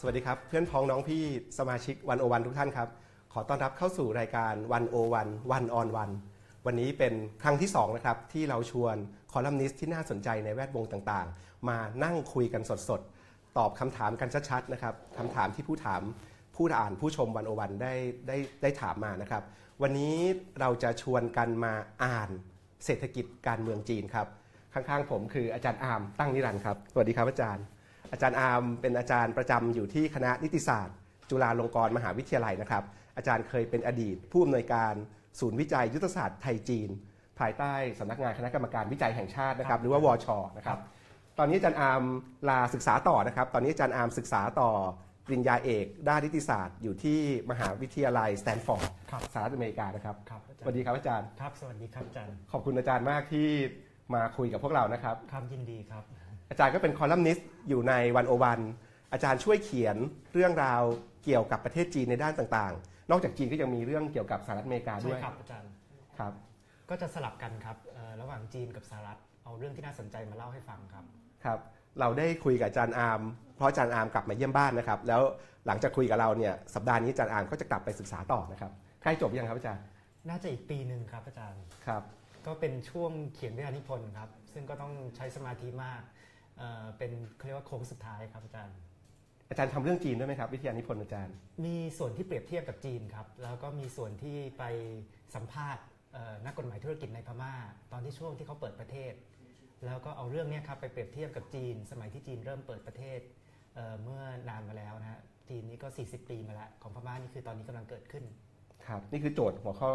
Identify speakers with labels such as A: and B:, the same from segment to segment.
A: สวัสดีครับ เพื่อนพ้องน้องพี่สมาชิก One-O-One ทุกท่านครับ ขอต้อนรับเข้าสู่รายการ One-O-One One-on-One วันนี้เป็นครั้งที่2นะครับที่เราชวนคอลัมนิสต์ที่น่าสนใจในแวดวงต่างๆ มานั่งคุยกันสดๆ ตอบคำถามกันชัดๆนะครับคำถามที่ผู้ถามผู้อ่านผู้ชม One-O-One ได้ได้ได้ถามมานะครับ วันนี้เราจะชวนกันมาอ่านเศรษฐกิจการเมืองจีนครับ ข้างๆผมคืออาจารย์อาร์มตั้งนิรันดร์ครับสวัสดีครับอาจารย์ อาจารย์อาร์มเป็นอาจารย์ประจำอยู่ที่คณะนิติศาสตร์ จุฬาลงกรณ์มหาวิทยาลัยนะครับ อาจารย์เคยเป็นอดีต ผู้อำนวยการศูนย์วิจัยยุทธศาสตร์ไทยจีน ภายใต้สำนักงานคณะกรรมการวิจัยแห่งชาตินะครับ หรือว่าวช. นะครับตอนนี้อาจารย์อาร์มลาศึกษาต่อนะครับ ตอนนี้อาจารย์อาร์มศึกษาต่อปริญญาเอกด้านนิติศาสตร์อยู่ที่มหาวิทยาลัยสแตนฟอร์ด
B: ครับ
A: สหรัฐอเมริกานะครับ
B: ครับอาจารย์
A: สวัสดีครับอาจารย์
B: ครับ สวัสดีครับอาจารย์
A: ขอบคุณอาจารย์มากที่มาคุยกับพวกเรานะครับ
B: ครับยินดีครับ
A: อาจารย์ก็เป็นคอลัมนิสต์อยู่ใน One-O-One อาจารย์ช่วยเขียนเรื่องราวเกี่ยวกับประเทศจีนในด้านต่างๆ นอกจากจีนก็ยังมีเรื่องเกี่ยวกับสหรัฐอเมริกาด้วยใช่
B: ครับอาจารย์
A: ครับ
B: ก็จะสลับกันครับเอ่อระหว่างจีนกับสหรัฐเอาเรื่องที่น่าสนใจมาเล่าให้ฟังครับ
A: ครับเราได้คุยกับอาจารย์อาร์มเพราะอาจารย์อาร์มกลับมาเยี่ยมบ้านนะครับ แล้วหลังจากคุยกับเราเนี่ยสัปดาห์นี้อาจารย์อาร์มก็จะกลับไปศึกษาต่อนะครับใกล้จบยังครับอาจารย์
B: น่าจะอีกปีหนึ่งครับอาจารย์
A: ครับ
B: ก็เป็นช่วงเขียนวิทยานิพนธ์ครับ ซึ่งก็ต้องใช้สมาธิมาก เอ่อเป็นเขาเรียกว่าโค้งสุดท้ายครับอาจารย์
A: อาจารย์ทำเรื่องจีนด้วยไหมครับ วิทยานิพนธ์อาจารย์
B: มีส่วนที่เปรียบเทียบกับจีนครับแล้วก็มีส่วนที่ไปสัมภาษณ์เอ่อนักกฎหมายธุรกิจในพม่า ตอนที่ช่วงที่เขาเปิดประเทศ แล้วก็เอาเรื่องเนี้ยครับไปเปรียบเทียบกับจีน สมัยที่จีนเริ่มเปิดประเทศเอ่อเมื่อนานมาแล้วนะฮะจีนนี่ก็ 40 ปีมาแล้วของพม่านี่คือตอนนี้กำลังเกิดขึ้น
A: ครับนี่คือโจทย์หัวข้อ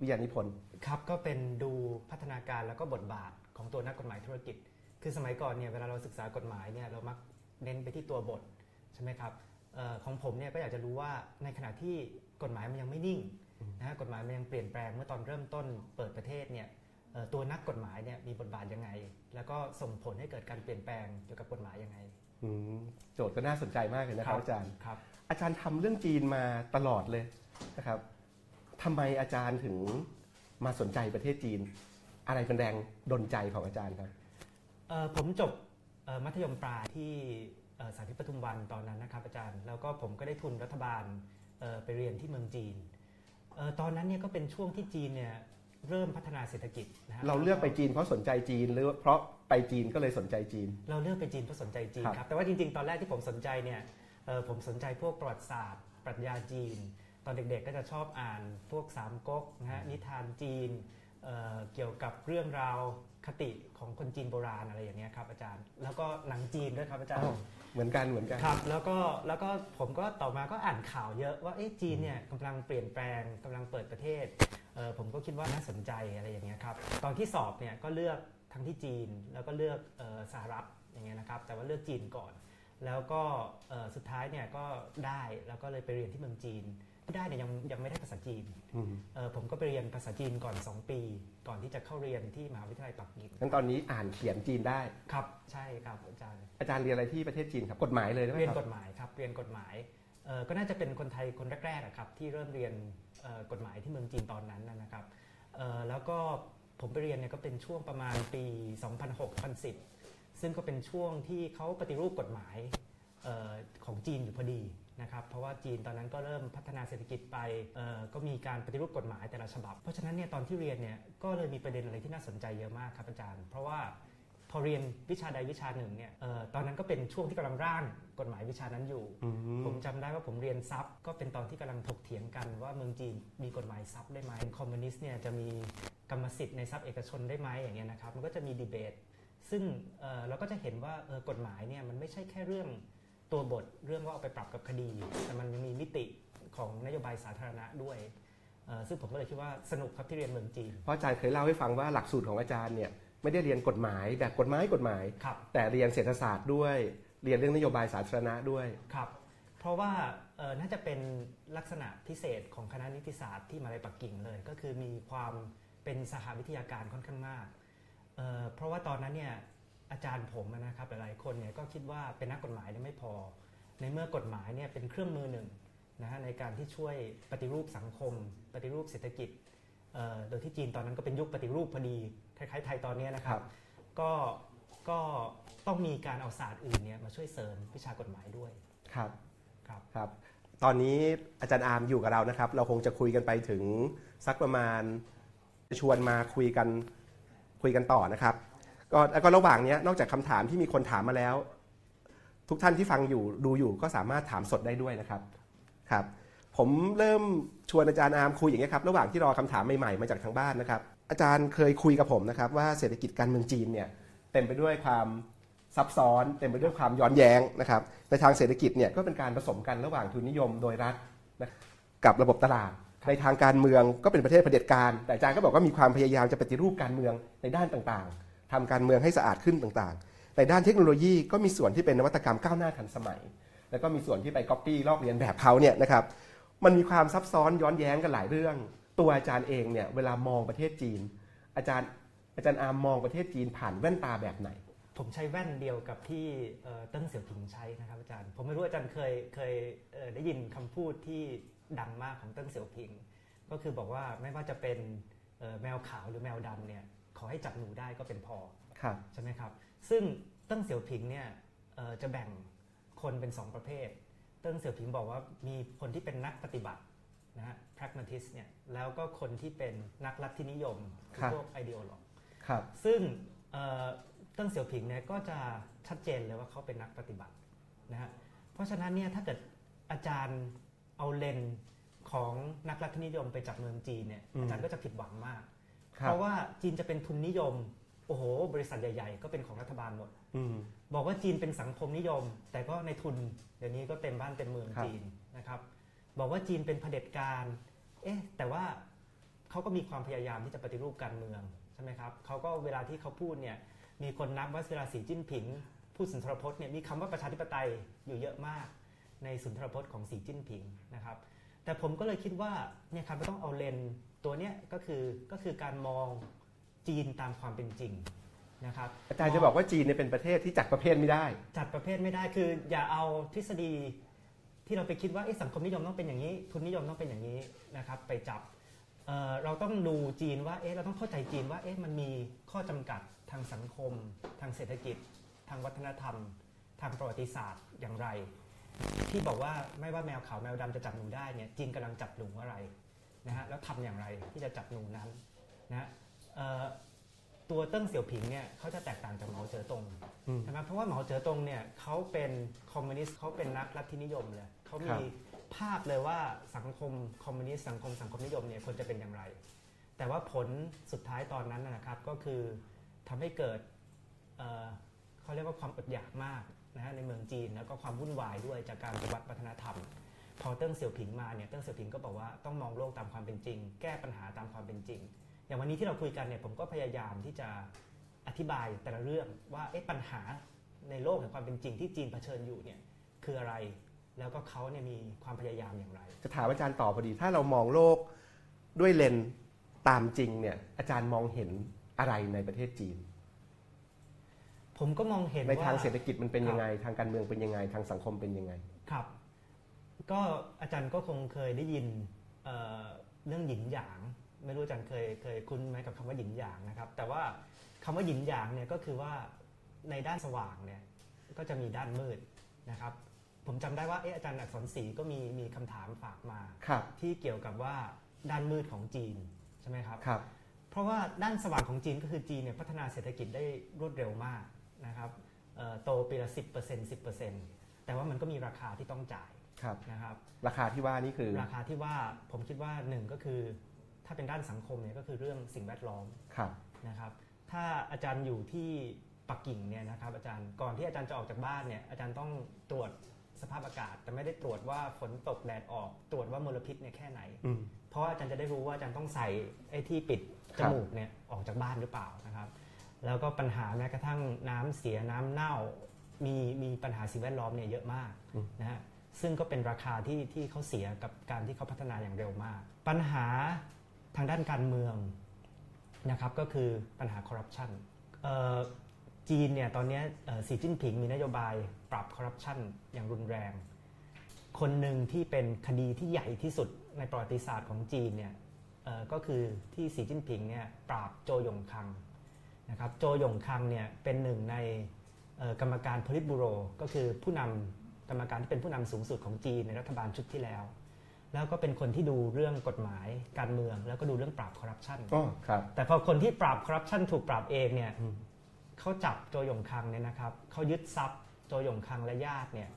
A: วิทยานิพนธ์
B: ครับก็เป็นดูพัฒนาการแล้วก็บทบาทของตัวนักกฎหมายธุรกิจ คือสมัยก่อนเนี่ยเวลาเราศึกษากฎหมายเนี่ยเรามักเน้นไปที่ตัวบทใช่ไหมครับเออของผมเนี่ยก็อยากจะรู้ว่าในขณะที่กฎหมายมันยังไม่นิ่งนะฮะกฎหมายมันยังเปลี่ยนแปลงเมื่อตอนเริ่มต้นเปิดประเทศเนี่ยเอ่อตัวนักกฎหมายเนี่ยมีบทบาทยังไง แล้วก็ส่งผลให้เกิดการเปลี่ยนแปลงเกี่ยวกับกฎหมายยังไง
A: อืมโจทย์ก็น่าสนใจมากเลยนะครับอาจารย์
B: ครับ
A: อาจารย์ทำเรื่องจีนมาตลอดเลยนะครับทำไมอาจารย์ถึงมาสนใจประเทศจีน อะไรเป็นแรงดลใจของอาจารย์ครับ
B: เอ่อ ผมจบเอ่อมัธยมปลายที่เอ่อสาธิตปทุมวันตอนนั้นนะครับอาจารย์ แล้วก็ผมก็ได้ทุนรัฐบาลเอ่อไปเรียนที่เมืองจีนเอ่อตอนนั้นเนี่ยก็เป็นช่วงที่จีนเนี่ยเริ่มพัฒนาเศรษฐกิจนะฮะ
A: เราเลือกไปจีนเพราะสนใจจีน หรือเพราะไปจีนก็เลยสนใจจีน
B: เราเลือกไปจีนเพราะสนใจจีน
A: ครับ
B: ครับแต่ว่าจริงๆ ตอนแรกที่ผมสนใจเนี่ยเอ่อผมสนใจพวกประวัติศาสตร์ ปรัชญาจีน ตอนเด็กๆ ก็จะชอบอ่านพวกสามก๊กนะฮะนิทานจีน เอ่อเกี่ยวกับเรื่องราวคติของคนจีนโบราณอะไรอย่างเงี้ยครับอาจารย์ แล้วก็หนังจีนด้วยครับอาจารย์
A: อ้าวเหมือนกันเหมือนกัน
B: ครับ แล้วก็แล้วก็ผมก็ต่อมาก็อ่านข่าวเยอะว่าเอ๊ะจีนเนี่ยกำลังเปลี่ยนแปลงกำลังเปิดประเทศเออผมก็คิดว่าน่าสนใจอะไรอย่างเงี้ยครับตอนที่สอบเนี่ยก็เลือกทั้งที่จีนแล้วก็เลือกเออสหรัฐอย่างเงี้ยนะครับ แต่ว่าเลือกจีนก่อน แล้วก็เอ่อสุดท้ายเนี่ยก็ได้แล้วก็เลยไปเรียนที่เมืองจีนที่ ได้เนี่ยยังยังไม่ได้ภาษาจีน
A: อืม
B: เออผมก็ไปเรียนภาษาจีนก่อน 2 ปี ก่อนที่จะเข้าเรียนที่มหาวิทยาลัยปักกิ่ง
A: งั้นตอนนี้อ่านเขียนจีนได้
B: ครับ ใช่ครับอาจารย์
A: อาจารย์เรียนอะไรที่ประเทศจีนครับกฎหมายเลยได้ไหม
B: เรียน
A: ค
B: ก
A: รับ
B: ฎหมายครับเรียนกฎหมายเอ่อก็น่าจะเป็นคนไทยคนแรกๆอะครับที่เริ่มเรียนเอ่อกฎหมายที่เมืองจีนตอนนั้นนะนะครับเอ่อแล้วก็ผมไปเรียนเนี่ยก็เป็นช่วงประมาณปี 2006-2010 ซึ่งก็เป็นช่วงที่เขาปฏิรูปกฎหมายเออของจีนอยู่พอดี นะครับเพราะว่าจีนตอนนั้นก็เริ่มพัฒนาเศรษฐกิจไปเอ่อก็มีการปฏิรูปกฎหมายแต่ละฉบับ เพราะฉะนั้นเนี่ยตอนที่เรียนเนี่ยก็เลยมีประเด็นอะไรที่น่าสนใจเยอะมากครับอาจารย์ เพราะว่าพอเรียนวิชาใดวิชาหนึ่งเนี่ยเอ่อตอนนั้นก็เป็นช่วงที่กำลังร่างกฎหมายวิชานั้นอยู่
A: อืม
B: ผมจำได้ว่าผมเรียนทรัพย์ก็เป็นตอนที่กำลังถกเถียงกันว่าเมืองจีนมีกฎหมายทรัพย์ได้ไหมคอมมิวนิสต์เนี่ยจะมีกรรมสิทธิ์ในทรัพย์เอกชนได้ไหมอย่างเงี้ยนะครับมันก็จะมีดีเบต ซึ่งเอ่อเราก็จะเห็นว่าเออกฎหมายเนี่ยมันไม่ใช่แค่เรื่อง ตัวบทเรื่องว่าเอาไปปรับกับคดี แต่มันยังมีมิติของนโยบายสาธารณะด้วยเอ่อซึ่งผมก็เลยคิดว่าสนุกครับที่เรียนเมืองจีน
A: เพราะอาจารย์เคยเล่าให้ฟังว่าหลักสูตรของอาจารย์เนี่ยไม่ได้เรียนกฎหมายแบบกฎหมายกฎหมาย
B: ครับ
A: แต่เรียนเศรษฐศาสตร์ด้วย เรียนเรื่องนโยบายสาธารณะด้วย
B: ครับเพราะว่าเอ่อน่าจะเป็นลักษณะพิเศษของคณะนิติศาสตร์ที่มหาลัยปักกิ่งเลย ก็คือมีความเป็นสหวิทยาการค่อนข้างมากเอ่อเพราะว่าตอนนั้นเนี่ย อาจารย์ผมนะครับหลายๆคนเนี่ยก็คิดว่าเป็นนักกฎหมายเนี่ยไม่พอ ในเมื่อกฎหมายเนี่ยเป็นเครื่องมือหนึ่งนะฮะในการที่ช่วยปฏิรูปสังคม ปฏิรูปเศรษฐกิจเอ่อโดยที่จีนตอนนั้นก็เป็นยุคปฏิรูปพอดีคล้ายๆไทยตอนเนี้ยนะครับ ก็ก็ต้องมีการเอาศาสตร์อื่นเนี่ยมาช่วยเสริมวิชากฎหมายด้วย
A: ครับ
B: ครับ
A: ครับตอนนี้อาจารย์อาร์มอยู่กับเรานะครับ เราคงจะคุยกันไปถึงสักประมาณชวนมาคุยกันคุยกันต่อนะครับ ก็แล้วก็ระหว่างนี้นอกจากคำถามที่มีคนถามมาแล้ว ทุกท่านที่ฟังอยู่ดูอยู่ก็สามารถถามสดได้ด้วยนะครับครับ ผมเริ่มชวนอาจารย์อาร์มคุยอย่างนี้ครับระหว่างที่รอคำถามใหม่ๆมาจากทางบ้านนะครับ อาจารย์เคยคุยกับผมนะครับ ว่าเศรษฐกิจการเมืองจีนเนี่ยเต็มไปด้วยความซับซ้อน เต็มไปด้วยความย้อนแย้งนะครับ ในทางเศรษฐกิจเนี่ยก็เป็นการผสมกันระหว่างทุนนิยมโดยรัฐกับระบบตลาดในทางการเมืองก็เป็นประเทศเผด็จการ แต่อาจารย์ก็บอกว่ามีความพยายามจะปฏิรูปการเมืองในด้านต่างๆ ทำการเมืองให้สะอาดขึ้นต่างๆในด้านเทคโนโลยีก็มีส่วนที่เป็นนวัตกรรมก้าวหน้าทันสมัย แล้วก็มีส่วนที่ไปก๊อปปี้ลอกเลียนแบบเขาเนี่ยนะครับ มันมีความซับซ้อนย้อนแย้งกันหลายเรื่อง ตัวอาจารย์เองเนี่ยเวลามองประเทศจีน อาจารย์อาจารย์อาร์มมองประเทศจีนผ่านแว่นตาแบบไหน
B: ผมใช้แว่นเดียวกับที่เติ้งเสี่ยวผิงใช้นะครับอาจารย์ ผมไม่รู้อาจารย์เคยเคยได้ยินคำพูดที่ดังมากของเติ้งเสี่ยวผิง ก็คือบอกว่าไม่ว่าจะเป็นแมวขาวหรือแมวดำเนี่ย ขอให้จับหนูได้ก็เป็นพอ
A: ครับ
B: ใช่ไหมครับ ซึ่งเติ้งเสี่ยวผิงเนี่ยเอ่อจะแบ่งคนเป็น 2 ประเภท เติ้งเสี่ยวผิงบอกว่ามีคนที่เป็นนักปฏิบัตินะฮะ pragmatist เนี่ยแล้วก็คนที่เป็นนักลัทธินิยมคือ
A: ครับ
B: พวก ideologue
A: ครับ
B: ซึ่งเอ่อเติ้งเสี่ยวผิงเนี่ยก็จะชัดเจนเลยว่าเขาเป็นนักปฏิบัตินะฮะเพราะฉะนั้นเนี่ยถ้าเกิดอาจารย์เอาเลนส์ของนักลัทธินิยมไปจับเมืองจีนเนี่ย
A: อืม
B: อาจารย์ก็จะผิดหวังมาก
A: ครั
B: เพ
A: บ
B: ราะว่าจีนจะเป็นทุนนิยม โอ้โห บริษัทใหญ่ ๆ ก็เป็นของรัฐบาลหมด
A: อืม
B: บอกว่าจีนเป็นสังคมนิยม แต่ก็ในทุนเดี๋ยวนี้ก็เต็มบ้านเต็มเมือง
A: ครับ
B: จีนนะครับ บอกว่าจีนเป็นเผด็จการ เอ๊ะ แต่ว่าเขาก็มีความพยายามที่จะปฏิรูปการเมืองใช่ไหมครับเขาก็เวลาที่เขาพูดเนี่ยมีคนนับว่าเวลาสีจิ้นผิงพูดสุนทรพจน์เนี่ยมีคำว่าประชาธิปไตยอยู่เยอะมาก ในสุนทรพจน์ของสีจิ้นผิงนะครับ แต่ผมก็เลยคิดว่าเนี่ยครับต้องเอาเลนส์ ตัวเนี้ยก็คือก็คือการมองจีนตามความเป็นจริงนะครับ
A: อาจารย์จะบอกว่าจีนเนี่ยเป็นประเทศที่จัดประเภทไม่ได้
B: จัดประเภทไม่ได้คืออย่าเอาทฤษฎีที่เราไปคิดว่าเอ๊ะสังคมนิยมต้องเป็นอย่างนี้ ทุนนิยมต้องเป็นอย่างนี้นะครับไปจับเอ่อเราต้องดูจีนว่าเอ๊ะเราต้องเข้าใจจีนว่าเอ๊ะมันมีข้อจำกัดทางสังคม ทางเศรษฐกิจ ทางวัฒนธรรม ทางประวัติศาสตร์อย่างไร ที่บอกว่าไม่ว่าแมวขาวแมวดำจะจับหนูได้เนี่ยจีนกำลังจับหนูอะไร นะฮะแล้วทำอย่างไรที่จะจับหนูนั้นนะฮะเอ่อตัวเติ้งเสี่ยวผิงเนี่ยเขาจะแตกต่างจากเหมาเจ๋อตง
A: อืม
B: ใช่ไหมเพราะว่าเหมาเจ๋อตงเนี่ยเขาเป็นคอมมิวนิสต์เขาเป็นนักลัทธินิยมเลยเขา
A: ครั
B: มี
A: บ
B: ภาพเลยว่าสังคมคอมมิวนิสต์สังคมสังคมนิยมเนี่ยควรจะเป็นอย่างไร แต่ว่าผลสุดท้ายตอนนั้นนะนะครับก็คือทำให้เกิดเอ่อเขาเรียกว่าความอดอยากมากนะฮะในเมืองจีนแล้วก็ความวุ่นวายด้วยจากการปฏิวัติวัฒนธรรม พอเติ้งเสี่ยวผิงมาเนี่ยเติ้งเสี่ยวผิงก็บอกว่าต้องมองโลกตามความเป็นจริง แก้ปัญหาตามความเป็นจริง อย่างวันนี้ที่เราคุยกันเนี่ยผมก็พยายามที่จะอธิบายแต่ละเรื่องว่าเอ๊ะปัญหาในโลกแห่งความเป็นจริงที่จีนเผชิญอยู่เนี่ยคืออะไรแล้วก็เขาเนี่ยมีความพยายามอย่างไร
A: จะถามอาจารย์ต่อพอดี ถ้าเรามองโลกด้วยเลนส์ตามจริงเนี่ยอาจารย์มองเห็นอะไรในประเทศจีน
B: ผมก็มองเห็น
A: ใน
B: ว่า
A: ทางเศรษฐกิจมันเป็น
B: ครับ
A: ยังไง ทางการเมืองเป็นยังไง ทางสังคมเป็นยังไง
B: ครับ ก็อาจารย์ก็คงเคยได้ยินเอ่อเรื่องหยินหยาง ไม่รู้อาจารย์เคยเคยคุ้นไหมกับคำว่าหยินหยางนะครับ แต่ว่าคำว่าหยินหยางเนี่ยก็คือว่าในด้านสว่างเนี่ยก็จะมีด้านมืดนะครับ ผมจำได้ว่าเอออาจารย์อักษรศรีก็มีมีคำถามฝากมา
A: ครับ
B: ที่เกี่ยวกับว่าด้านมืดของจีนใช่ไหมครับ
A: ครับ
B: เพราะว่าด้านสว่างของจีนก็คือจีนเนี่ยพัฒนาเศรษฐกิจได้รวดเร็วมากนะครับเอ่อโตปีละ10% 10%แต่ว่ามันก็มีราคาที่ต้องจ่าย
A: ครับ
B: นะครับ
A: ราคาที่ว่านี่คือ
B: ราคาที่ว่าผมคิดว่าหนึ่งก็คือ ถ้าเป็นด้านสังคมเนี่ยก็คือเรื่องสิ่งแวดล้อม
A: ครับ
B: นะครับ ถ้าอาจารย์อยู่ที่ปักกิ่งเนี่ยนะครับ อาจารย์ก่อนที่อาจารย์จะออกจากบ้านเนี่ยอาจารย์ต้องตรวจสภาพอากาศ แต่ไม่ได้ตรวจว่าฝนตกแดดออกตรวจว่ามลพิษเนี่ยแค่ไหน
A: อืม
B: เพราะว่าอาจารย์จะได้รู้ว่าอาจารย์ต้องใส่ไอ้ที่ปิด
A: ค
B: จ
A: รับ
B: มูกเนี่ยออกจากบ้านหรือเปล่านะครับ แล้วก็ปัญหาแม้กระทั่งน้ำเสียน้ำเน่ามีมีปัญหาสิ่งแวดล้อมเนี่ยเยอะมากนะฮะ ซึ่งก็เป็นราคาที่ที่เขาเสียกับการที่เขาพัฒนาอย่างเร็วมาก ปัญหาทางด้านการเมืองนะครับก็คือปัญหาคอร์รัปชันจีนเนี่ยตอนนี้สีจิ้นผิงมีนโยบายปรับคอร์รัปชันอย่างรุนแรง คนหนึ่งที่เป็นคดีที่ใหญ่ที่สุดในประวัติศาสตร์ของจีนเนี่ยก็คือที่สีจิ้นผิงเนี่ยปราบโจหยงคังนะครับโจหยงคังเนี่ยเป็นหนึ่งในกรรมการพลิตบูโร ก็คือผู้นำ กรรมการที่เป็นผู้นำสูงสุดของจีนในรัฐบาลชุดที่แล้ว แล้วก็เป็นคนที่ดูเรื่องกฎหมายการเมือง แล้วก็ดูเรื่องปราบคอร์รัปชัน
A: อ๋อครับ
B: แต่พอคนที่ปราบคอร์รัปชันถูกปราบเองเนี่ย
A: อืม
B: เขาจับโจยงคังเนี่ยนะครับเขายึดทรัพย์โจยงคังและญาติเนี่ย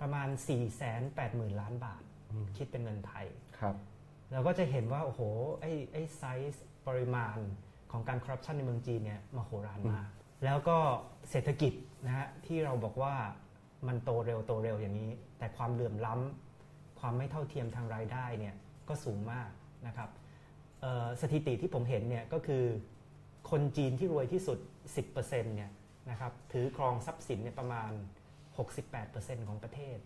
B: ประมาณ 4 8 0 0 0 0 ล้านบาท คิดเป็นเงินไทย
A: ครับ
B: เราก็จะเห็นว่า โอ้โห ไอ้ไอ้ไซส์ปริมาณของการคอร์รัปชันในเมืองจีนเนี่ยมโหฬารมาก แล้วก็เศรษฐกิจนะฮะที่เราบอกว่า มันโตเร็วโตเร็วอย่างนี้ แต่ความเหลื่อมล้ำความไม่เท่าเทียมทางรายได้เนี่ยก็สูงมากนะครับเอ่อสถิติที่ผมเห็นเนี่ยก็คือคนจีนที่รวยที่สุด 10%เนี่ยนะครับถือครองทรัพย์สินเนี่ยประมาณ 68%ของประเทศ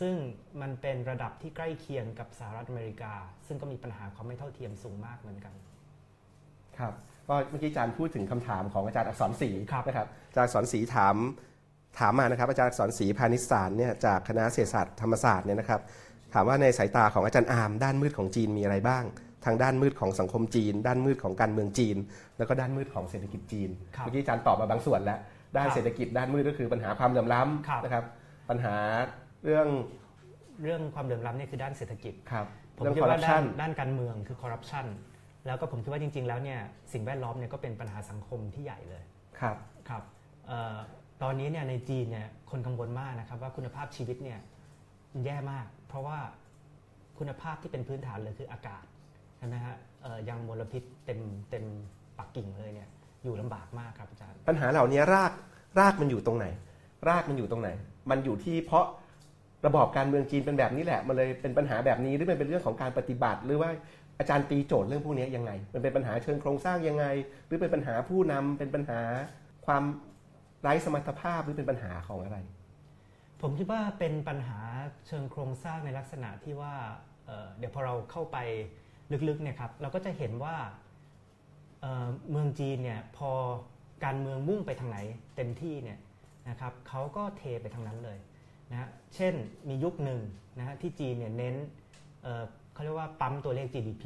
B: ซึ่งมันเป็นระดับที่ใกล้เคียงกับสหรัฐอเมริกา ซึ่งก็มีปัญหาความไม่เท่าเทียมสูงมากเหมือนกัน
A: ครับก็เมื่อกี้อาจารย์พูดถึงคำถามของอาจารย์อักษรศรี
B: ครับ
A: นะครับอาจารย์อักษรศรีถาม ถามมานะครับอาจารย์อักษรศรีพาณิชสารเนี่ยจากคณะเศรษฐศาสตร์ธรรมศาสตร์เนี่ยนะครับถามว่าในสายตาของอาจารย์อาร์มด้านมืดของจีนมีอะไรบ้าง ทางด้านมืดของสังคมจีน ด้านมืดของการเมืองจีน แล้วก็ด้านมืดของเศรษฐกิจจีน
B: ครับ
A: เมื่อกี้อาจารย์ตอบมาบางส่วนแล้วด้าน
B: ครับ
A: เศรษฐกิจด้านมืดก็คือปัญหาความเหลื่อมล้ำ
B: ครับ
A: นะครับปัญหาเรื่อง
B: เรื่องความเหลื่อมล้ำเนี่ยคือด้านเศรษฐกิจ
A: ครับ
B: ผม
A: เรื่อง
B: ค
A: อร์รั
B: ว่าด้านด้านการเมืองคือคอร์รัปชันแล้วก็ผมคิดว่าจริง ๆ แล้วเนี่ยสิ่งแวดล้อมเนี่ยก็เป็นปัญหาสังคมที่ใหญ่เลย
A: ครับ
B: ครับเอ่อ ตอนนี้เนี่ยในจีนเนี่ยคนกังวลมากนะครับว่าคุณภาพชีวิตเนี่ยแย่มาก เพราะว่าคุณภาพที่เป็นพื้นฐานเลยคืออากาศใช่ไหมฮะยังมลพิษเต็มเต็มปักกิ่งเลยเนี่ยอยู่ลำบากมากครับอาจารย์
A: ปัญหาเหล่านี้รากรากมันอยู่ตรงไหน รากมันอยู่ตรงไหน มันอยู่ที่เพราะระบอบการเมืองจีนเป็นแบบนี้แหละ มันเลยเป็นปัญหาแบบนี้หรือมันเป็นเรื่องของการปฏิบัติ หรือว่าอาจารย์ตีโจทย์เรื่องพวกนี้ยังไง มันเป็นปัญหาเชิงโครงสร้างยังไง หรือเป็นปัญหาผู้นำเป็นปัญหาความ ไร้สมรรถภาพหรือเป็นปัญหาของอะไร
B: ผมคิดว่าเป็นปัญหาเชิงโครงสร้างในลักษณะที่ว่าเเดี๋ยวพอเราเข้าไปลึกๆเนี่ยครับเราก็จะเห็นว่าเเมืองจีนเนี่ยพอการเมืองมุ่งไปทางไหนเต็มที่เนี่ยนะครับเขาก็เทไปทางนั้นเลยนะเช่นมียุคหนึ่งนะฮะที่จีนเนี่ยเน้นเเขาเรียกว่าปั๊มตัวเลข GDP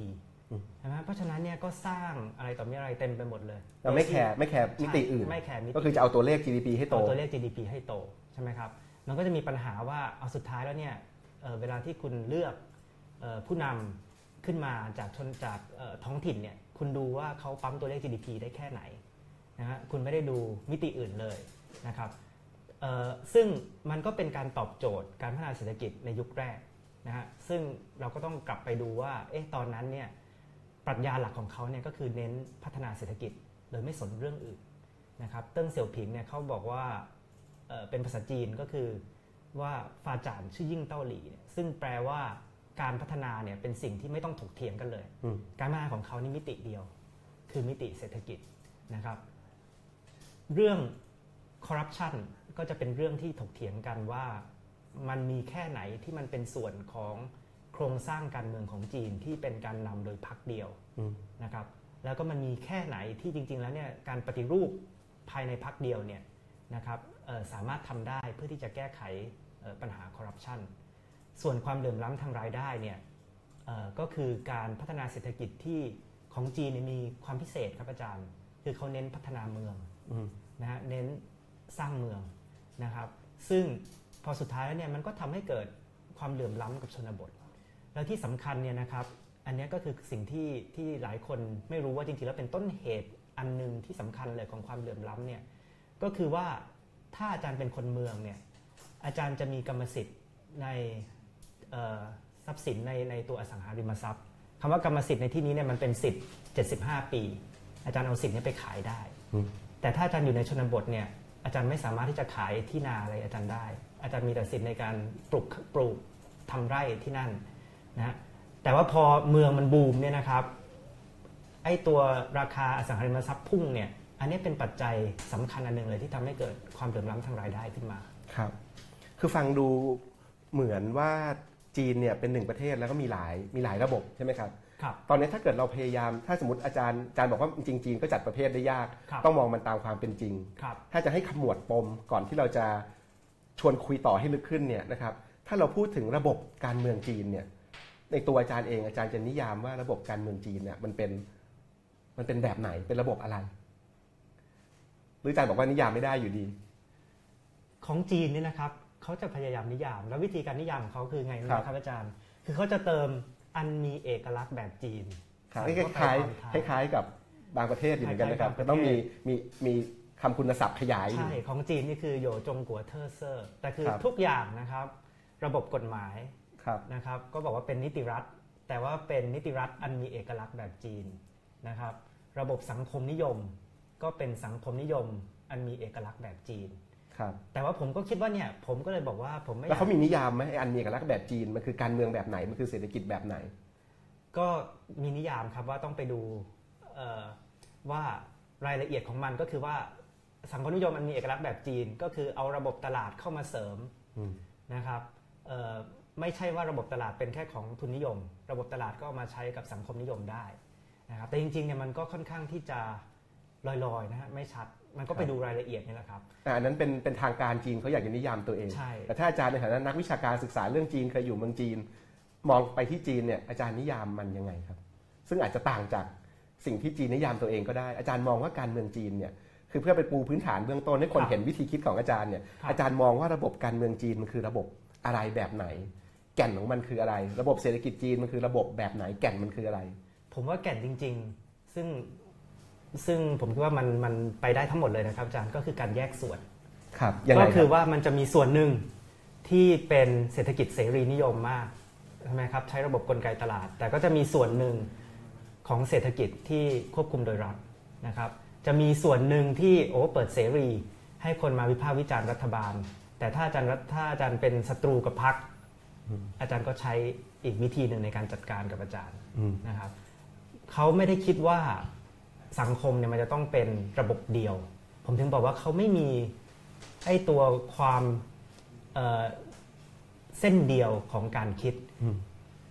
B: ใช่ไหมเพราะฉะนั้นเนี่ยก็สร้างอะไรต่อมีอะไรเต็มไปหมดเลย
A: เราไม่แคร์ไม่แคร์มิติอื่น
B: ไม่แคร์มิติ
A: ก็คือจะเอาตัวเลข GDP ให้โต
B: เอาตัวเลข GDP ให้โตใช่ไหมครับมันก็จะมีปัญหาว่าเอาสุดท้ายแล้วเนี่ยเอ่อเวลาที่คุณเลือกเอ่อผู้นำขึ้นมาจากชนจากเอ่อท้องถิ่นเนี่ยคุณดูว่าเขาปั๊มตัวเลข GDP ได้แค่ไหนนะฮะคุณไม่ได้ดูมิติอื่นเลยนะครับเอ่อซึ่งมันก็เป็นการตอบโจทย์การพัฒนาเศรษฐกิจในยุคแรกนะฮะซึ่งเราก็ต้องกลับไปดูว่าเอ๊ะตอนนั้นเนี่ย ปรัชญาหลักของเขาเนี่ยก็คือเน้นพัฒนาเศรษฐกิจโดยไม่สนเรื่องอื่นนะครับ เติ้งเสี่ยวผิงเนี่ยเขาบอกว่าเอ่อเป็นภาษาจีนก็คือว่าฟาจานชื่อยิ่งเต้าหลี่เนี่ยซึ่งแปลว่าการพัฒนาเนี่ยเป็นสิ่งที่ไม่ต้องถกเถียงกันเลย
A: อืม
B: การพัฒนาของเขานี่มิติเดียว คือมิติเศรษฐกิจนะครับ เรื่องคอร์รัปชันก็จะเป็นเรื่องที่ถกเถียงกันว่ามันมีแค่ไหนที่มันเป็นส่วนของ โครงสร้างการเมืองของจีนที่เป็นการนำโดยพรรคเดียว
A: อืม
B: นะครับแล้วก็มันมีแค่ไหนที่จริง ๆ แล้วเนี่ยการปฏิรูปภายในพรรคเดียวเนี่ยนะครับเอ่อสามารถทำได้เพื่อที่จะแก้ไขเอ่อปัญหาคอร์รัปชันส่วนความเหลื่อมล้ำทางรายได้เนี่ยเอ่อก็คือการพัฒนาเศรษฐกิจที่ของจีนเนี่ยมีความพิเศษครับอาจารย์ คือเขาเน้นพัฒนาเมือง
A: อืม
B: นะฮะเน้นสร้างเมืองนะครับ ซึ่งพอสุดท้ายแล้วเนี่ยมันก็ทำให้เกิดความเหลื่อมล้ำกับชนบท แล้วที่สำคัญเนี่ยนะครับ อันนี้ก็คือสิ่งที่ที่หลายคนไม่รู้ว่าจริงๆแล้วเป็นต้นเหตุอันหนึ่งที่สำคัญเลยของความเหลื่อมล้ำเนี่ยก็คือว่าถ้าอาจารย์เป็นคนเมืองเนี่ยอาจารย์จะมีกรรมสิทธิ์ในทรัพย์สินในในตัวอสังหาริมทรัพย์คำว่ากรรมสิทธิ์ในที่นี้เนี่ยมันเป็นสิทธิ์ 75 ปี อาจารย์เอาสิทธิ์นี้ไปขายได้ แต่ถ้าอาจารย์อยู่ในชนบทเนี่ยอาจารย์ไม่สามารถที่จะขายที่นาอะไรอาจารย์ได้ อาจารย์มีแต่สิทธิ์ในการปลูกปลูกทำไร่ที่นั่น นะแต่ว่าพอเมืองมันบูมเนี่ยนะครับไอ้ตัวราคาอสังหาริมทรัพย์พุ่งเนี่ยอันนี้เป็นปัจจัยสำคัญอันหนึ่งเลยที่ทำให้เกิดความเหลื่อมล้ำทางรายได้ขึ้นมา
A: ครับ คือฟังดูเหมือนว่าจีนเนี่ยเป็นหนึ่งประเทศแล้วก็มีหลายมีหลายระบบใช่ไหมครับ
B: ครับ
A: ตอนนี้ถ้าเกิดเราพยายามถ้าสมมติอาจารย์อาจารย์บอกว่าจริงๆจีนก็จัดประเภทได้ยาก
B: ครับ
A: ต้องมองมันตามความเป็นจริง
B: ครับ
A: ถ้าจะให้ขมวดปมก่อนที่เราจะชวนคุยต่อให้ลึกขึ้นเนี่ยนะครับถ้าเราพูดถึงระบบการเมืองจีนเนี่ย ในตัวอาจารย์เองอาจารย์จะนิยามว่าระบบการเมืองจีนเนี่ยมันเป็นมันเป็นแบบไหนเป็นระบบอะไร หรืออาจารย์บอกว่านิยามไม่ได้อยู่ดี
B: ของจีนเนี่ยนะครับเขาจะพยายามนิยาม แล้ววิธีการนิยามของเขาคือไงรู้ไห
A: ครั
B: ม
A: บ
B: ครับอาจารย์ คือเขาจะเติมอันมีเอกลักษณ์แบบจีน
A: ครับ
B: ใส่
A: ค
B: เข้าไป
A: ล้าย
B: ตอนท้าย
A: ๆคล้ายๆกับบางประเทศอยู่เหมือนกันนะครับ
B: คล้ายๆบางประเทศ
A: ก็ต้องมีมีมีคำคุณศัพท์ขยายอยู่
B: ใช่ของจีนนี่คือโยจงกัวเทอร์เซอร์แต่คือ
A: ครับ
B: ทุกอย่างนะครับ ระบบกฎหมาย
A: ครับ
B: นะครับก็บอกว่าเป็นนิติรัฐ แต่ว่าเป็นนิติรัฐอันมีเอกลักษณ์แบบจีนนะครับ ระบบสังคมนิยม ก็เป็นสังคมนิยม อันมีเอกลักษณ์แบบจีน
A: ครับ
B: แต่ว่าผมก็คิดว่าเนี่ยผมก็เลยบอกว่าผมไม่อ
A: แล้ว
B: ยาก
A: เขามีนิยามไหมไอ้อันมีเอกลักษณ์แบบจีนมันคือการเมืองแบบไหนมันคือเศรษฐกิจแบบไหน
B: ก็มีนิยามครับว่าต้องไปดูเอ่อว่ารายละเอียดของมันก็คือว่าสังคมนิยมอันมีเอกลักษณ์แบบจีน ก็คือเอาระบบตลาดเข้ามาเสริม
A: อืม
B: นะครับเอ่อ ไม่ใช่ว่าระบบตลาดเป็นแค่ของทุนนิยม ระบบตลาดก็เอามาใช้กับสังคมนิยมได้นะครับแต่จริงๆเนี่ยมันก็ค่อนข้างที่จะลอยๆนะฮะไม่ชัดมันก็ไปดูรายละเอียดนี่แหละครับ
A: แต่อันนั้นเป็นเป็นทางการจีนเขาอยากจะนิยามตัวเอง
B: ใช่
A: แต่ถ้าอาจารย์ในฐานะนักวิชาการศึกษาเรื่องจีนเคยอยู่เมืองจีน มองไปที่จีนเนี่ยอาจารย์นิยามมันยังไงครับ ซึ่งอาจจะต่างจากสิ่งที่จีนนิยามตัวเองก็ได้อาจารย์มองว่าการเมืองจีนเนี่ยคือเพื่อไปปูพื้นฐานเบื้องต้นให้คน
B: ครับ
A: เห็นวิธีคิดของอาจารย์เนี่ย
B: ครับ
A: อาจารย์มองว่าระบบการเมืองจีนมันคือระบบอะไรแบบไหน แก่นของมันคืออะไร ระบบเศรษฐกิจจีนมันคือระบบแบบไหนแก่นมันคืออะไร
B: ผมว่าแก่นจริง ๆ ซึ่งซึ่งผมคิดว่ามันมันไปได้ทั้งหมดเลยนะครับอาจารย์ก็คือการแยกส่วน
A: ครับยังไง
B: ก็
A: ค
B: คื
A: รั
B: อบว่ามันจะมีส่วนหนึ่งที่เป็นเศรษฐกิจเสรีนิยมมากใช่ไหมครับใช้ระบบกลไกตลาด แต่ก็จะมีส่วนหนึ่งของเศรษฐกิจที่ควบคุมโดยรัฐนะครับ จะมีส่วนหนึ่งที่โอ้เปิดเสรี ให้คนมาวิพากษ์วิจารณ์รัฐบาล แต่ถ้าอาจารย์รัฐถ้าอาจารย์เป็นศัตรูกับพรรค อาจารย์ก็ใช้อีกวิธีหนึ่งในการจัดการกับอาจารย์
A: อืม
B: นะครับเขาไม่ได้คิดว่าสังคมเนี่ยมันจะต้องเป็นระบบเดียว ผมถึงบอกว่าเขาไม่มีไอ้ตัวความเอ่อเส้นเดียวของการคิด
A: อืม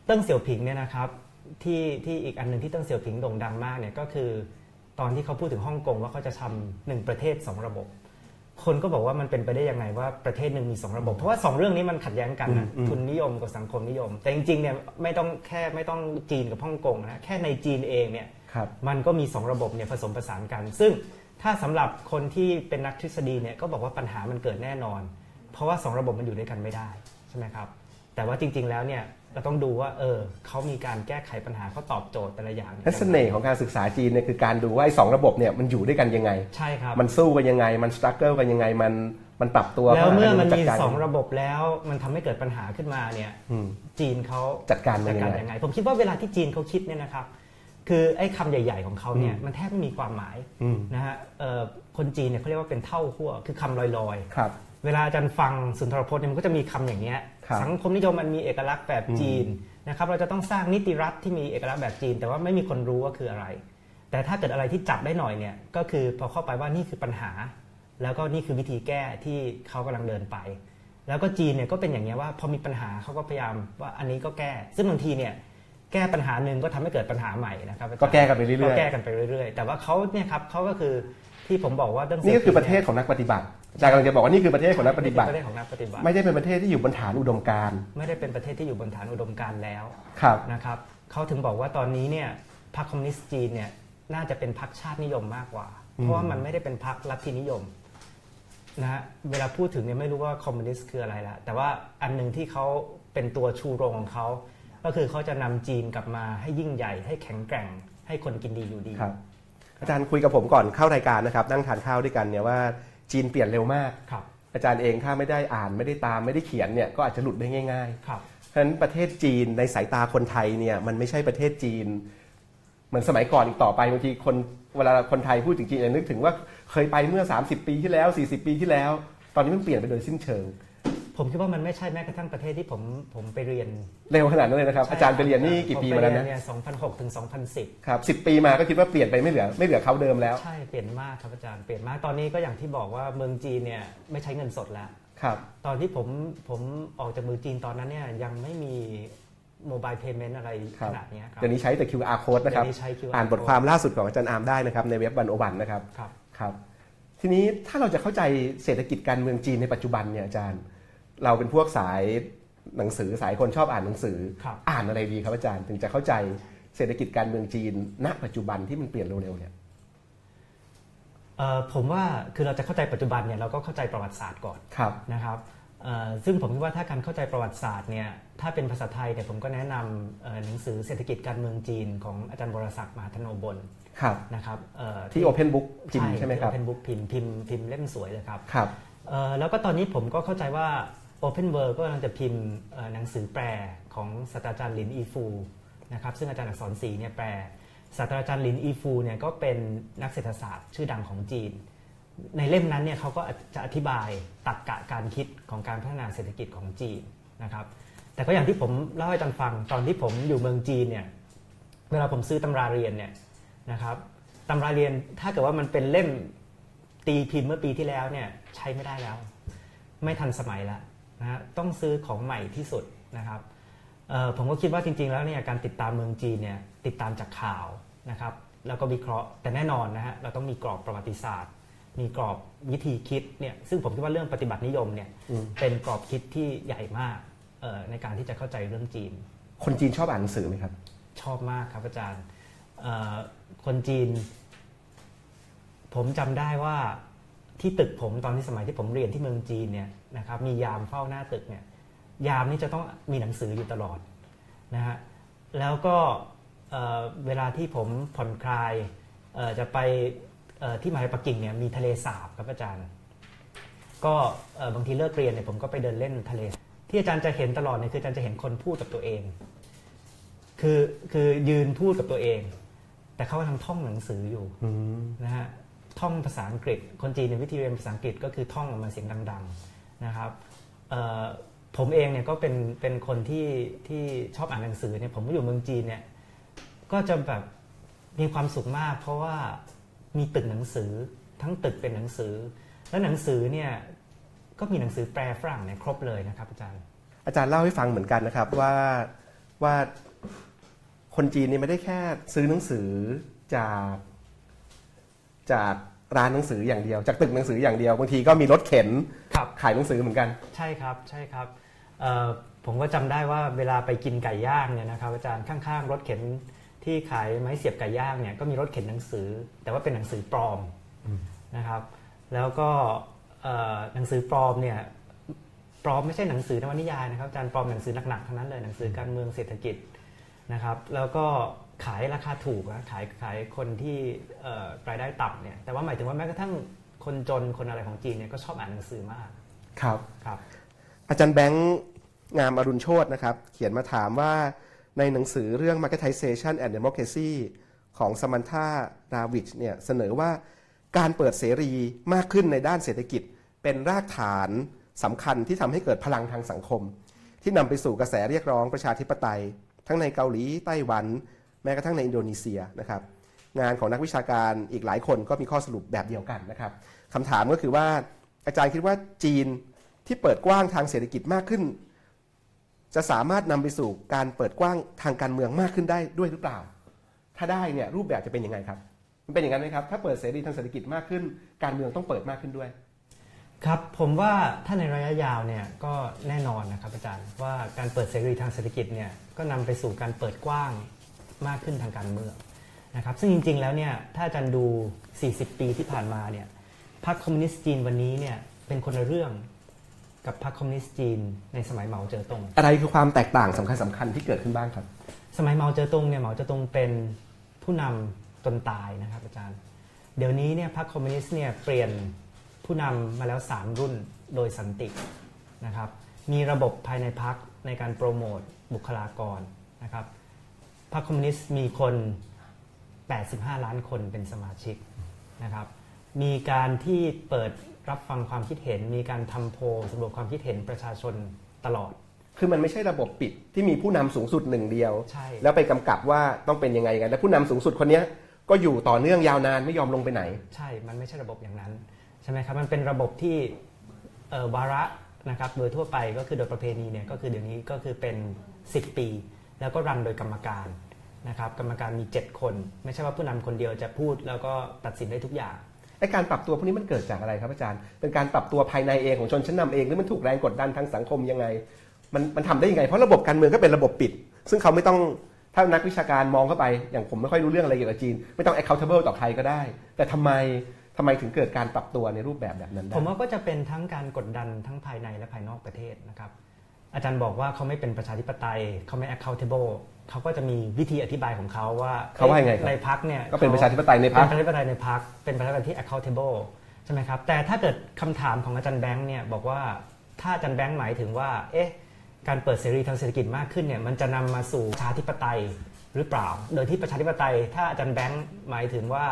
B: เติ้งเสี่ยวผิงเนี่ยนะครับที่ที่อีกอันหนึ่งที่เติ้งเสี่ยวผิงโด่งดังมากเนี่ยก็คือ ตอนที่เขาพูดถึงฮ่องกงว่าเขาจะทำหนึ่งประเทศสองระบบ คนก็บอกว่ามันเป็นไปได้ยังไงว่าประเทศหนึ่งมีสองระบบ เพราะว่าสองเรื่องนี้มันขัดแย้งกันนะ
A: อืมอืม
B: ทุนนิยมกับสังคมนิยม แต่จริงๆเนี่ยไม่ต้องแค่ไม่ต้องจีนกับฮ่องกงนะแค่ในจีนเองเนี่ย
A: ครับ
B: มันก็มี2ระบบเนี่ยผสมผสานกัน ซึ่งถ้าสำหรับคนที่เป็นนักทฤษฎีเนี่ยก็บอกว่าปัญหามันเกิดแน่นอน เพราะว่า2ระบบมันอยู่ด้วยกันไม่ได้ใช่ไหมครับแต่ว่าจริง ๆแล้วเนี่ย เราต้องดูว่าเออเขามีการแก้ไขปัญหาเขาตอบโจทย์แต่ละอย่าง
A: และเสน่ห์ของการศึกษาจีนเนี่ยคือการดูว่าไอ้สองระบบเนี่ยมันอยู่ด้วยกันยังไง
B: ใช่ครับ
A: มันสู้กันยังไง มันสตรัคเกิลกันยังไงมันมันปรับตัว
B: แล้วเมื่อมัน
A: จัด
B: มี
A: การ
B: สองระบบแล้วมันทำให้เกิดปัญหาขึ้นมาเนี่ย
A: อืม
B: จีนเขา
A: จัดการมัน
B: จัด
A: ยัง
B: การ
A: ไง
B: ยังไง ผมคิดว่าเวลาที่จีนเขาคิดเนี่ยนะครับ คือไอ้คำใหญ่ ๆของเขาเนี่ยมันแทบไม่มีความหมาย
A: อืม
B: นะฮะเอ่อคนจีนเนี่ยเขาเรียกว่าเป็นเท่าขั้วคือคำลอยๆ
A: ครับ
B: เวลาอาจารย์ฟังสุนทรพจน์เนี่ยมันก็จะมีคำอย่างเงี้ย
A: ครับ
B: สังคมนิยมมันมีเอกลักษณ์แบบจีนนะครับเราจะต้องสร้างนิติรัฐที่มีเอกลักษณ์แบบจีน แต่ว่าไม่มีคนรู้ว่าคืออะไร แต่ถ้าเกิดอะไรที่จับได้หน่อยเนี่ยก็คือพอเข้าไปว่านี่คือปัญหา แล้วก็นี่คือวิธีแก้ที่เขากำลังเดินไป แล้วก็จีนเนี่ยก็เป็นอย่างเงี้ยว่าพอมีปัญหาเขาก็พยายามว่าอันนี้ก็แก้ ซึ่งบางทีเนี่ยแก้ปัญหาหนึ่งก็ทำให้เกิดปัญหาใหม่นะครับอาจารย์
A: ก็แก้กันไปเรื่อยๆ
B: ก็แก้กันไปเรื่อยๆ แต่ว่าเขาเนี่ยครับเขาก็คือที่ผมบอกว่าเรื่อง
A: นี่ก็คือประเทศของนักปฏิบัติ อาจารย์กำลังจะบอกว่านี่คือประเทศของนักปฏิบัติ
B: ประเทศของนักปฏิบัติ
A: ไม่ได้เป็นประเทศที่อยู่บนฐานอุดมการณ์
B: ไม่ได้เป็นประเทศที่อยู่บนฐานอุดมการณ์แล้ว
A: ครับ
B: นะครับเขาถึงบอกว่าตอนนี้เนี่ยพรรคคอมมิวนิสต์จีนเนี่ยน่าจะเป็นพรรคชาตินิยมมากกว่า เพราะว่ามันไม่ได้เป็นพรรคลัทธินิยมนะฮะเวลาพูดถึงเนี่ยไม่รู้ว่าคอมมิวนิสต์คืออะไรละแต่ว่าอันหนึ่งที่เขาเป็นตัวชูโรงของเขาก็คือเขาจะนำจีนกลับมาให้ยิ่งใหญ่ให้แข็งแกร่ง ให้คนกินดีอยู่ดี
A: ครับอาจารย์คุยกับผมก่อนเข้ารายการนะครับนั่งทานข้าวด้วยกันเนี่ยว่า จีนเปลี่ยนเร็วมาก
B: ครับ
A: อาจารย์เองถ้าไม่ได้อ่านไม่ได้ตามไม่ได้เขียนเนี่ยก็อาจจะหลุดได้ง่าย
B: ครับ
A: ๆเพราะฉะนั้นประเทศจีนในสายตาคนไทยเนี่ยมันไม่ใช่ประเทศจีนเหมือนสมัยก่อนอีกต่อไปบางทีคนเวลาคนไทยพูดถึงจีนเนี่ยนึกถึงว่าเคยไปเมื่อ 30 ปีที่แล้ว 40 ปีที่แล้ว ตอนนี้มันเปลี่ยนไปโดยสิ้นเชิง
B: ผมคิดว่ามันไม่ใช่แม้กระทั่งประเทศที่ผมผมไปเรียน
A: เร็วขนาดนั้นเลยนะครับ อาจารย์ไปเรียนนี่กี่ปีมาแล้ว
B: ผ
A: นะ
B: ไปเรียนเนี่ย2006ถึง2010
A: ครับสิปีมาก็คิดว่าเปลี่ยนไปไม่เหลือไม่เหลือเขาเดิมแล้ว
B: ใช่เปลี่ยนมากครับอาจารย์เปลี่ยนมากตอนนี้ก็อย่างที่บอกว่าเมืองจีนเนี่ยไม่ใช้เงินสดแล้ว
A: ครับ
B: ตอนที่ผมผมออกจากเมืองจีนตอนนั้นเนี่ยยังไม่มีโมบายเพย์เมนต์อะไร
A: ครั
B: ข
A: บ
B: นาดเนี้ยครับ
A: เดี๋ยวนี้ใช้แต่ QR code นะครับ
B: เดี๋ยวนี้ใช้ QR
A: อ่านบทความล่าสุดของอาจารย์อาร์มได้นะครับในเว็บวันโอวันนะครับ
B: ครับ
A: ครับ ทีนี้ถ้าเราจะเข้าใจเศรษฐกิจการเมืองจีนในปัจจุบันเนี่ยอาจารย์ เราเป็นพวกสายหนังสือสายคนชอบอ่านหนังสือ
B: ครับ
A: อ่านอะไรดีครับอาจารย์ ถึงจะเข้าใจเศรษฐกิจการเมืองจีน ณ ปัจจุบันที่มันเปลี่ยนเร็วๆเนี่ย
B: เอ่อผมว่าคือเราจะเข้าใจปัจจุบันเนี่ยเราก็เข้าใจประวัติศาสตร์ก่อน
A: ครับ
B: นะครับเอ่อซึ่งผมคิดว่าถ้าการเข้าใจประวัติศาสตร์เนี่ยถ้าเป็นภาษาไทยเนี่ยผมก็แนะนำเอ่อหนังสือเศรษฐกิจการเมืองจีนของอาจารย์บรศักดิ์มหาธโนบล
A: ครับ
B: นะครับเอ่อ
A: ที่ Open Book พิมพ์ใช่ไหมครับ
B: เป็นบุ๊กพิมพ์พิมพ์พิมพ์เล่มสวยเลยครับ
A: ครับ
B: เอ่อแล้วก็ตอนนี้ผมก็เข้าใจว่า Open World ก็กำลังจะพิมพ์หนังสือแปลของศาสตราจารย์ลินอีฟูนะครับซึ่งอาจารย์อักษรศรีเนี่ยแปลศาสตราจารย์ลินอีฟูเนี่ยก็เป็นนักเศรษฐศาสตร์ชื่อดังของจีน ในเล่มนั้นเนี่ยเขาก็จะอธิบายตรรกะการคิดของการพัฒนาเศรษฐกิจของจีนนะครับแต่ก็อย่างที่ผมเล่าให้อาจารย์ฟังตอนที่ผมอยู่เมืองจีนเนี่ยเวลาผมซื้อตำราเรียนเนี่ยนะครับตำราเรียนถ้าเกิดว่ามันเป็นเล่มตีพิมพ์เมื่อปีที่แล้วเนี่ยใช้ไม่ได้แล้ว ไม่ทันสมัยแล้ว นะฮะต้องซื้อของใหม่ที่สุดนะครับเอ่อผมก็คิดว่าจริง ๆ แล้วเนี่ยการติดตามเมืองจีนเนี่ยติดตามจากข่าวนะครับ แล้วก็วิเคราะห์แต่แน่นอนนะฮะเราต้องมีกรอบประวัติศาสตร์ มีกรอบวิธีคิดเนี่ยซึ่งผมคิดว่าเรื่องปฏิบัตินิยมเนี่ย
A: อืม
B: เป็นกรอบคิดที่ใหญ่มากเอ่อในการที่จะเข้าใจเรื่องจีน
A: คนจีนชอบอ่านหนังสือไหมครับ
B: ชอบมากครับอาจารย์เอ่อคนจีน ผมจำได้ว่าที่ตึกผมตอนที่สมัยที่ผมเรียนที่เมืองจีนเนี่ย นะครับมียามเฝ้าหน้าตึกเนี่ยยามนี่จะต้องมีหนังสืออยู่ตลอดนะฮะแล้วก็เอ่อเวลาที่ผมผ่อนคลายเอ่อจะไปเอ่อที่มหาลัยปักกิ่งเนี่ยมีทะเลสาบครับอาจารย์ ก็เอ่อบางทีเลิกเรียนเนี่ยผมก็ไปเดินเล่นทะเล ที่อาจารย์จะเห็นตลอดเนี่ยคืออาจารย์จะเห็นคนพูดกับตัวเอง คือคือยืนพูดกับตัวเอง แต่เขากำลังท่องหนังสืออยู่
A: อืม
B: นะฮะท่องภาษาอังกฤษ คนจีนในยวิธีเรียนภาษาอังกฤษก็คือท่องออกมาเสียงดัง ๆ นะครับผมเองเนี่ยก็เป็นเป็นคนที่ที่ชอบอ่านหนังสือเนี่ยผมก็อยู่เมืองจีนเนี่ยก็จะแบบมีความสุขมาก เพราะว่ามีตึกหนังสือทั้งตึกเป็นหนังสือ แล้วหนังสือเนี่ยก็มีหนังสือแปลฝรั่งเนี่ยครบเลยนะครับอาจารย์
A: อาจารย์เล่าให้ฟังเหมือนกันนะครับว่าว่าคนจีนนี่ไม่ได้แค่ซื้อหนังสือจากจาก ร้านหนังสืออย่างเดียว จากตึกหนังสืออย่างเดียวบางทีก็มีรถเข็น
B: ครับ
A: ขายหนังสือเหมือนกัน
B: ใช่ครับใช่ครับเอ่อผมก็จำได้ว่าเวลาไปกินไก่ย่างเนี่ยนะครับอาจารย์ข้างๆ รถเข็นที่ขายไม้เสียบไก่ย่างเนี่ยก็มีรถเข็นหนังสือ แต่ว่าเป็นหนังสือปลอมนะครับ แล้วก็เอ่อหนังสือปลอมเนี่ยปลอมไม่ใช่หนังสือนวนิยายนะครับอาจารย์ปลอมหนังสือหนักๆทั้งนั้นเลยหนังสือการเมืองเศรษฐกิจนะครับ แล้วก็ ขายราคาถูกนะขายขายคนที่เอ่อรายได้ต่ำเนี่ยแต่ว่าหมายถึงว่าแม้กระทั่งคนจนคนอะไรของจีนเนี่ยก็ชอบอ่านหนังสือมาก
A: ครับ
B: ครับ
A: อาจารย์แบงค์งามอรุณโชตนะครับ เขียนมาถามว่าในหนังสือเรื่อง Marketization and Democracy ของสมันธาราวิชเนี่ยเสนอว่าการเปิดเสรีมากขึ้นในด้านเศรษฐกิจ เป็นรากฐานสำคัญที่ทำให้เกิดพลังทางสังคม ที่นำไปสู่กระแสเรียกร้องประชาธิปไตย ทั้งในเกาหลีไต้หวัน แม้กระทั่งในอินโดนีเซียนะครับงานของนักวิชาการอีกหลายคนก็มีข้อสรุปแบบเดียวกันนะครับคำถามก็คือว่าอาจารย์คิดว่าจีนที่เปิดกว้างทางเศรษฐกิจมากขึ้น จะสามารถนำไปสู่การเปิดกว้างทางการเมืองมากขึ้นได้ด้วยหรือเปล่า ถ้าได้เนี่ยรูปแบบจะเป็นยังไงครับ มันเป็นอย่างนั้นไหมครับ ถ้าเปิดเสรีทางเศรษฐกิจมากขึ้น การเมืองต้องเปิดมากขึ้นด้วย
B: ครับผมว่าถ้าในระยะยาวเนี่ยก็แน่นอนนะครับอาจารย์ว่าการเปิดเสรีทางเศรษฐกิจเนี่ยก็นำไปสู่การเปิดกว้าง มากขึ้นทางการเมืองนะครับซึ่งจริง ๆ แล้วเนี่ยถ้าอาจารย์ดู 40 ปีที่ผ่านมาเนี่ยพรรคคอมมิวนิสต์จีนวันนี้เนี่ยเป็นคนละเรื่องกับพรรคคอมมิวนิสต์จีนในสมัยเหมาเจ๋อตง
A: อะไรคือความแตกต่างสำคัญสำคัญที่เกิดขึ้นบ้างครับ
B: สมัยเหมาเจ๋อตงเนี่ยเหมาเจ๋อตงเป็นผู้นำจนตายนะครับอาจารย์ เดี๋ยวนี้เนี่ยพรรคคอมมิวนิสต์เนี่ยเปลี่ยนผู้นำมาแล้ว 3 รุ่นโดยสันตินะครับ มีระบบภายในพรรคในการโปรโมทบุคลากรนะครับ พรรคคอมมิวนิสต์มีคน 85 ล้านคนเป็นสมาชิกนะครับ มีการที่เปิดรับฟังความคิดเห็น มีการทำโพลสำรวจความคิดเห็นประชาชนตลอด
A: คือมันไม่ใช่ระบบปิดที่มีผู้นำสูงสุดหนึ่งเดียว
B: ใช่
A: แล้วไปกำกับว่าต้องเป็นยังไงกัน แล้วผู้นำสูงสุดคนเนี้ยก็อยู่ต่อเนื่องยาวนานไม่ยอมลงไปไหน
B: ใช่ มันไม่ใช่ระบบอย่างนั้นใช่ไหมครับ มันเป็นระบบที่เอ่อวาระนะครับ โดยทั่วไปก็คือโดยประเพณีเนี่ยก็คือเดี๋ยวนี้ก็คือเป็น 10 ปี แล้วก็รันโดยกรรมการนะครับกรรมการมี 7 คน ไม่ใช่ว่าผู้นำคนเดียวจะพูดแล้วก็ตัดสินได้ทุกอย่าง
A: ไอการปรับตัวพวกนี้มันเกิดจากอะไรครับอาจารย์ เป็นการปรับตัวภายในเองของชนชั้นนำเองหรือมันถูกแรงกดดันทางสังคมยังไง มันมันทำได้ยังไง เพราะระบบการเมืองก็เป็นระบบปิด ซึ่งเขาไม่ต้องถ้านักวิชาการมองเข้าไปอย่างผมไม่ค่อยรู้เรื่องอะไรเกี่ยวกับจีน ไม่ต้อง accountable ต่อใครก็ได้ แต่ทำไมทำไมถึงเกิดการปรับตัวในรูปแบบแบบนั้นได้
B: ผมว่าก็จะเป็นทั้งการกดดันทั้งภายในและภายนอกประเทศนะครับ อาจารย์บอกว่าเขาไม่เป็นประชาธิปไตยเขาไม่ accountable เขาก็จะมีวิธีอธิบายของเขาว่า
A: เขาว่ายังไงครับ
B: ในพักเนี่ย
A: ก็เป็นประชาธิปไตยในพรรค
B: เป็นประชาธิปไตยในพักเป็นประชาธิปไตยที่ accountable ใช่ไหมครับแต่ถ้าเกิดคำถามของอาจารย์แบงค์เนี่ยบอกว่าถ้าอาจารย์แบงค์หมายถึงว่าเอ๊ะการเปิดเสรีทางเศรษฐกิจมากขึ้นเนี่ยมันจะนำมาสู่ประชาธิปไตยหรือเปล่า โดยที่ประชาธิปไตย ถ้าอาจารย์แบงค์หมายถึงว่า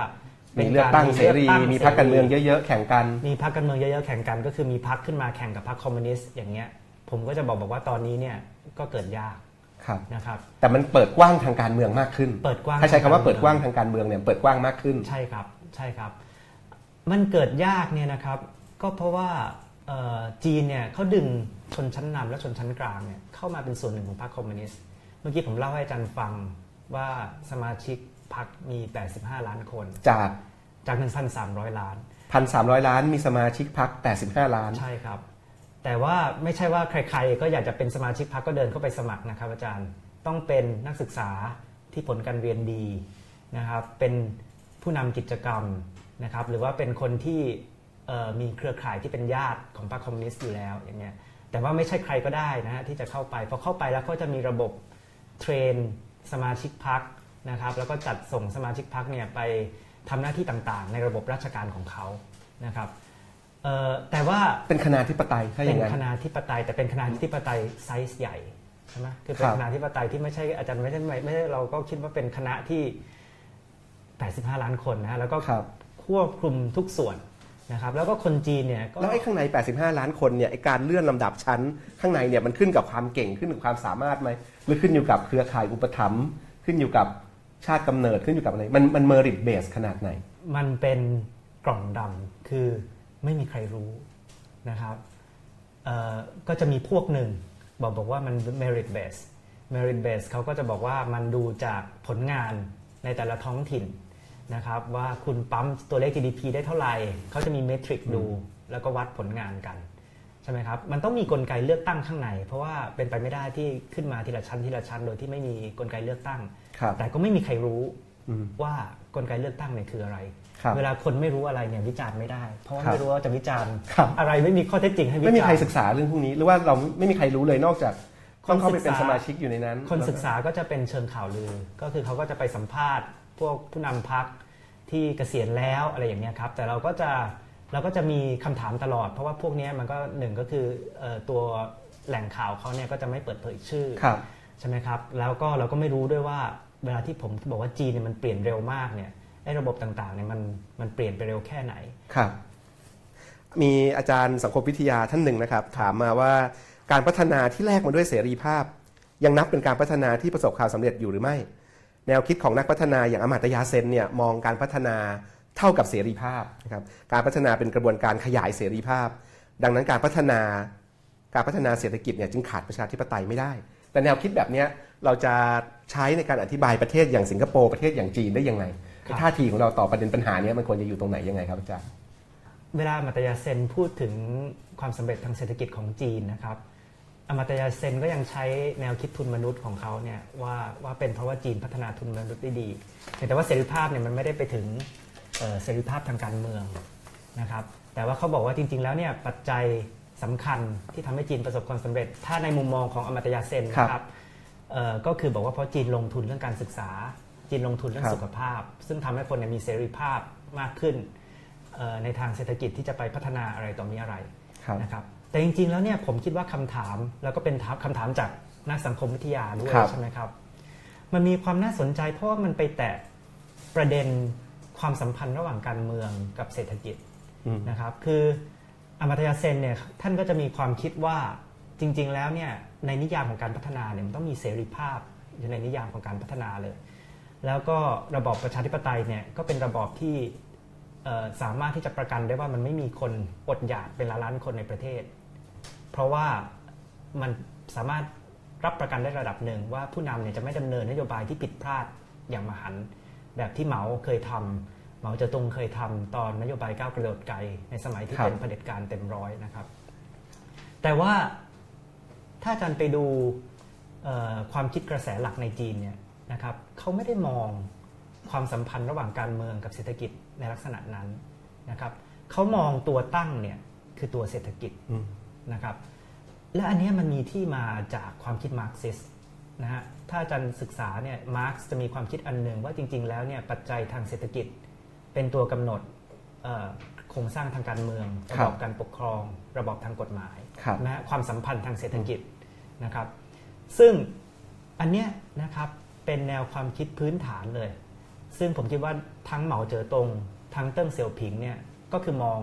A: มี
B: มี
A: เลือกตั้งเสรี มีพรรคการเมืองเยอะๆแข่งกัน
B: มีพรรคการเมืองเยอะๆแข่งกัน ก็คือมีพรรคขึ้นมาแข่งกับพรรคคอมมิวนิสต์อย่างเงี้ย ผมก็จะบอกบอกว่าตอนนี้เนี่ยก็เกิดยาก
A: ครับ
B: นะครับ
A: แต่มันเปิดกว้างทางการเมืองมากขึ้น
B: เปิดกว้าง
A: ถ้าใช้คำว่า
B: ทางการเมือง
A: เปิดกว้างทางการเมืองเนี่ยเปิดกว้างมากขึ้น
B: ใช่ครับ ใช่ครับ มันเกิดยากเนี่ยนะครับ ก็เพราะว่าเอ่อจีนเนี่ยเขาดึงชนชั้นนำและชนชั้นกลางเนี่ยเข้ามาเป็นส่วนหนึ่งของพรรคคอมมิวนิสต์ เมื่อกี้ผมเล่าให้อาจารย์ฟังว่าสมาชิกพรรคมี 85 ล้านคน
A: จาก
B: จาก 1,300 ล้าน
A: 1,300 ล้านมีสมาชิกพรรค85 ล้าน
B: ใช่ครับ แต่ว่าไม่ใช่ว่าใครๆ ก็อยากจะเป็นสมาชิกพรรคก็เดินเข้าไปสมัครนะครับอาจารย์ต้องเป็นนักศึกษาที่ผลการเรียนดีนะครับเป็นผู้นำกิจกรรมนะครับหรือว่าเป็นคนที่มีเครือข่ายที่เป็นญาติของพรรคคอมมิวนิสต์อยู่แล้วอย่างเงี้ยแต่ว่าไม่ใช่ใครก็ได้นะฮะที่จะเข้าไปพอเข้าไปแล้วก็จะมีระบบเทรนสมาชิกพรรคนะครับแล้วก็จัดส่งสมาชิกพรรคเนี่ยไปทำหน้าที่ต่างๆ ในระบบราชการของเขานะครับ แต่ว่า
A: เป็นคณะธิปไตยถ้าอ
B: เป็
A: ย่านงนั้น
B: คณะธิปไตย แต่เป็นคณะธิปไตยไซส์ใหญ่ใช่ไหมคือเป็น
A: ครับ
B: คณะธิปไตยที่ไม่ใช่อาจารย์ไม่ใช่ไม่ไม่ใช่เราก็คิดว่าเป็นคณะที่ 85 ล้านคนนะฮะแล้วก็
A: ครับ
B: ควบคลุมทุกส่วนนะครับแล้วก็คนจีนเนี่ยก็
A: แล้วไอ้ข้างใน 85 ล้านคนเนี่ยไอ้การเลื่อนลำดับชั้น ข้างในเนี่ยมันขึ้นกับความเก่งขึ้นกับความสามารถไหมหรือขึ้นอยู่กับเครือข่ายอุปถัมภ์ขึ้นอยู่กับชาติกำเนิดขึ้นอยู่กับอะไรมันมันเมริตเบสขนาดไหน
B: มันเป็นกล่องดำคือ ไม่มีใครรู้นะครับเอ่อก็จะมีพวกหนึ่งบอกบอกว่ามัน merit base merit base เขาก็จะบอกว่ามันดูจากผลงานในแต่ละท้องถิ่นนะครับ ว่าคุณปั๊มตัวเลข GDP ได้เท่าไหร่เขาจะมีเมทริกดู แล้วก็วัดผลงานกันใช่ไหมครับ มันต้องมีกลไกเลือกตั้งข้างใน เพราะว่าเป็นไปไม่ได้ที่ขึ้นมาทีละชั้นทีละชั้น โดยที่ไม่มีกลไกเลือกตั้ง
A: ครับ
B: แต่ก็ไม่มีใครรู้
A: อืม
B: ว่ากลไกเลือกตั้งเนี่ยคืออะไร
A: ครับ
B: เวลาคนไม่รู้อะไรเนี่ยวิจารณ์ไม่ได้ เพราะว่า
A: ครับ
B: ไม่รู้ว่าจะวิจารณ์
A: ครับ
B: อะไรไม่มีข้อเท็จจริงให้วิจารณ์
A: ไม่มีใครศึกษาเรื่องพวกนี้ หรือว่าเราไม่มีใครรู้เลยนอกจากต้องเข้าไปเป็น
B: คนศึกษา
A: สมาชิกอยู่ในนั้น
B: คนศึกษาก็จะเป็นเชิงข่าวลือ ก็คือเขาก็จะไปสัมภาษณ์ พวกผู้นำพักที่เกษียณแล้วอะไรอย่างเงี้ยครับ แต่เราก็จะเราก็จะมีคำถามตลอด เพราะว่าพวกเนี้ยมันก็หนึ่งก็คือเอ่อตัวแหล่งข่าวเขาเนี่ยก็จะไม่เปิดเผยชื่อ
A: ครับ
B: ใช่ไหมครับ แล้วก็เราก็ไม่รู้ด้วยว่าเวลาที่ผมบอกว่าจีนเนี่ยมันเปลี่ยนเร็วมากเนี่ย ไอ้ระบบต่างๆเนี่ยมันมันเปลี่ยนไปเร็วแค่ไหน
A: ครับ มีอาจารย์สังคมวิทยาท่านหนึ่งนะครับ ถามมาว่าการพัฒนาที่แลกมาด้วยเสรีภาพ ยังนับเป็นการพัฒนาที่ประสบความสำเร็จอยู่หรือไม่ แนวคิดของนักพัฒนาอย่างอมาตยาเซนเนี่ยมองการพัฒนาเท่ากับเสรีภาพนะครับการพัฒนาเป็นกระบวนการขยายเสรีภาพ ดังนั้นการพัฒนาการพัฒนาเศรษฐกิจเนี่ยจึงขาดประชาธิปไตยไม่ได้ แต่แนวคิดแบบนี้เราจะใช้ในการอธิบายประเทศอย่างสิงคโปร์ประเทศอย่างจีนได้ยังไง
B: ครับ
A: ท่าทีของเราต่อประเด็นปัญหาเนี้ยมันควรจะอยู่ตรงไหนยังไงครับอาจารย์
B: เวลาอมาตยาเซนพูดถึงความสำเร็จทางเศรษฐกิจของจีนนะครับอมาตยาเซนก็ยังใช้แนวคิดทุนมนุษย์ของเขาเนี่ยว่าว่าเป็นเพราะว่าจีนพัฒนาทุนมนุษย์ได้ดี แต่ว่าเสรีภาพเนี่ยมันไม่ได้ไปถึงเอ่อเสรีภาพทางการเมืองนะครับแต่ว่าเขาบอกว่าจริง ๆ แล้วเนี่ยปัจจัยสำคัญที่ทำให้จีนประสบความสำเร็จ ถ้าในมุมมองของอมาตยาเซนนะครับเอ่อก็คือบอกว่าเพราะจีนลงทุนเรื่องการศึกษา จีนลงทุนเรื่อง
A: ครับ
B: สุขภาพ ซึ่งทำให้คนเนี่ยมีเสรีภาพมากขึ้นเอ่อในทางเศรษฐกิจที่จะไปพัฒนาอะไรต่อมีอะไร
A: ครับ
B: นะครับแต่จริง ๆ แล้วเนี่ยผมคิดว่าคำถามแล้วก็เป็นถามคำถามจากนักสังคมวิทยาด้วย
A: ครับ
B: ใช่ไหมครับ มันมีความน่าสนใจเพราะว่ามันไปแตะประเด็นความสัมพันธ์ระหว่างการเมืองกับเศรษฐกิจ
A: อืม
B: นะครับ คืออมาตยาเซนเนี่ยท่านก็จะมีความคิดว่าจริง ๆ แล้วเนี่ยในนิยามของการพัฒนาเนี่ยมันต้องมีเสรีภาพอยู่ในนิยามของการพัฒนาเลย แล้วก็ระบอบประชาธิปไตยเนี่ยก็เป็นระบอบที่เอ่อสามารถที่จะประกันได้ว่ามันไม่มีคนอดอยากเป็นล้านล้านๆคนในประเทศ เพราะว่ามันสามารถรับประกันได้ระดับหนึ่งว่าผู้นำเนี่ยจะไม่ดำเนินนโยบายที่ผิดพลาดอย่างมหันต์แบบที่เหมาเคยทำเหมาเจ๋อตงเคยทำตอนนโยบายก้าวกระโดดไกลในสมัยที่
A: ครับ
B: เป็นเผด็จการเต็มร้อยนะครับ แต่ว่าถ้าอาจารย์ไปดูเอ่อความคิดกระแสหลักในจีนเนี่ย นะครับเขาไม่ได้มองความสัมพันธ์ระหว่างการเมืองกับเศรษฐกิจในลักษณะนั้นนะครับเขามองตัวตั้งเนี่ยคือตัวเศรษฐกิจ
A: อืม
B: นะครับและอันเนี้ยมันมีที่มาจากความคิดมาร์กซิสนะฮะถ้าอาจารย์ศึกษาเนี่ยมาร์กจะมีความคิดอันหนึ่งว่าจริง ๆ แล้วเนี่ยปัจจัยทางเศรษฐกิจเป็นตัวกำหนดเอ่อโครงสร้างทางการเมือง
A: ครั
B: ระ
A: บ
B: บอบการปกครอง ระบอบทางกฎหมาย
A: ครับ
B: นะฮะความสัมพันธ์ทางเศรษฐกิจนะครับ ซึ่งอันเนี้ยนะครับ เป็นแนวความคิดพื้นฐานเลย ซึ่งผมคิดว่าทั้งเหมาเจ๋อตง ทั้งเติ้งเสี่ยวผิงเนี่ยก็คือมอง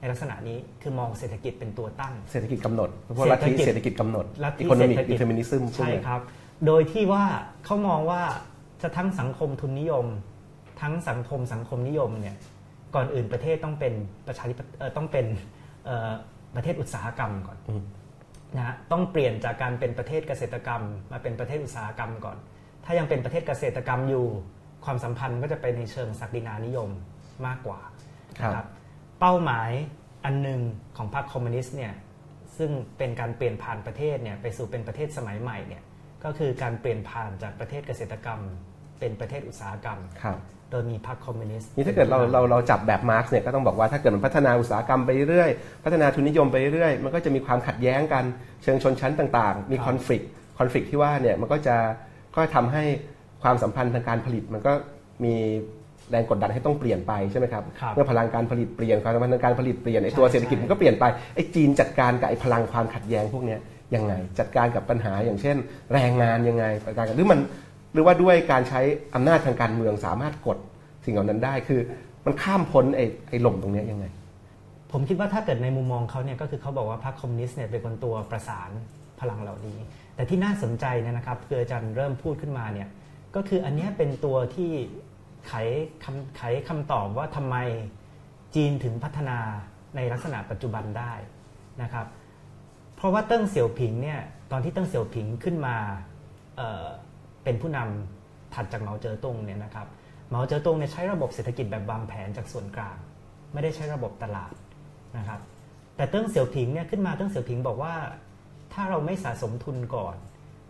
B: ในลักษณะนี้คือมองเศรษฐกิจเป็นตัวตั้ง
A: เศรษฐกิจกำหนดเพราะลัทธิเศรษฐกิจกำหนด
B: ลัทธิ
A: อีโคโนมิก
B: เศรษฐกิจ
A: ดิเทอร์มินิซึม
B: ใช่ครับ โดยที่ว่าเขามองว่าจะทั้งสังคมทุนนิยม ทั้งสังคมสังคมนิยมเนี่ยก่อนอื่นประเทศต้องเป็นประชาธิปไตยเอ่อต้องเป็นเอ่อประเทศอุตสาหกรรมก่อน
A: อืม
B: นะฮะต้องเปลี่ยนจากการเป็นประเทศเกษตรกรรม มาเป็นประเทศอุตสาหกรรมก่อน ถ้ายังเป็นประเทศเกษตรกรรมอยู่ ความสัมพันธ์ก็จะไปในเชิงศักดินานิยมมากกว่า
A: ครับ
B: นะครับเป้าหมายอันหนึ่งของพรรคคอมมิวนิสต์เนี่ยซึ่งเป็นการเปลี่ยนผ่านประเทศเนี่ยไปสู่เป็นประเทศสมัยใหม่เนี่ยก็คือการเปลี่ยนผ่านจากประเทศเกษตรกรรม เป็นประเทศอุตสาหกรรม
A: ครับ
B: โดยมีพรรคคอมมิวนิสต์
A: นี่ถ้าเกิดเราเราเราจับแบบมาร์กซ์เนี่ยก็ต้องบอกว่าถ้าเกิดมันพัฒนาอุตสาหกรรมไปเรื่อยพัฒนาทุนนิยมไปเรื่อยมันก็จะมีความขัดแย้งกันเชิงชนชั้นต่าง ๆ มีคอนฟ lict คอนฟ lict ที่ว่าเนี่ยมันก็จะ ก็ทำให้ความสัมพันธ์ทางการผลิตมันก็มีแรงกดดันให้ต้องเปลี่ยนไปใช่ไหมครับ
B: ครับ
A: เมื่อพลังการผลิตเปลี่ยนความสัมพันธ์ทางการผลิตเปลี่ยนไอ้ตัว
B: ใช่
A: เศรษฐกิจ
B: ใช่
A: มันก็เปลี่ยนไปไอ้จีนจัดการกับไอ้พลังความขัดแย้งพวกเนี้ยยังไง จัดการกับปัญหาอย่างเช่น แรงงานยังไงจัดการกับหรือมันหรือว่าด้วยการใช้อำนาจทางการเมืองสามารถกดสิ่งเหล่านั้นได้คือมันข้ามพ้นไอ้ไอ้หล่มตรงเนี้ยยังไง
B: ผมคิดว่าถ้าเกิดในมุมมองเขาเนี่ยก็คือเขาบอกว่าพรรคคอมมิวนิสต์เนี่ยเป็นคนตัวประสานพลังเหล่านี้ แต่ที่น่าสนใจนะครับคืออาจารย์เริ่มพูดขึ้นมาเนี่ยก็คืออันนี้เป็นตัวที่ไขคำไขคำตอบว่าทำไมจีนถึงพัฒนาในลักษณะปัจจุบันได้นะครับ เพราะว่าเติ้งเสี่ยวผิงเนี่ยตอนที่เติ้งเสี่ยวผิงขึ้นมาเป็นผู้นำถัดจากเหมาเจ๋อตงเนี่ยนะครับเหมาเจ๋อตงเนี่ยใช้ระบบเศรษฐกิจแบบวางแผนจากส่วนกลาง ไม่ได้ใช้ระบบตลาดนะครับแต่เติ้งเสี่ยวผิงเนี่ยขึ้นมาเติ้งเสี่ยวผิงบอกว่า ถ้าเราไม่สะสมทุนก่อน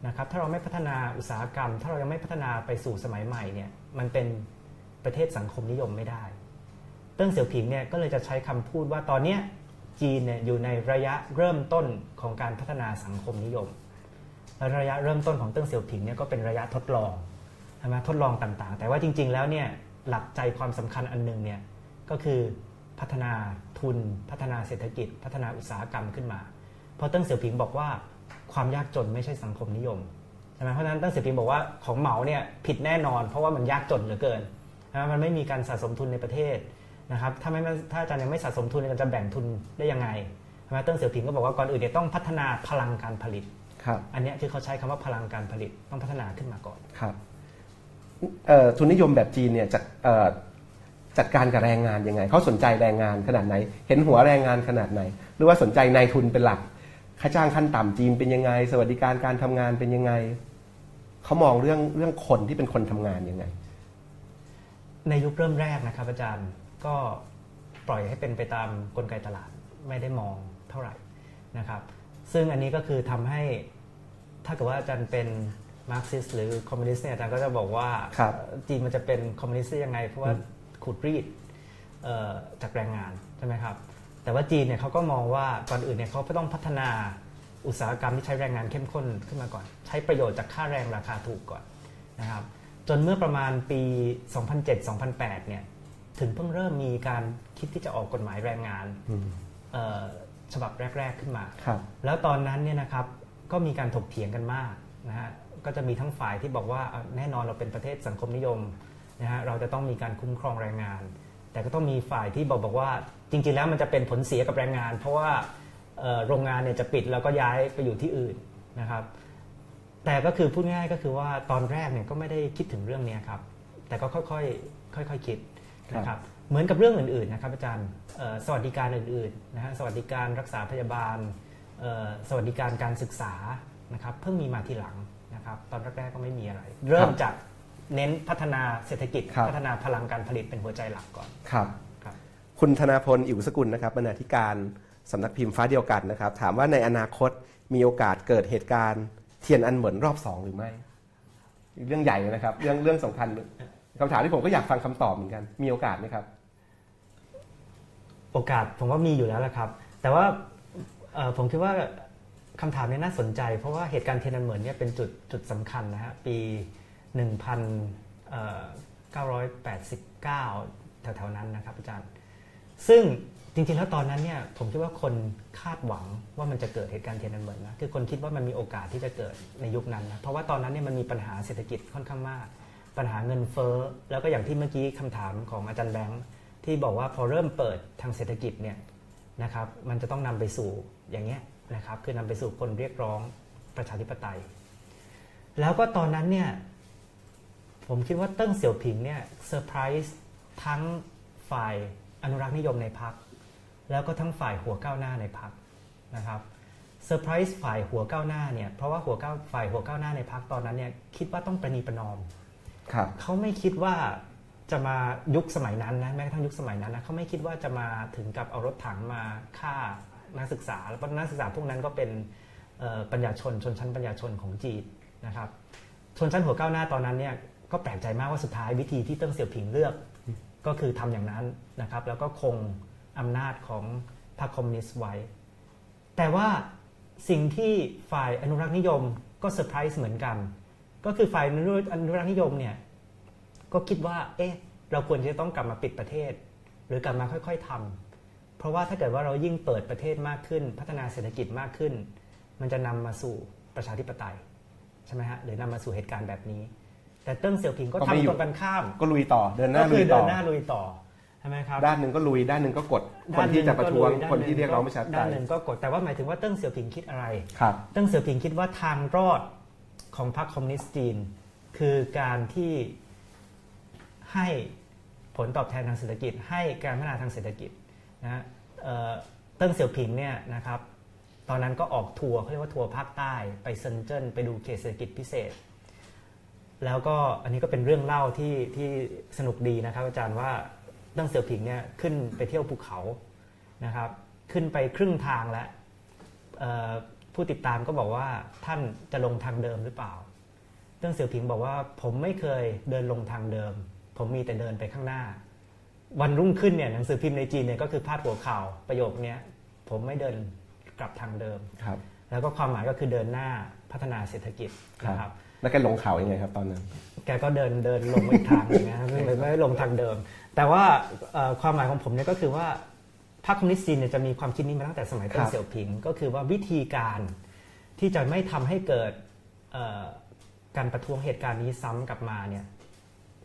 B: นะครับถ้าเราไม่พัฒนาอุตสาหกรรม ถ้าเรายังไม่พัฒนาไปสู่สมัยใหม่เนี่ยมันเป็นประเทศสังคมนิยมไม่ได้ เติ้งเสี่ยวผิงเนี่ยก็เลยจะใช้คำพูดว่าตอนเนี้จีนเนี่ยอยู่ในระยะเริ่มต้นของการพัฒนาสังคมนิยม และระยะเริ่มต้นของเติ้งเสี่ยวผิงเนี่ยก็เป็นระยะทดลองใช่ไหมทดลองต่างๆ แต่ว่าจริง ๆ แล้วเนี่ยหลักใจความสำคัญอันหนึงเนี่ยก็คือพัฒนาทุน พัฒนาเศรษฐกิจ พัฒนาอุตสาหกรรมขึ้นมา ราะเติ้งเสี่ยวผิงบอกว่าความยากจนไม่ใช่สังคมนิยมใช่ไหมเพราะฉะนั้นเติ้งเสี่ยวผิงบอกว่าของเหมาเนี่ยผิดแน่นอน เพราะว่ามันยากจนเหลือเกินนะมันไม่มีการสะสมทุนในประเทศนะครับถ้าไม่ถ้าอาจารย์ยังไม่สะสมทุนจะแบ่งทุนได้ยังไงใช่ไหมเติ้งเสี่ยวผิงก็บอกว่าก่อนอื่นเนี่ยต้องพัฒนาพลังการผลิต
A: ครับ
B: อันเนี้ยคือเขาใช้คำว่าพลังการผลิตต้องพัฒนาขึ้นมาก่อน
A: ครับเอ่อทุนนิยมแบบจีนเนี่ยจัดเอ่อจัดการกับแรงงานยังไงเขาสนใจแรงงานขนาดไหน เห็นหัวแรงงานขนาดไหน หรือว่าสนใจนายทุนเป็นหลัก ค่าจ้างขั้นต่ำจีนเป็นยังไง สวัสดิการการทำงานเป็นยังไงเขามองเรื่องเรื่องคนที่เป็นคนทำงานยังไง
B: ในยุคเริ่มแรกนะครับ อาจารย์ก็ปล่อยให้เป็นไปตามกลไกตลาดไม่ได้มองเท่าไหร่นะครับ ซึ่งอันนี้ก็คือทำให้ถ้าเกิดว่าอาจารย์เป็นมาร์กซิสหรือคอมมิวนิสต์เนี่ยอาจารย์ก็จะบอกว่า
A: ครับ
B: เอ่อจีนมันจะเป็นคอมมิวนิสต์ได้ยังไง เพราะว่าขูดรีดเอ่อจากแรงงานใช่ไหมครับ แต่ว่าจีนเนี่ยเขาก็มองว่าก่อนอื่นเนี่ยเขาก็ต้องพัฒนาอุตสาหกรรมที่ใช้แรงงานเข้มข้นขึ้นมาก่อน ใช้ประโยชน์จากค่าแรงราคาถูกก่อนนะครับจนเมื่อประมาณปี 2007-2008 เนี่ยถึงเพิ่งเริ่มมีการคิดที่จะออกกฎหมายแรงงาน
A: อืม
B: เอ่อฉบับแรก ๆขึ้นมา
A: ครับ
B: แล้วตอนนั้นเนี่ยนะครับก็มีการถกเถียงกันมากนะฮะก็จะมีทั้งฝ่ายที่บอกว่าอะแน่นอนเราเป็นประเทศสังคมนิยมนะฮะเราจะต้องมีการคุ้มครองแรงงาน แต่ก็ต้องมีฝ่ายที่บอกบอกว่าจริง ๆ แล้วมันจะเป็นผลเสียกับแรงงาน เพราะว่าโรงงานเนี่ยจะปิดแล้วก็ย้ายไปอยู่ที่อื่นนะครับแต่ก็คือพูดง่ายก็คือว่าตอนแรกเนี่ยก็ไม่ได้คิดถึงเรื่องนี้ครับ แต่ก็ค่อยๆค่อยๆคิดนะครับเหมือนกับเรื่องอื่นๆนะครับอาจารย์สวัสดิการอื่นๆนะฮะสวัสดิการรักษาพยาบาลสวัสดิการการศึกษานะครับเพิ่งมีมาทีหลังนะครับตอนแรกๆก็ไม่มีอะไร เริ่มจาก เน้นพัฒนาเศรษฐกิจ
A: ครับ
B: พัฒนาพลังการผลิตเป็นหัวใจหลักก่อน
A: ครับ
B: ครับ
A: คุณธนาพลอิ๋วสกุลนะครับบรรณาธิการสำนักพิมพ์ฟ้าเดียวกันนะครับ ถามว่าในอนาคตมีโอกาสเกิดเหตุการณ์เทียนอันเหมือนรอบสองหรือไม่ เรื่องใหญ่เลยนะครับ เรื่องเรื่องสำคัญคำถามที่ผมก็อยากฟังคำตอบเหมือนกัน มีโอกาสไหมครับ
B: ผมคิดว่าเอ่อ
A: มีโอกาสไหมครับ
B: เทียนอันเหมือนรอบสองเนี่ยนะครับเอ่อโอกาสผมว่ามีอยู่แล้วละครับ แต่ว่าเอ่อผมคิดว่าคำถามนี้น่าสนใจ เพราะว่าเหตุการณ์เทียนอันเหมือนเนี่ยเป็นจุดจุดสำคัญนะฮะปี 1989 แถวๆนั้นนะครับอาจารย์ ซึ่งจริงๆ แล้วตอนนั้นเนี่ยผมคิดว่าคนคาดหวังว่ามันจะเกิดเหตุการณ์เทียนอันเหมือนนะคือคนคิดว่ามันมีโอกาสที่จะเกิดในยุคนั้นนะเพราะว่าตอนนั้นเนี่ยมันมีปัญหาเศรษฐกิจค่อนข้างมาก ปัญหาเงินเฟ้อ แล้วก็อย่างที่เมื่อกี้คำถามของอาจารย์แบงค์ที่บอกว่าพอเริ่มเปิดทางเศรษฐกิจเนี่ยนะครับมันจะต้องนำไปสู่อย่างเงี้ยนะครับคือนำไปสู่คนเรียกร้องประชาธิปไตย แล้วก็ตอนนั้นเนี่ย ผมคิดว่าเติ้งเสี่ยวผิงเนี่ยเซอร์ไพรส์ทั้งฝ่ายอนุรักษ์นิยมในพรรคแล้วก็ทั้งฝ่ายหัวก้าวหน้าในพรรคนะครับเซอร์ไพรส์ฝ่ายหัวก้าวหน้าเนี่ยเพราะว่าหัวก้าวฝ่ายหัวก้าวหน้าในพรรคตอนนั้นเนี่ยคิดว่าต้องประนีประนอม
A: ครับ
B: เขาไม่คิดว่าจะมายุคสมัยนั้นนะแม้กระทั่งยุคสมัยนั้นนะเขาไม่คิดว่าจะมาถึงกับเอารถถังมาฆ่านักศึกษาแล้วก็นักศึกษาพวกนั้นก็เป็นเอ่อปัญญาชนชนชั้นปัญญาชนของจีนนะครับชนชั้นหัวก้าวหน้าตอนนั้นเนี่ย ก็แปลกใจมากว่าสุดท้ายวิธีที่เติ้งเสี่ยวผิงเลือก ก็คือทำอย่างนั้นนะครับ แล้วก็คงอำนาจของพรรคคอมมิวนิสต์ไว้ แต่ว่าสิ่งที่ฝ่ายอนุรักษ์นิยมก็เซอร์ไพรส์เหมือนกัน ก็คือฝ่ายอนุรักษ์นิยมเนี่ยก็คิดว่า เอ๊ะ เราควรจะต้องกลับมาปิดประเทศ หรือกลับมาค่อย ๆทำเพราะว่าถ้าเกิดว่าเรายิ่งเปิดประเทศมากขึ้น พัฒนาเศรษฐกิจมากขึ้น มันจะนำมาสู่ประชาธิปไตยใช่ไหมฮะหรือนำมาสู่เหตุการณ์แบบนี้ แต่เติ้งเสี่ยวผิงก็
A: ก็ไม่อยู่
B: ทำตรงกันข้าม
A: ก็ลุยต่อเดินหน้า
B: ก็
A: ลุ
B: คื
A: อ
B: เดินหน้าลุยต่อลุยต่อใช่ไหมครับ
A: ด้านหนึ่งก็ลุยด้านหนึ่งก็กดคนที่จะประท้วง
B: ด้า
A: คน
B: ห
A: ที่เรียกร้องประชาธิปไต
B: ด้าน
A: ย
B: หนึ่งก็กดแต่ว่าหมายถึงว่าเติ้งเสี่ยวผิงคิดอะไร
A: ครับ
B: เติ้งเสี่ยวผิงคิดว่าทางรอดของพรรคคอมมิวนิสต์จีน คือการที่ให้ผลตอบแทนทางเศรษฐกิจ ให้การพัฒนาทางเศรษฐกิจนะเอ่อเติ้งเสี่ยวผิงเนี่ยนะครับตอนนั้นก็ออกทัวร์เขาเรียกว่าทัวร์ภาคใต้ ไปเซินเจิ้นไปดูเขตเศรษฐกิจพิเศษ แล้วก็อันนี้ก็เป็นเรื่องเล่าที่ที่สนุกดีนะครับ อาจารย์ว่าเติ้งเสี่ยวผิงเนี่ยขึ้นไปเที่ยวภูเขานะครับ ขึ้นไปครึ่งทางแล้วเอ่อผู้ติดตามก็บอกว่าท่านจะลงทางเดิมหรือเปล่าเติ้งเสี่ยวผิงบอกว่าผมไม่เคยเดินลงทางเดิม ผมมีแต่เดินไปข้างหน้า วันรุ่งขึ้นเนี่ยหนังสือพิมพ์ในจีนเนี่ยก็คือพาดหัวข่าวประโยคเนี้ยผมไม่เดินกลับทางเดิม
A: ครับ
B: แล้วก็ความหมายก็คือเดินหน้าพัฒนาเศรษฐกิจนะครับ
A: แล้วแกลงเขายังไงครับตอนนั้น
B: แกก็เดินเดินลงอีกทางหนึงนะไม่ไม่ไม่ได้ลงทางเดิม แต่ว่าเอ่อความหมายของผมเนี่ยก็คือว่าพรรคคอมมิวนิสต์จีนเนี่ยจะมีความคิดนี้มาตั้งแต่สมัย
A: ค
B: เติ้
A: รั
B: ง
A: บ
B: เสี่ยวผิง ก็คือว่าวิธีการที่จะไม่ทำให้เกิดเอ่อการประท้วงเหตุการณ์นี้ซ้ำกลับมาเนี่ย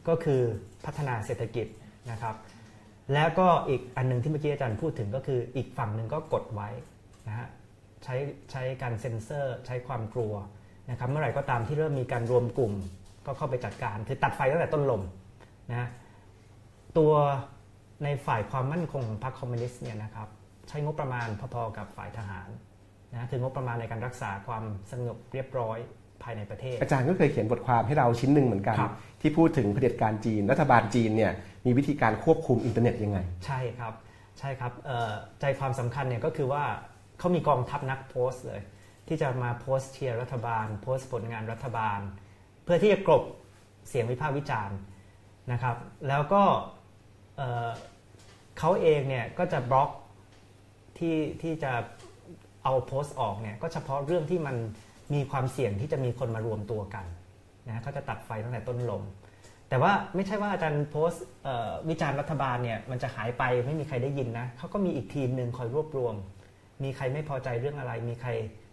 B: ก็คือพัฒนาเศรษฐกิจนะครับ แล้วก็อีกอันหนึงที่เมื่อกี้อาจารย์พูดถึงก็คืออีกฝั่งหนึ่งก็กดไว้นะฮะใช้ใช้การเซ็นเซอร์ ใช้ความกลัว นะครับเมื่อไหร่ก็ตามที่เริ่มมีการรวมกลุ่ม ก็เข้าไปจัดการ คือตัดไฟตั้งแต่ต้นลมนะตัวในฝ่ายความมั่นคงของพรรคคอมมิวนิสต์เนี่ยนะครับใช้งบประมาณพอๆกับฝ่ายทหารนะคืองบประมาณในการรักษาความสงบเรียบร้อยภายในประเทศ
A: อาจารย์ก็เคยเขียนบทความให้เราชิ้นหนึ่งเหมือนกัน
B: ครับ
A: ที่พูดถึงเผด็จการจีน รัฐบาลจีนเนี่ยมีวิธีการควบคุมอินเทอร์เน็ตยังไง
B: ใช่ครับใช่ครับเอ่อใจความสำคัญเนี่ยก็คือว่าเขามีกองทัพนักโพสต์เลย ที่จะมาโพสต์เชียร์รัฐบาล โพสต์ผลงานรัฐบาล เพื่อที่จะกลบเสียงวิพากษ์วิจารณ์นะครับ แล้วก็เเขาเองเนี่ยก็จะบล็อกที่ที่จะเอาโพสต์ออกเนี่ยก็เฉพาะเรื่องที่มันมีความเสี่ยงที่จะมีคนมารวมตัวกันนะเขาจะตัดไฟตั้งแต่ต้นลม แต่ว่าไม่ใช่ว่าอาจารย์โพสต์วิจารณ์รัฐบาลเนี่ยมันจะหายไปไม่มีใครได้ยินนะเขาก็มีอีกทีมหนึ่งคอยรวบรวม มีใครไม่พอใจเรื่องอะไร มีใคร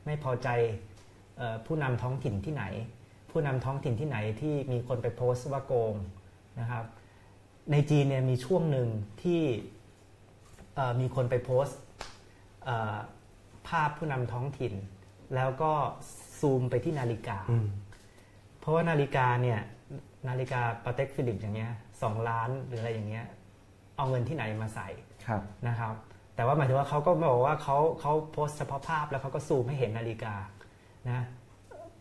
B: ไม่พอใจเอ่อผู้นำท้องถิ่นที่ไหน ผู้นำท้องถิ่นที่ไหนที่มีคนไปโพสต์ว่าโกงนะครับในจีนเนี่ยมีช่วงหนึ่งที่เอ่อมีคนไปโพสต์เอ่อภาพผู้นำท้องถิ่น แล้วก็ซูมไปที่นาฬิกา
A: อืม
B: เพราะว่านาฬิกาเนี่ยนาฬิกาปาเต็กฟิลิปอย่างเงี้ยสองล้านหรืออะไรอย่างเงี้ยเอาเงินที่ไหนมาใส่
A: ครับ
B: นะครับ แต่ว่าหมายถึงว่าเขาก็บอกว่าเขาเขาโพสต์เฉพาะภาพแล้วเขาก็ซูมให้เห็นนาฬิกานะ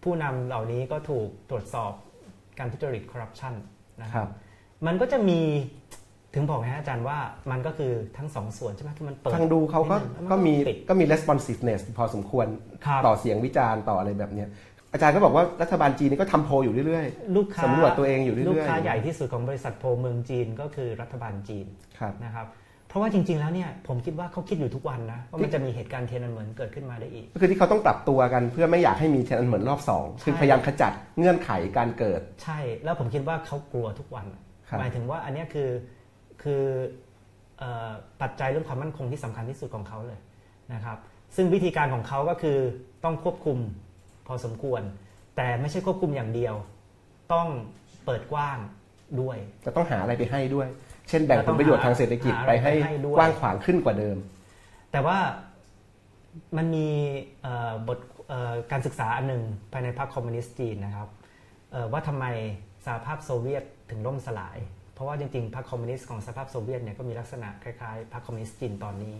B: ผู้นำเหล่านี้ก็ถูกตรวจสอบการทุจริตคอร์รัปชันนะค
A: ครั
B: รับ
A: บ
B: มันก็จะมีถึงบอกนะฮะอาจารย์ว่ามันก็คือทั้งสองส่วนใช่ไหมคือมันเปิด
A: ทางดูเขาก็
B: นิดนึงแล้วน
A: ก็มี
B: ปิด
A: ก็มี responsiveness พอสมควร
B: ครับ
A: ต่อเสียงวิจารณ์ต่ออะไรแบบเนี้ยอาจารย์ก็บอกว่ารัฐบาลจีนนี่ก็ทำโพลอยู่เรื่อย
B: ลูกค้า
A: สำรวจตัวเองอยู่เรื่อยๆ
B: ลูกค้าใหญ่ที่สุดของบริษัทโพลเมืองจีนก็คือรัฐบาลจีน
A: ๆครับ
B: นะครับโพ เพราะว่าจริง ๆ แล้วเนี่ยผมคิดว่าเขาคิดอยู่ทุกวันนะว่ามันจะมีเหตุการณ์เทียนอันเหมือนเกิดขึ้นมาได้อีก
A: ก็คือที่เขาต้องปรับตัวกันเพื่อไม่อยากให้มีเทียนอันเหมือนรอบสองคือ
B: ใช่
A: พยายามขจัดเงื่อนไขการเกิด
B: ใช่ แล้วผมคิดว่าเขากลัวทุกวัน
A: ครับ
B: หมายถึงว่าอันเนี้ยคือคือเอ่อปัจจัยเรื่องความมั่นคงที่สำคัญที่สุดของเขาเลยนะครับ ซึ่งวิธีการของเขาก็คือต้องควบคุมพอสมควร แต่ไม่ใช่ควบคุมอย่างเดียว ต้องเปิดกว้างด้วย
A: จะต้องหาอะไรไปให้ด้วย เช่นแบ่งผลประโยชน์ทางเศรษฐกิจ
B: หาอะไร
A: ไปให้
B: ไปให้ด้วย
A: กว้างขวางขึ้นกว่าเดิม
B: แต่ว่ามันมีเอ่อบทเอ่อการศึกษาอันหนึ่งภายในพรรคคอมมิวนิสต์จีนนะครับเอ่อว่าทำไมสหภาพโซเวียตถึงล่มสลาย เพราะว่าจริงๆพรรคคอมมิวนิสต์ของสหภาพโซเวียตเนี่ยก็มีลักษณะคล้ายๆพรรคคอมมิวนิสต์จีนตอนนี้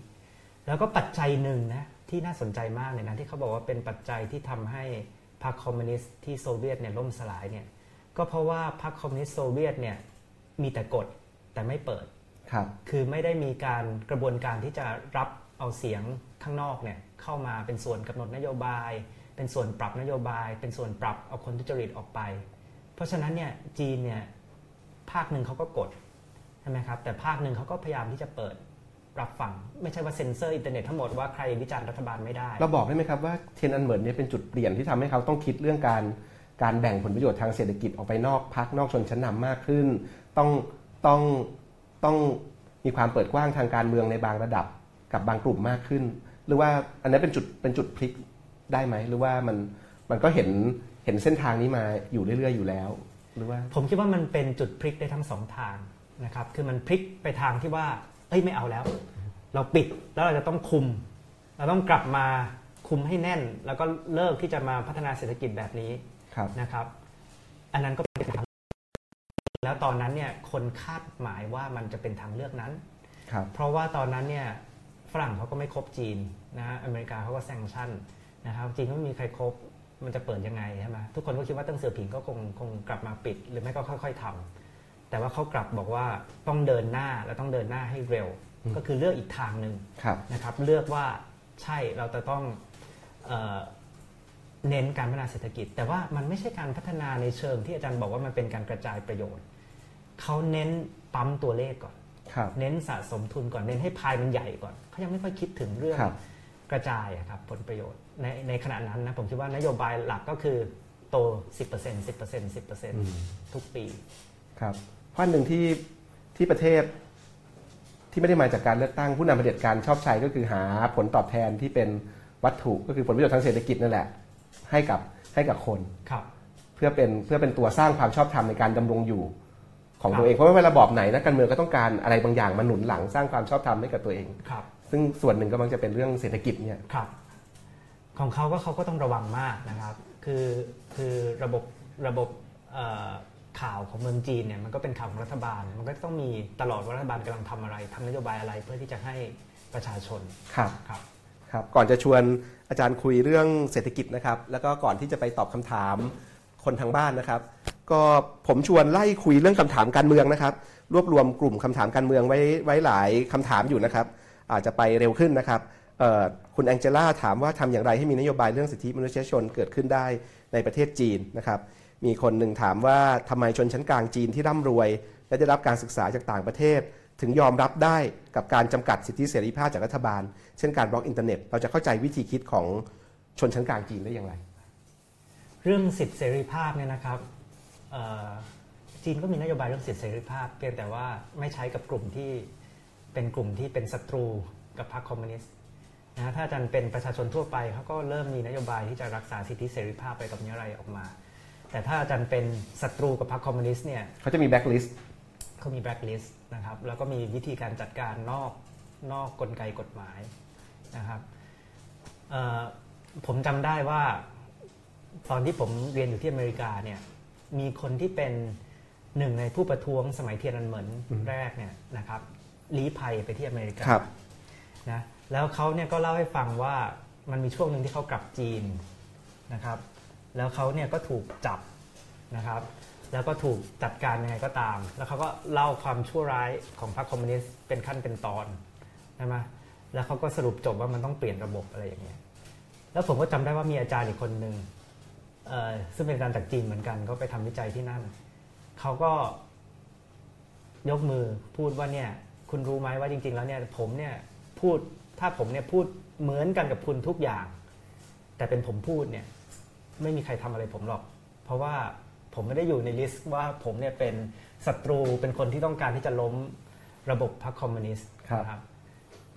B: แล้วก็ปัจจัยหนึ่งนะที่น่าสนใจมากเลยนะที่เขาบอกว่าเป็นปัจจัยที่ทำให้พรรคคอมมิวนิสต์ที่โซเวียตเนี่ยล่มสลายเนี่ยก็เพราะว่าพรรคคอมมิวนิสต์โซเวียตเนี่ยมีแต่กด แต่ไม่เปิด
A: ครับ
B: คือไม่ได้มีการกระบวนการที่จะรับเอาเสียงข้างนอกเนี่ยเข้ามาเป็นส่วนกำหนดนโยบาย เป็นส่วนปรับนโยบาย เป็นส่วนปรับเอาคนทุจริตออกไป เพราะฉะนั้นเนี่ยจีนเนี่ยภาคหนึ่งเขาก็กดใช่ไหมครับแต่ภาคหนึ่งเขาก็พยายามที่จะเปิดรับฟัง ไม่ใช่ว่าเซ็นเซอร์อินเทอร์เน็ตทั้งหมดว่าใครวิจารณ์รัฐบาลไม่ได้
A: เราบอกได้ไหมครับว่าเทียนอันเหมินเนี่ยเป็นจุดเปลี่ยนที่ทำให้เขาต้องคิดเรื่องการการแบ่งผลประโยชน์ทางเศรษฐกิจออกไปนอกพักนอกชนชั้นนำมากขึ้น ต้อง ต้องต้องมีความเปิดกว้างทางการเมืองในบางระดับกับบางกลุ่มมากขึ้น หรือว่าอันนั้นเป็นจุดเป็นจุดพลิกได้ไหม หรือว่ามันมันก็เห็นเห็นเส้นทางนี้มาอยู่เรื่อยๆอยู่แล้ว หรือว่า
B: ผมคิดว่ามันเป็นจุดพลิกได้ทั้งสองทางนะครับ คือมันพลิกไปทางที่ว่าเอ้ยไม่เอาแล้ว เราปิดแล้วเราจะต้องคุม เราต้องกลับมาคุมให้แน่น แล้วก็เลิกที่จะมาพัฒนาเศรษฐกิจแบบนี้
A: ครับ
B: นะครับ อันนั้นก็เป็นทาง แล้วตอนนั้นเนี่ยคนคาดหมายว่ามันจะเป็นทางเลือกนั้น
A: ครับ
B: เพราะว่าตอนนั้นเนี่ยฝรั่งเขาก็ไม่คบจีนนะฮะอเมริกาเขาก็แซงชั่นนะครับจีนก็ไม่มีใครครบมันจะเปิดยังไงใช่ไหมทุกคนก็คิดว่าตั้งเสือผิงก็คงคงกลับมาปิด หรือไม่ก็ค่อย ๆทำแต่ว่าเขากลับบอกว่าต้องเดินหน้าและต้องเดินหน้าให้เร็ว ก็คือเลือกอีกทางหนึ่ง
A: ครับ
B: นะครับเลือกว่าใช่เราจะต้องเอ่อเน้นการพัฒนาเศรษฐกิจ แต่ว่ามันไม่ใช่การพัฒนาในเชิงที่อาจารย์บอกว่ามันเป็นการกระจายประโยชน์ เขาเน้นปั๊มตัวเลขก่อน
A: ครับ
B: เน้นสะสมทุนก่อนเน้นให้พายมันใหญ่ก่อนเขายังไม่ค่อยคิดถึงเรื่อง
A: ครับ
B: กระจายอะครับผลประโยชน์ในในขณะนั้นนะผมคิดว่านโยบายหลักก็คือโต 10% 10% 10%ทุกปี
A: ครับเพราะอันหนึ่งที่ที่ประเทศที่ไม่ได้มาจากการเลือกตั้งผู้นำเผด็จการชอบใช้ก็คือหาผลตอบแทนที่เป็นวัตถุก็คือผลประโยชน์ทางเศรษฐกิจนั่นแหละ ให้กับให้กับคน
B: ครับ
A: เพื่อเป็นเพื่อเป็นตัวสร้างความชอบธรรมในการดำรงอยู่ ของ
B: ครับ
A: ตัวเองเพราะว่าเวลาบอบไหนนักการเมืองก็ต้องการอะไรบางอย่างมาหนุนหลังสร้างความชอบธรรมให้กับตัวเอง
B: ครับ
A: ซึ่งส่วนหนึ่งก็มักจะเป็นเรื่องเศรษฐกิจเนี่ย
B: ครับ ของเขาก็เขาก็ต้องระวังมากนะครับ คือคือระบบระบบเอ่อข่าวของเมืองจีนเนี่ยมันก็เป็นข่าวของรัฐบาล มันก็ต้องมีตลอดว่ารัฐบาลกำลังทำอะไรทำนโยบายอะไรเพื่อที่จะให้ประชาชน
A: ครับ
B: ครับ
A: ครับก่อนจะชวนอาจารย์คุยเรื่องเศรษฐกิจนะครับ แล้วก็ก่อนที่จะไปตอบคำถามคนทางบ้านนะครับ ก็ผมชวนไล่คุยเรื่องคำถามการเมืองนะครับ รวบรวมกลุ่มคำถามการเมืองไว้ไว้หลายคำถามอยู่นะครับ อาจจะไปเร็วขึ้นนะครับคุณแองเจล่าถามว่าทำอย่างไรให้มีนโยบายเรื่องสิทธิมนุษยชนเกิดขึ้นได้ในประเทศจีนนะครับ มีคนหนึ่งถามว่าทำไมชนชั้นกลางจีนที่ร่ำรวย และได้รับการศึกษาจากต่างประเทศ ถึงยอมรับได้กับการจำกัดสิทธิเสรีภาพจากรัฐบาล เช่นการบล็อกอินเทอร์เน็ตเราจะเข้าใจวิธีคิดของชนชั้นกลางจีนได้อย่างไร
B: เรื่องสิทธิเสรีภาพเนี่ยนะครับ จีนก็มีนโยบายเรื่องสิทธิเสรีภาพ เพียงแต่ว่าไม่ใช้กับกลุ่มที่เป็นกลุ่มที่เป็นศัตรูกับพรรคคอมมิวนิสต์นะถ้าอาจารย์เป็นประชาชนทั่วไปเขาก็เริ่มมีนโยบายที่จะรักษาสิทธิเสรีภาพอะไรพวกนี้อะไรออกมา แต่ถ้าอาจารย์เป็นศัตรูกับพรรคคอมมิวนิสต์เนี่ย
A: เขาจะมีแบ็กลิสต์
B: เขามีแบล็คลิสต์นะครับแล้วก็มีวิธีการจัดการนอกนอกกลไกกฎหมายนะครับผมจำได้ว่าตอนที่ผมเรียนอยู่ที่อเมริกาเนี่ย มีคนที่เป็นหนึ่งในผู้ประท้วงสมัยเทียนอันเหมินแรกเนี่ยนะครับลี้ภัยไปที่อเมริกา
A: ครับ
B: นะแล้วเขาเนี่ยก็เล่าให้ฟังว่ามันมีช่วงหนึ่งที่เขากลับจีนนะครับ แล้วเขาเนี่ยก็ถูกจับนะครับ แล้วก็ถูกจัดการยังไงก็ตาม แล้วเขาก็เล่าความชั่วร้ายของพรรคคอมมิวนิสต์เป็นขั้นเป็นตอนใช่ไหมแล้วเขาก็สรุปจบว่ามันต้องเปลี่ยนระบบอะไรอย่างเงี้ยแล้วผมก็จำได้ว่ามีอาจารย์อีกคนหนึ่งเอ่อ ซึ่งเป็นอาจารย์จากจีนเหมือนกันก็ไปทำวิจัยที่นั่นเขาก็ยกมือพูดว่าเนี่ยคุณรู้ไหมว่าจริง ๆ แล้วเนี่ยผมเนี่ยพูดถ้าผมเนี่ยพูดเหมือนกันกับคุณทุกอย่าง แต่เป็นผมพูดเนี่ย ไม่มีใครทำอะไรผมหรอก เพราะว่าผมไม่ได้อยู่ใน list ว่าผมเนี่ยเป็นศัตรูเป็นคนที่ต้องการที่จะล้มระบบพรรคคอมมิวนิสต์
A: ครับ
B: นะครับ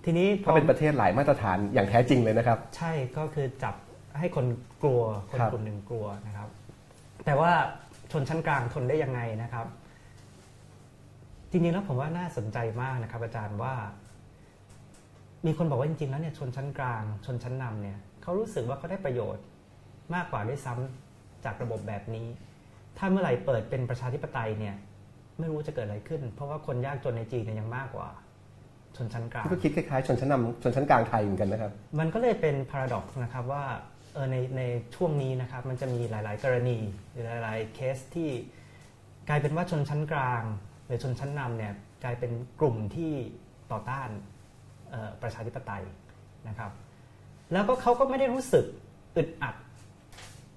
B: ทีนี้พ
A: ก็
B: อ
A: เป็นประเทศหลายมาตรฐานอย่างแท้จริงเลยนะครับ
B: ใช่ก็คือจับ ให้คนกลัวคน
A: ครับ
B: กลุ่มหนึ่งกลัวนะครับ แต่ว่าชนชั้นกลางทนได้ยังไงนะครับ จริงๆแล้วผมว่าน่าสนใจมากนะครับ อาจารย์ว่า มีคนบอกว่าจริงๆแล้วเนี่ยชนชั้นกลาง ชนชั้นนำเนี่ยเขารู้สึกว่าเขาได้ประโยชน์มากกว่าด้วยซ้ำจากระบบแบบนี้ ถ้าเมื่อไหร่เปิดเป็นประชาธิปไตยเนี่ยไม่รู้จะเกิดอะไรขึ้น เพราะว่าคนยากจนในจีนเนี่ยยังมากกว่า ชนชั้นกลาง
A: ที่ก็คิดคล้ายๆชนชั้นนำชนชั้นกลางไทยเหมือนกันนะครับ
B: มันก็เลยเป็นพาราดอกซ์นะครับว่าเออในในช่วงนี้นะครับมันจะมีหลาย ๆ กรณีหรือหลาย ๆ เคสที่กลายเป็นว่าชนชั้นกลาง หรือชนชั้นนำเนี่ยกลายเป็นกลุ่มที่ต่อต้านประชาธิปไตยนะครับ แล้วก็เขาก็ไม่ได้รู้สึกอึดอัด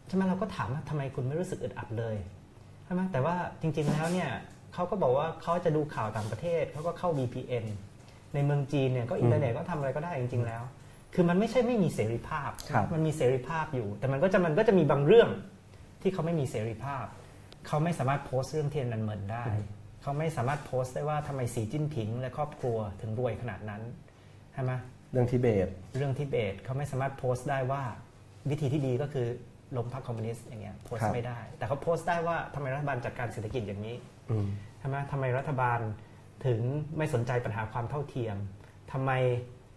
B: ใช่ไหมเราก็ถามว่าทำไมคุณไม่รู้สึกอึดอัดเลยใช่ไหมแต่ว่าจริง ๆ แล้วเนี่ยเขาก็บอกว่าเขาจะดูข่าวต่างประเทศเขาก็เข้า VPN ในเมืองจีนเนี่ยก็อินเทอร์เน็ตก็ทำอะไรก็ได้จริง ๆ แล้ว คือมันไม่ใช่ไม่มีเสรีภาพ
A: ครับ
B: มันมีเสรีภาพอยู่ แต่มันก็จะมันก็จะมีบางเรื่องที่เขาไม่มีเสรีภาพ เขาไม่สามารถโพสต์เรื่องเทียนอันเหมินได้ เขาไม่สามารถโพสต์ได้ว่าทำไมสีจิ้นผิง และครอบครัวถึงรวยขนาดนั้นใช่ไหม
A: เรื่องทิเบต
B: เรื่องทิเบตเขาไม่สามารถโพสต์ได้ว่าวิธีที่ดีก็คือล้มพรรคคอมมิวนิสต์อย่างเงี้ยโพสต์
A: ครับ
B: ไม่ได้ แต่เขาโพสต์ได้ว่าทำไมรัฐบาลจัดการเศรษฐกิจอย่างนี้
A: อืม
B: ใช่ไหมทำไมรัฐบาลถึงไม่สนใจปัญหาความเท่าเทียมทำไม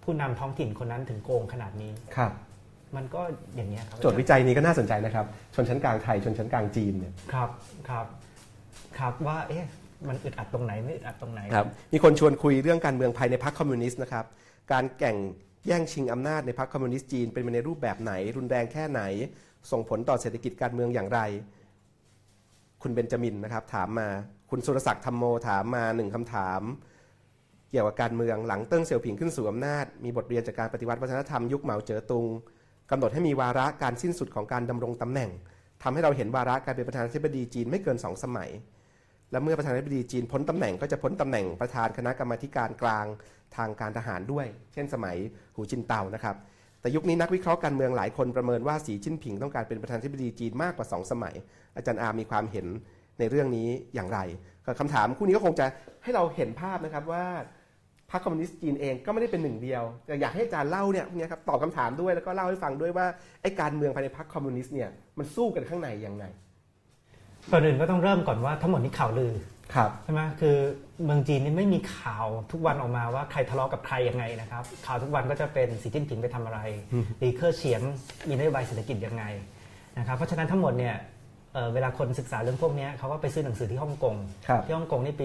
B: ผู้นำท้องถิ่นคนนั้นถึงโกงขนาดนี้
A: ครับ
B: มันก็อย่างเนี้ยครับ
A: โจทย์วิจัยนี้ก็น่าสนใจนะครับ ชนชั้นกลางไทยชนชั้นกลางจีนเนี่ย
B: ครับครับครับว่าเอ๊ะมันอึดอัดตรงไหนไม่อึดอัดตรงไหน
A: ครับมีคนชวนคุยเรื่องการเมืองภายในพรรคคอมมิวนิสต์นะครับการแข่งแย่งชิงอำนาจในพรรคคอมมิวนิสต์จีนเป็นไปในรูปแบบไหน รุนแรงแค่ไหน ส่งผลต่อเศรษฐกิจการเมืองอย่างไร คุณเบนจามินนะครับถามมา คุณสุรศักดิ์ธรรมโมถามมาหนึ่งคำถาม เกี่ยวกับการเมืองหลังเติ้งเสี่ยวผิงขึ้นสู่อำนาจ มีบทเรียนจากการปฏิวัติวัฒนธรรมยุคเหมาเจ๋อตุงกำหนดให้มีวาระการสิ้นสุดของการดำรงตำแหน่งทำให้เราเห็นวาระการเป็นประธานาธิบดีจีนไม่เกินสองสมัย และเมื่อประธานาธิบดีจีนพ้นตำแหน่งก็จะพ้นตำแหน่งประธานคณะกรรมาการกลางทางการทหารด้วย เช่นสมัยหูจินเตานะครับแต่ยุคนี้นักวิเคราะห์การเมืองหลายคนประเมินว่าสีจิ้นผิงต้องการเป็นประธานาธิบดีจีนมากกว่า 2 สมัย อาจารย์อามีความเห็นในเรื่องนี้อย่างไรคำถามคู่นี้ก็คงจะให้เราเห็นภาพนะครับว่า รรคคอมมิวนิสต์จีนเองก็ไม่ได้เป็นหนึ่งเดียวแต่อยากให้อาจารย์เล่าเนี่ยพวกเนี้ยครับตอบคำถามด้วยแล้วก็เล่าให้ฟังด้วยว่าไอ้การเมืองภายในพรรคคอมมิวนิสต์เนี่ยมันสู้กันข้างในยังไง
B: ก่อนอื่นก็ต้องเริ่มก่อนว่าทั้งหมดนี้ข่าวลือ
A: ครับ
B: ใช่ไหมคือเมืองจีนนี่ไม่มีข่าวทุกวันออกมาว่าใครทะเลาะกับใครยังไงนะครับข่าวทุกวันก็จะเป็นสีจิ้นผิงไปทำอะไรหลี่เค่อเฉียงมีนโยบายเศรษฐกิจยังไงนะครับเพราะฉะนั้นทั้งหมดเนี่ยเอ่อเวลาคนศึกษาเรื่องพวกเนี้ยเขาก็ไปซื้อหนังสือที่ฮ่องกง
A: ครับ
B: ที่ฮ่องกงนี่ไป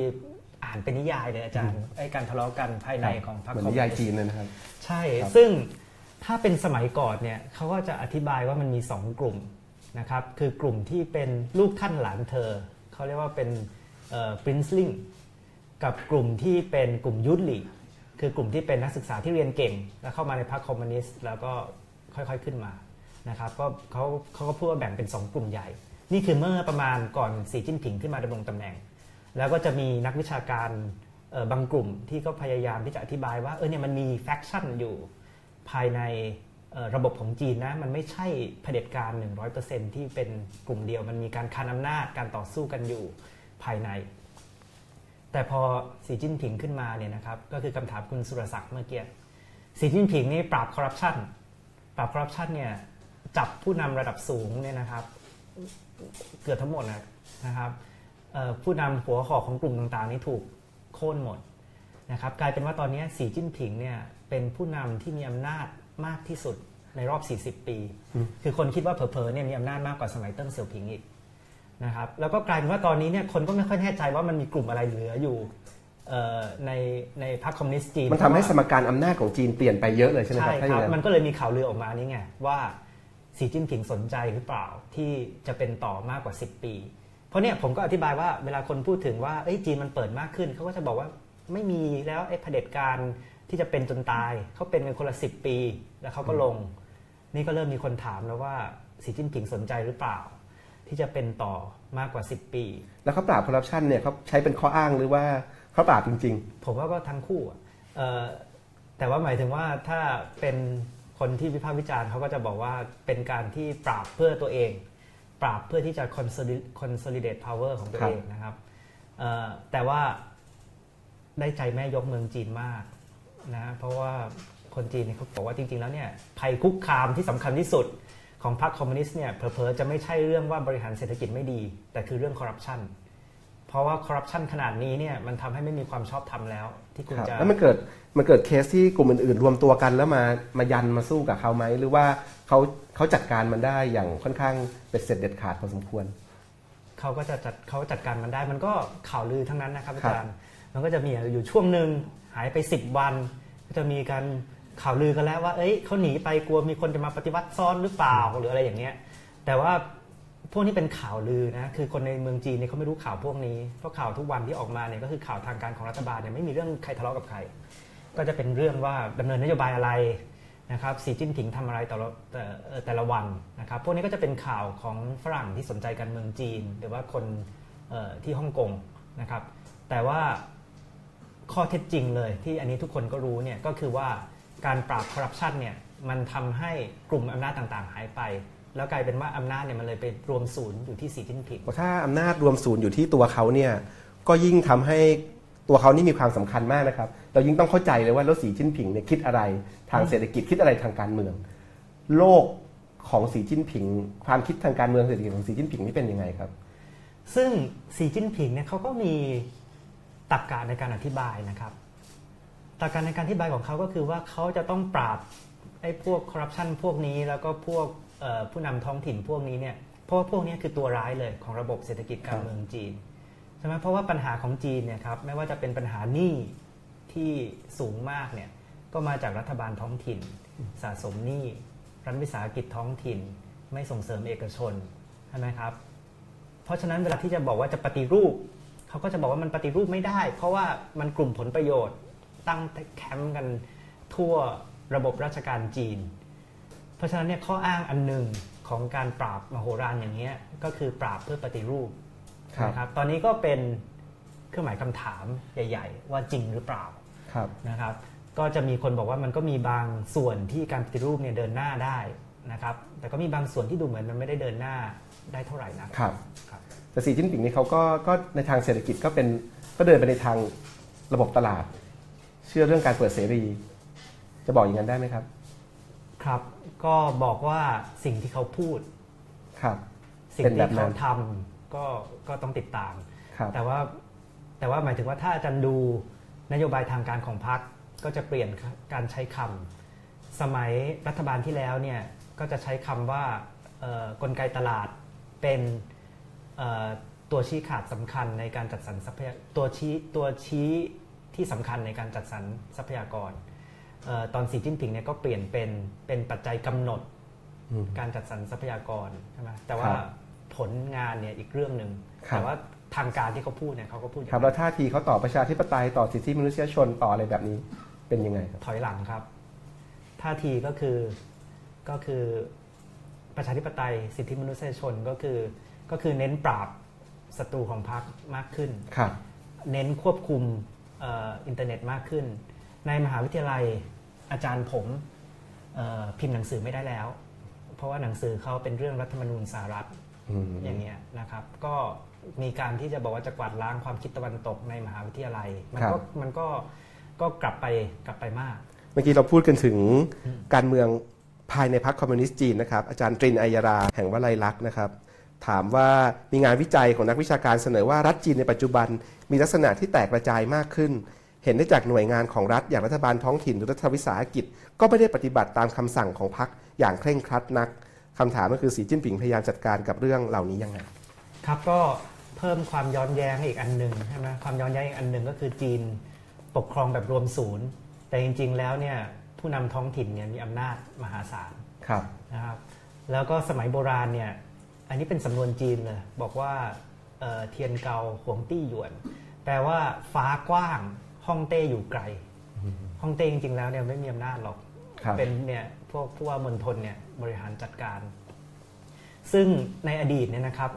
B: อ่านเป็นนิยายเลยอาจารย์ไอ้การทะเลาะกันภายในของพรรค
A: คอมมิวนิ
B: สต์จี
A: น
B: เห
A: มือ
B: นนิยา
A: ยเลยนะครับ
B: ใช่
A: ครับ
B: ซึ่งถ้าเป็นสมัยก่อนเนี่ยเขาก็จะอธิบายว่ามันมี 2 กลุ่มนะครับ คือกลุ่มที่เป็นลูกท่านหลานเธอ เขาเรียกว่าเป็น princeling กับกลุ่มที่เป็นกลุ่ม youth league คือกลุ่มที่เป็นนักศึกษาที่เรียนเก่ง แล้วเข้ามาในพรรคคอมมิวนิสต์แล้วก็ค่อยๆขึ้นมานะครับก็เขาเขาก็พูดว่าแบ่งเป็น 2 กลุ่มใหญ่ นี่คือเมื่อประมาณก่อนสีจิ้นผิงขึ้นมาดำรงตำแหน่ง แล้วก็จะมีนักวิชาการบางกลุ่มที่ก็พยายามที่จะอธิบายว่าเออเนี่ยมันมี faction อยู่ภายในระบบของจีนนะมันไม่ใช่เผด็จการ 100%ที่เป็นกลุ่มเดียว มันมีการคานอำนาจการต่อสู้กันอยู่ภายใน แต่พอสีจิ้นผิงขึ้นมาเนี่ยนะครับก็คือคำถามคุณสุรศักดิ์เมื่อกี้สีจิ้นผิงนี่ปราบคอร์รัปชันปราบคอร์รัปชันเนี่ยจับผู้นำระดับสูงเนี่ยนะครับ เกือบทั้งหมดนะครับ ผู้นำหัวหอกของกลุ่มต่างๆ นี้ถูกโค่นหมดนะครับกลายเป็นว่าตอนนี้สีจิ้นผิงเนี่ยเป็นผู้นำที่มีอำนาจมากที่สุดในรอบ 40 ปี คือคนคิดว่าเผลอๆเนี่ยมีอำนาจมากกว่าสมัยเติ้งเสี่ยวผิงอีกนะครับแล้วก็กลายเป็นว่าตอนนี้เนี่ยคนก็ไม่ค่อยแน่ใจว่ามันมีกลุ่มอะไรเหลืออยู่เอ่อในในพรรคคอมมิวนิสต์จีน
A: มันทำให้สมการอำนาจของจีนเปลี่ยนไปเยอะเลยใช่ไหมค
B: ใช่
A: รับถ้าอ
B: ค
A: ย่า
B: รับ
A: งนั้น
B: มันก็เลยมีข่าวลือออกมานี่ไงว่าสีจิ้นผิงสนใจหรือเปล่าที่จะเป็นต่อมากกว่า 10 ปี เพราะเนี่ยผมก็อธิบายว่าเวลาคนพูดถึงว่าเอ้ยจีนมันเปิดมากขึ้นเขาก็จะบอกว่าไม่มีแล้วไอ้เผด็จการที่จะเป็นจนตายเขาเป็นกันคนละสิปี แล้วเขาก็ลง นี่ก็เริ่มมีคนถามแล้วว่าสีจิ้นผิงสนใจหรือเปล่า ที่จะเป็นต่อมากกว่า 10 ปี
A: แล้วเขาปราบคอร์รัปชันเนี่ยเขาใช้เป็นข้ออ้างหรือว่าพระบาทจริง
B: ผมว่าก็ทั้งคู่อะเอ่อแต่ว่าหมายถึงว่าถ้าเป็นคนที่วิพากษ์วิจารณ์เขาก็จะบอกว่าเป็นการที่ปราบเพื่อตัวเอง ปราบเพื่อที่จะ consolidate consolidate power ของตัว
A: ครับ
B: เองนะครับเอ่อแต่ว่าได้ใจแม่ยกเมืองจีนมากนะเพราะว่าคนจีนเนี่ยเขาบอกว่าจริง ๆ แล้วเนี่ยภัยคุกคามที่สำคัญที่สุดของพรรคคอมมิวนิสต์เนี่ยเผลอๆจะไม่ใช่เรื่องว่าบริหารเศรษฐกิจไม่ดี แต่คือเรื่องคอร์รัปชันเพราะว่าคอร์รัปชันขนาดนี้เนี่ยมันทำให้ไม่มีความชอบธรรมแล้ว ที่คุณ
A: ครับ
B: จะ
A: แล้วมันเกิดมันเกิดเคสที่กลุ่มอื่นๆ รวมตัวกันแล้วมามายันมาสู้กับเขาไหมหรือว่าเขา เขาจัดการมันได้อย่างค่อนข้างเป็นเสร็จเด็ดขาดพอสมควร
B: เขาก็จะจัดเขาจัดการมันได้ มันก็ข่าวลือทั้งนั้นนะครับอา
A: ครับ
B: จารย์มันก็จะมีอยู่ช่วงหนึ่งหายไป 10 วัน ก็จะมีการข่าวลือกันแล้วว่า เอ้ยเขาหนีไปกลัวมีคนจะมาปฏิวัติซ้อนหรือเปล่าหรืออะไรอย่างเงี้ย แต่ว่าพวกนี้เป็นข่าวลือนะคือคนในเมืองจีนเนี่ยเขาไม่รู้ข่าวพวกนี้เพราะข่าวทุกวันที่ออกมาเนี่ยก็คือข่าวทางการของรัฐบาลเนี่ยไม่มีเรื่องใครทะเลาะกับใคร ก็จะเป็นเรื่องว่าดำเนินนโยบายอะไร นะครับสีจิ้นผิงทำอะไรแต่ละแต่แต่ละวันนะครับพวกนี้ก็จะเป็นข่าวของฝรั่งที่สนใจการเมืองจีน หรือว่าคนที่ฮ่องกงนะครับ แต่ว่าข้อเท็จจริงเลยที่อันนี้ทุกคนก็รู้เนี่ยก็คือว่าการปราบคอร์รัปชันเนี่ยมันทำให้กลุ่มอำนาจต่างๆ หายไป แล้วกลายเป็นว่าอำนาจเนี่ยมันเลยไปรวมศูนย์อยู่ที่สีจิ้นผิง
A: ถ้าอำนาจรวมศูนย์อยู่ที่ตัวเขาเนี่ยก็ยิ่งทำให้ตัวเขานี่มีความสำคัญมากนะครับ เรายิ่งต้องเข้าใจเลยว่าแล้วสีจิ้นผิงเนี่ยคิดอะไรทางเศรษฐกิจคิดอะไรทางการเมือง โลกของสีจิ้นผิง ความคิดทางการเมืองเศรษฐกิจของสีจิ้นผิงนี่เป็นยังไงครับ
B: ซึ่งสีจิ้นผิงเนี่ยเขาก็มีตรรกะในการอธิบายนะครับตรรกะในการอธิบายของเขาก็คือว่าเขาจะต้องปราบไอ้พวกคอร์รัปชันพวกนี้แล้วก็พวกเอ่อผู้นำท้องถิ่นพวกนี้เนี่ยเพราะว่าพวกนี้คือตัวร้ายเลยของระบบเศรษฐกิจการเมืองจีนใช่ไหมเพราะว่าปัญหาของจีนเนี่ยครับไม่ว่าจะเป็นปัญหาหนี้ ที่สูงมากเนี่ยก็มาจากรัฐบาลท้องถิ่น สะสมหนี้รัฐวิสาหกิจท้องถิ่น ไม่ส่งเสริมเอกชนใช่ไหมครับ เพราะฉะนั้นเวลาที่จะบอกว่าจะปฏิรูปเขาก็จะบอกว่ามันปฏิรูปไม่ได้ เพราะว่ามันกลุ่มผลประโยชน์ตั้งแคมป์กันทั่วระบบราชการจีน เพราะฉะนั้นเนี่ยข้ออ้างอันหนึ่งของการปราบมโหฬารอย่างเงี้ยก็คือปราบเพื่อปฏิรูปนะครับ ตอนนี้ก็เป็นเครื่องหมายคำถามใหญ่ ๆ ว่าจริงหรือเปล่า นะครับ ก็จะมีคนบอกว่ามันก็มีบางส่วนที่การปฏิรูปเนี่ยเดินหน้าได้นะครับ แต่ก็มีบางส่วนที่ดูเหมือนมันไม่ได้เดินหน้าได้เท่าไหร่นะครับครับ
A: แต่สีจิ้นผิงนี่เขาก็ก็ในทางเศรษฐกิจก็เป็นก็เดินไปในทางระบบตลาด เชื่อเรื่องการเปิดเสรี จะบอกอย่างนั้นได้ไหมครับ
B: ครับก็บอกว่าสิ่งที่เขาพูด
A: ครับ
B: สิ่ง
A: เป็นแบ
B: ที่
A: บนั้
B: เขา
A: น
B: ทำก็ก็ต้องติดตาม
A: ครับ
B: แต่ว่าแต่ว่าหมายถึงว่าถ้าอาจารย์ดู นโยบายทางการของพรรคก็จะเปลี่ยนการใช้คำสมัยรัฐบาลที่แล้วเนี่ยก็จะใช้คำว่าเอ่อกลไกตลาดเป็นเอ่อตัวชี้ขาดสำคัญในการจัดสรรทรัพยากตัวชี้ตัวชี้ที่สำคัญในการจัดสรรทรัพยากรเออตอนสีจิ้นผิงเนี่ยก็เปลี่ยนเป็นเป็นปัจจัยกำหนด
A: อืม
B: การจัดสรรทรัพยากรใช่ไหมแต่ว่า
A: ครับ
B: ผลงานเนี่ยอีกเรื่องหนึ่ง
A: ครับ
B: แต่ว่า ทางการที่เขาพูดเนี่ยเขาก็พูดอย่าง
A: ครับ
B: นั้น
A: แล้วท่าทีเขาต่อประชาธิปไตยต่อสิทธิมนุษยชนต่ออะไรแบบนี้เป็นยังไงครับ
B: ถอยหลังครับ ท่าทีก็คือก็คือประชาธิปไตย สิทธิมนุษยชนก็คือก็คือเน้นปราบศัตรูของพรรคมากขึ้น
A: ครับ
B: เน้นควบคุมเอ่ออินเทอร์เน็ตมากขึ้น ในมหาวิทยาลัยอาจารย์ผมเอ่อพิมพ์หนังสือไม่ได้แล้ว เพราะว่าหนังสือเขาเป็นเรื่องรัฐธรรมนูญสหรัฐ
A: อืม
B: อย่างเงี้ยนะครับ ก็ มีการที่จะบอกว่าจะกวาดล้างความคิดตะวันตกในมหาวิทยาลัย มันก็มันก็ก็กลับไปกลับไปมาก
A: เมื่อกี้เราพูดกันถึงการเมืองภายในพรรคคอมมิวนิสต์จีนนะครับ อาจารย์ตรินอัยยรา แห่งวลัยลักษณ์นะครับ ถามว่ามีงานวิจัยของนักวิชาการเสนอว่ารัฐจีนในปัจจุบัน มีลักษณะที่แตกกระจายมากขึ้น เห็นได้จากหน่วยงานของรัฐอย่างรัฐบาลท้องถิ่นหรือรัฐวิสาหกิจ ก็ไม่ได้ปฏิบัติตามคำสั่งของพรรคอย่างเคร่งครัดนักคำถามก็คือสีจิ้นผิงพยายามจัดการกับเรื่องเหล่านี้ยังไง
B: ครับก็เพิ่มความย้อนแย้งอีกอันหนึ่งใช่ไหมความย้อนแย้งอีกอันหนึ่งก็คือจีนปกครองแบบรวมศูนย์ แต่จริง ๆ แล้วเนี่ยผู้นำท้องถิ่นเนี่ยมีอำนาจมหาศาล
A: ครับ
B: นะครับ แล้วก็สมัยโบราณเนี่ยอันนี้เป็นสำนวนจีนเลยบอกว่าเอ่อเทียนเกาหวงตี้หยวน แปลว่าฟ้ากว้างฮ่องเต้อยู่ไกลฮ่องเต้จริงๆแล้วเนี่ยไม่มีอำนาจหรอก
A: ครับ
B: เป็นเนี่ยพวกผู้ว่ามณฑลเนี่ยบริหารจัดการ ซึ่งในอดีตเนี่ยนะครับ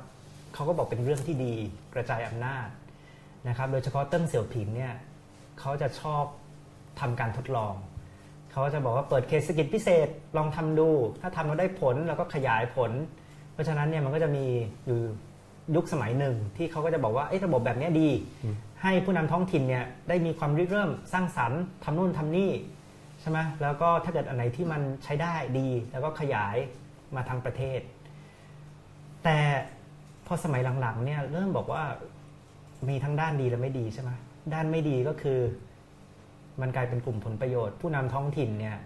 B: เขาก็บอกเป็นเรื่องที่ดีกระจายอำนาจนะครับ โดยเฉพาะเติ้งเสี่ยวผิงเนี่ยเขาจะชอบทำการทดลอง เขาจะบอกว่าเปิดเคสกิจพิเศษลองทำดู ถ้าทำแล้วได้ผลแล้วก็ขยายผล เพราะฉะนั้นเนี่ยมันก็จะมีอยู่ยุคสมัยหนึ่งที่เขาก็จะบอกว่าระบบแบบนี้ดี ให้ผู้นำท้องถิ่นเนี่ยได้มีความริเริ่มสร้างสรรค์ทำนู่นทำนี่ใช่ไหมแล้วก็ถ้าเกิดอันไหนที่มันใช้ได้ดี แล้วก็ขยายมาทางประเทศ แต่ อสมัยหลังๆ เนี่ย เริ่มบอกว่ามีทั้งด้านดีและไม่ดีใช่ไหมด้านไม่ดีก็คือ มันกลายเป็นกลุ่มผลประโยชน์ ผู้นำท้องถิ่นเนี่ย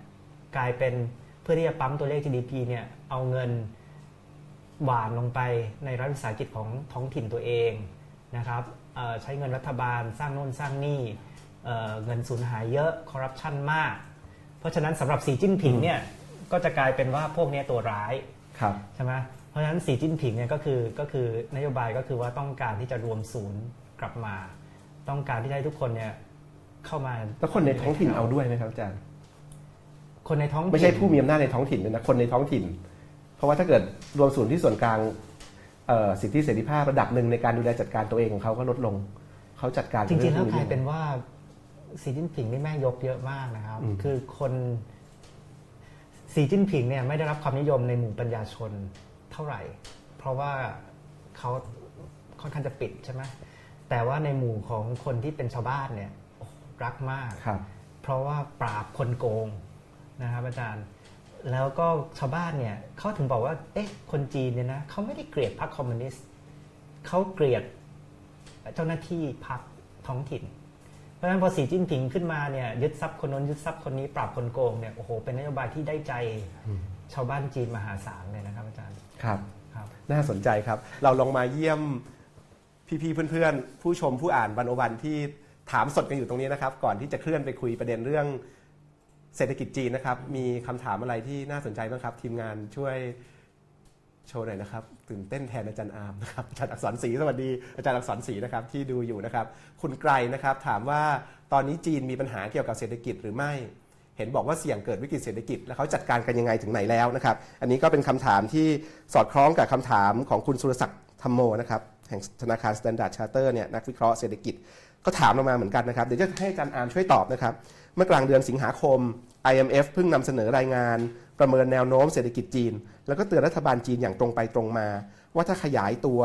B: กลายเป็นเพื่อที่จะปั๊มตัวเลข GDP เนี่ยเอาเงินหวานลงไปในรัฐวิสาหกิจของท้องถิ่นตัวเองนะครับใช้เงินรัฐบาลสร้างโน่นสร้างนี่เเงินสูญหายเยอะคอร์รัปชันมาก เพราะฉะนั้นสำหรับสีจิ้นผิงเนี่ยก็จะกลายเป็นว่าพวกนี้ตัวร้ายใช่ไหมเพ ราะฉะนั้นสีจิ้นผิงเนี่ยก็คือก็คือนโยบายก็คือว่าต้องการที่จะรวมศูนย์กลับมา ต้องการที่ให้ทุกคนเนี่ยเข้ามา
A: แล้วคนในท้องถิ่นเอาด้วยไหมครับอาจารย์
B: คนในท้อง
A: ไม่ใช่ผู้มีอำนาจในท้องถิ่นเลยนะคนในท้องถิ่น เพราะว่าถ้าเกิดรวมศูนย์ที่ส่วนกลางสิทธิเสรีภาพระดับหนึ่งในการดูแลจัดการตัวเองของเขาก็ลดลงเขาจัดการ
B: จริงๆแล้วกลายเป็นว่าสีจิ้นผิงนี่แม่ยกเยอะมากนะครับ คือคนสีจิ้นผิงเนี่ยไม่ได้รับความนิยมในหมู่ปัญญาชน เท่าไหร่ เพราะว่าเขาค่อนข้างจะปิดใช่ไหมแต่ว่าในหมู่ของคนที่เป็นชาวบ้านเนี่ยรักมาก เพราะว่าปราบคนโกงนะครับอาจารย์ แล้วก็ชาวบ้านเนี่ยเขาถึงบอกว่า เอ๊ะ คนจีนเนี่ยนะเขาไม่ได้เกลียดพรรคคอมมิวนิสต์เขาเกลียดเจ้าหน้าที่พรรคท้องถิ่น เพราะฉะนั้นพอสีจิ้นผิงขึ้นมาเนี่ยยึดทรัพย์คนน้นยึดทรัพย์คนนี้ปราบคนโกงเนี่ยโอ้โหเป็นนโยบายที่ได้ใจชาวบ้านจีนมหาศาลเลยนะครับอาจารย์
A: ครับครับน่าสนใจครับ เราลองมาเยี่ยมพี่ๆเพื่อนๆ ผู้ชมผู้อ่านวันโอวันที่ถามสดกันอยู่ตรงนี้นะครับ ก่อนที่จะเคลื่อนไปคุยประเด็นเรื่องเศรษฐกิจจีนนะครับ มีคำถามอะไรที่น่าสนใจบ้างครับ ทีมงานช่วยโชว์หน่อยนะครับ ตื่นเต้นแทนอาจารย์อาร์มนะครับอาจารย์อักษรศรีสวัสดีอาจารย์อักษรศรีนะครับที่ดูอยู่นะครับ คุณไกรนะครับถามว่าตอนนี้จีนมีปัญหาเกี่ยวกับเศรษฐกิจหรือไม่ เห็นบอกว่าเสี่ยงเกิดวิกฤตเศรษฐกิจ แล้วเขาจัดการกันยังไงถึงไหนแล้วนะครับ อันนี้ก็เป็นคำถามที่สอดคล้องกับคำถามของคุณสุรศักดิ์ธรรมโมนะครับแห่งธนาคาร Standard Charter เนี่ยนักวิเคราะห์เศรษฐกิจก็ถามลงมาเหมือนกันนะครับ เดี๋ยวจะให้อาจารย์อามช่วยตอบนะครับ เมื่อกลางเดือนสิงหาคม IMF เพิ่งนำเสนอรายงาน ประเมินแนวโน้มเศรษฐกิจจีน แล้วก็เตือนรัฐบาลจีนอย่างตรงไปตรงมา ว่าถ้าขยายตัว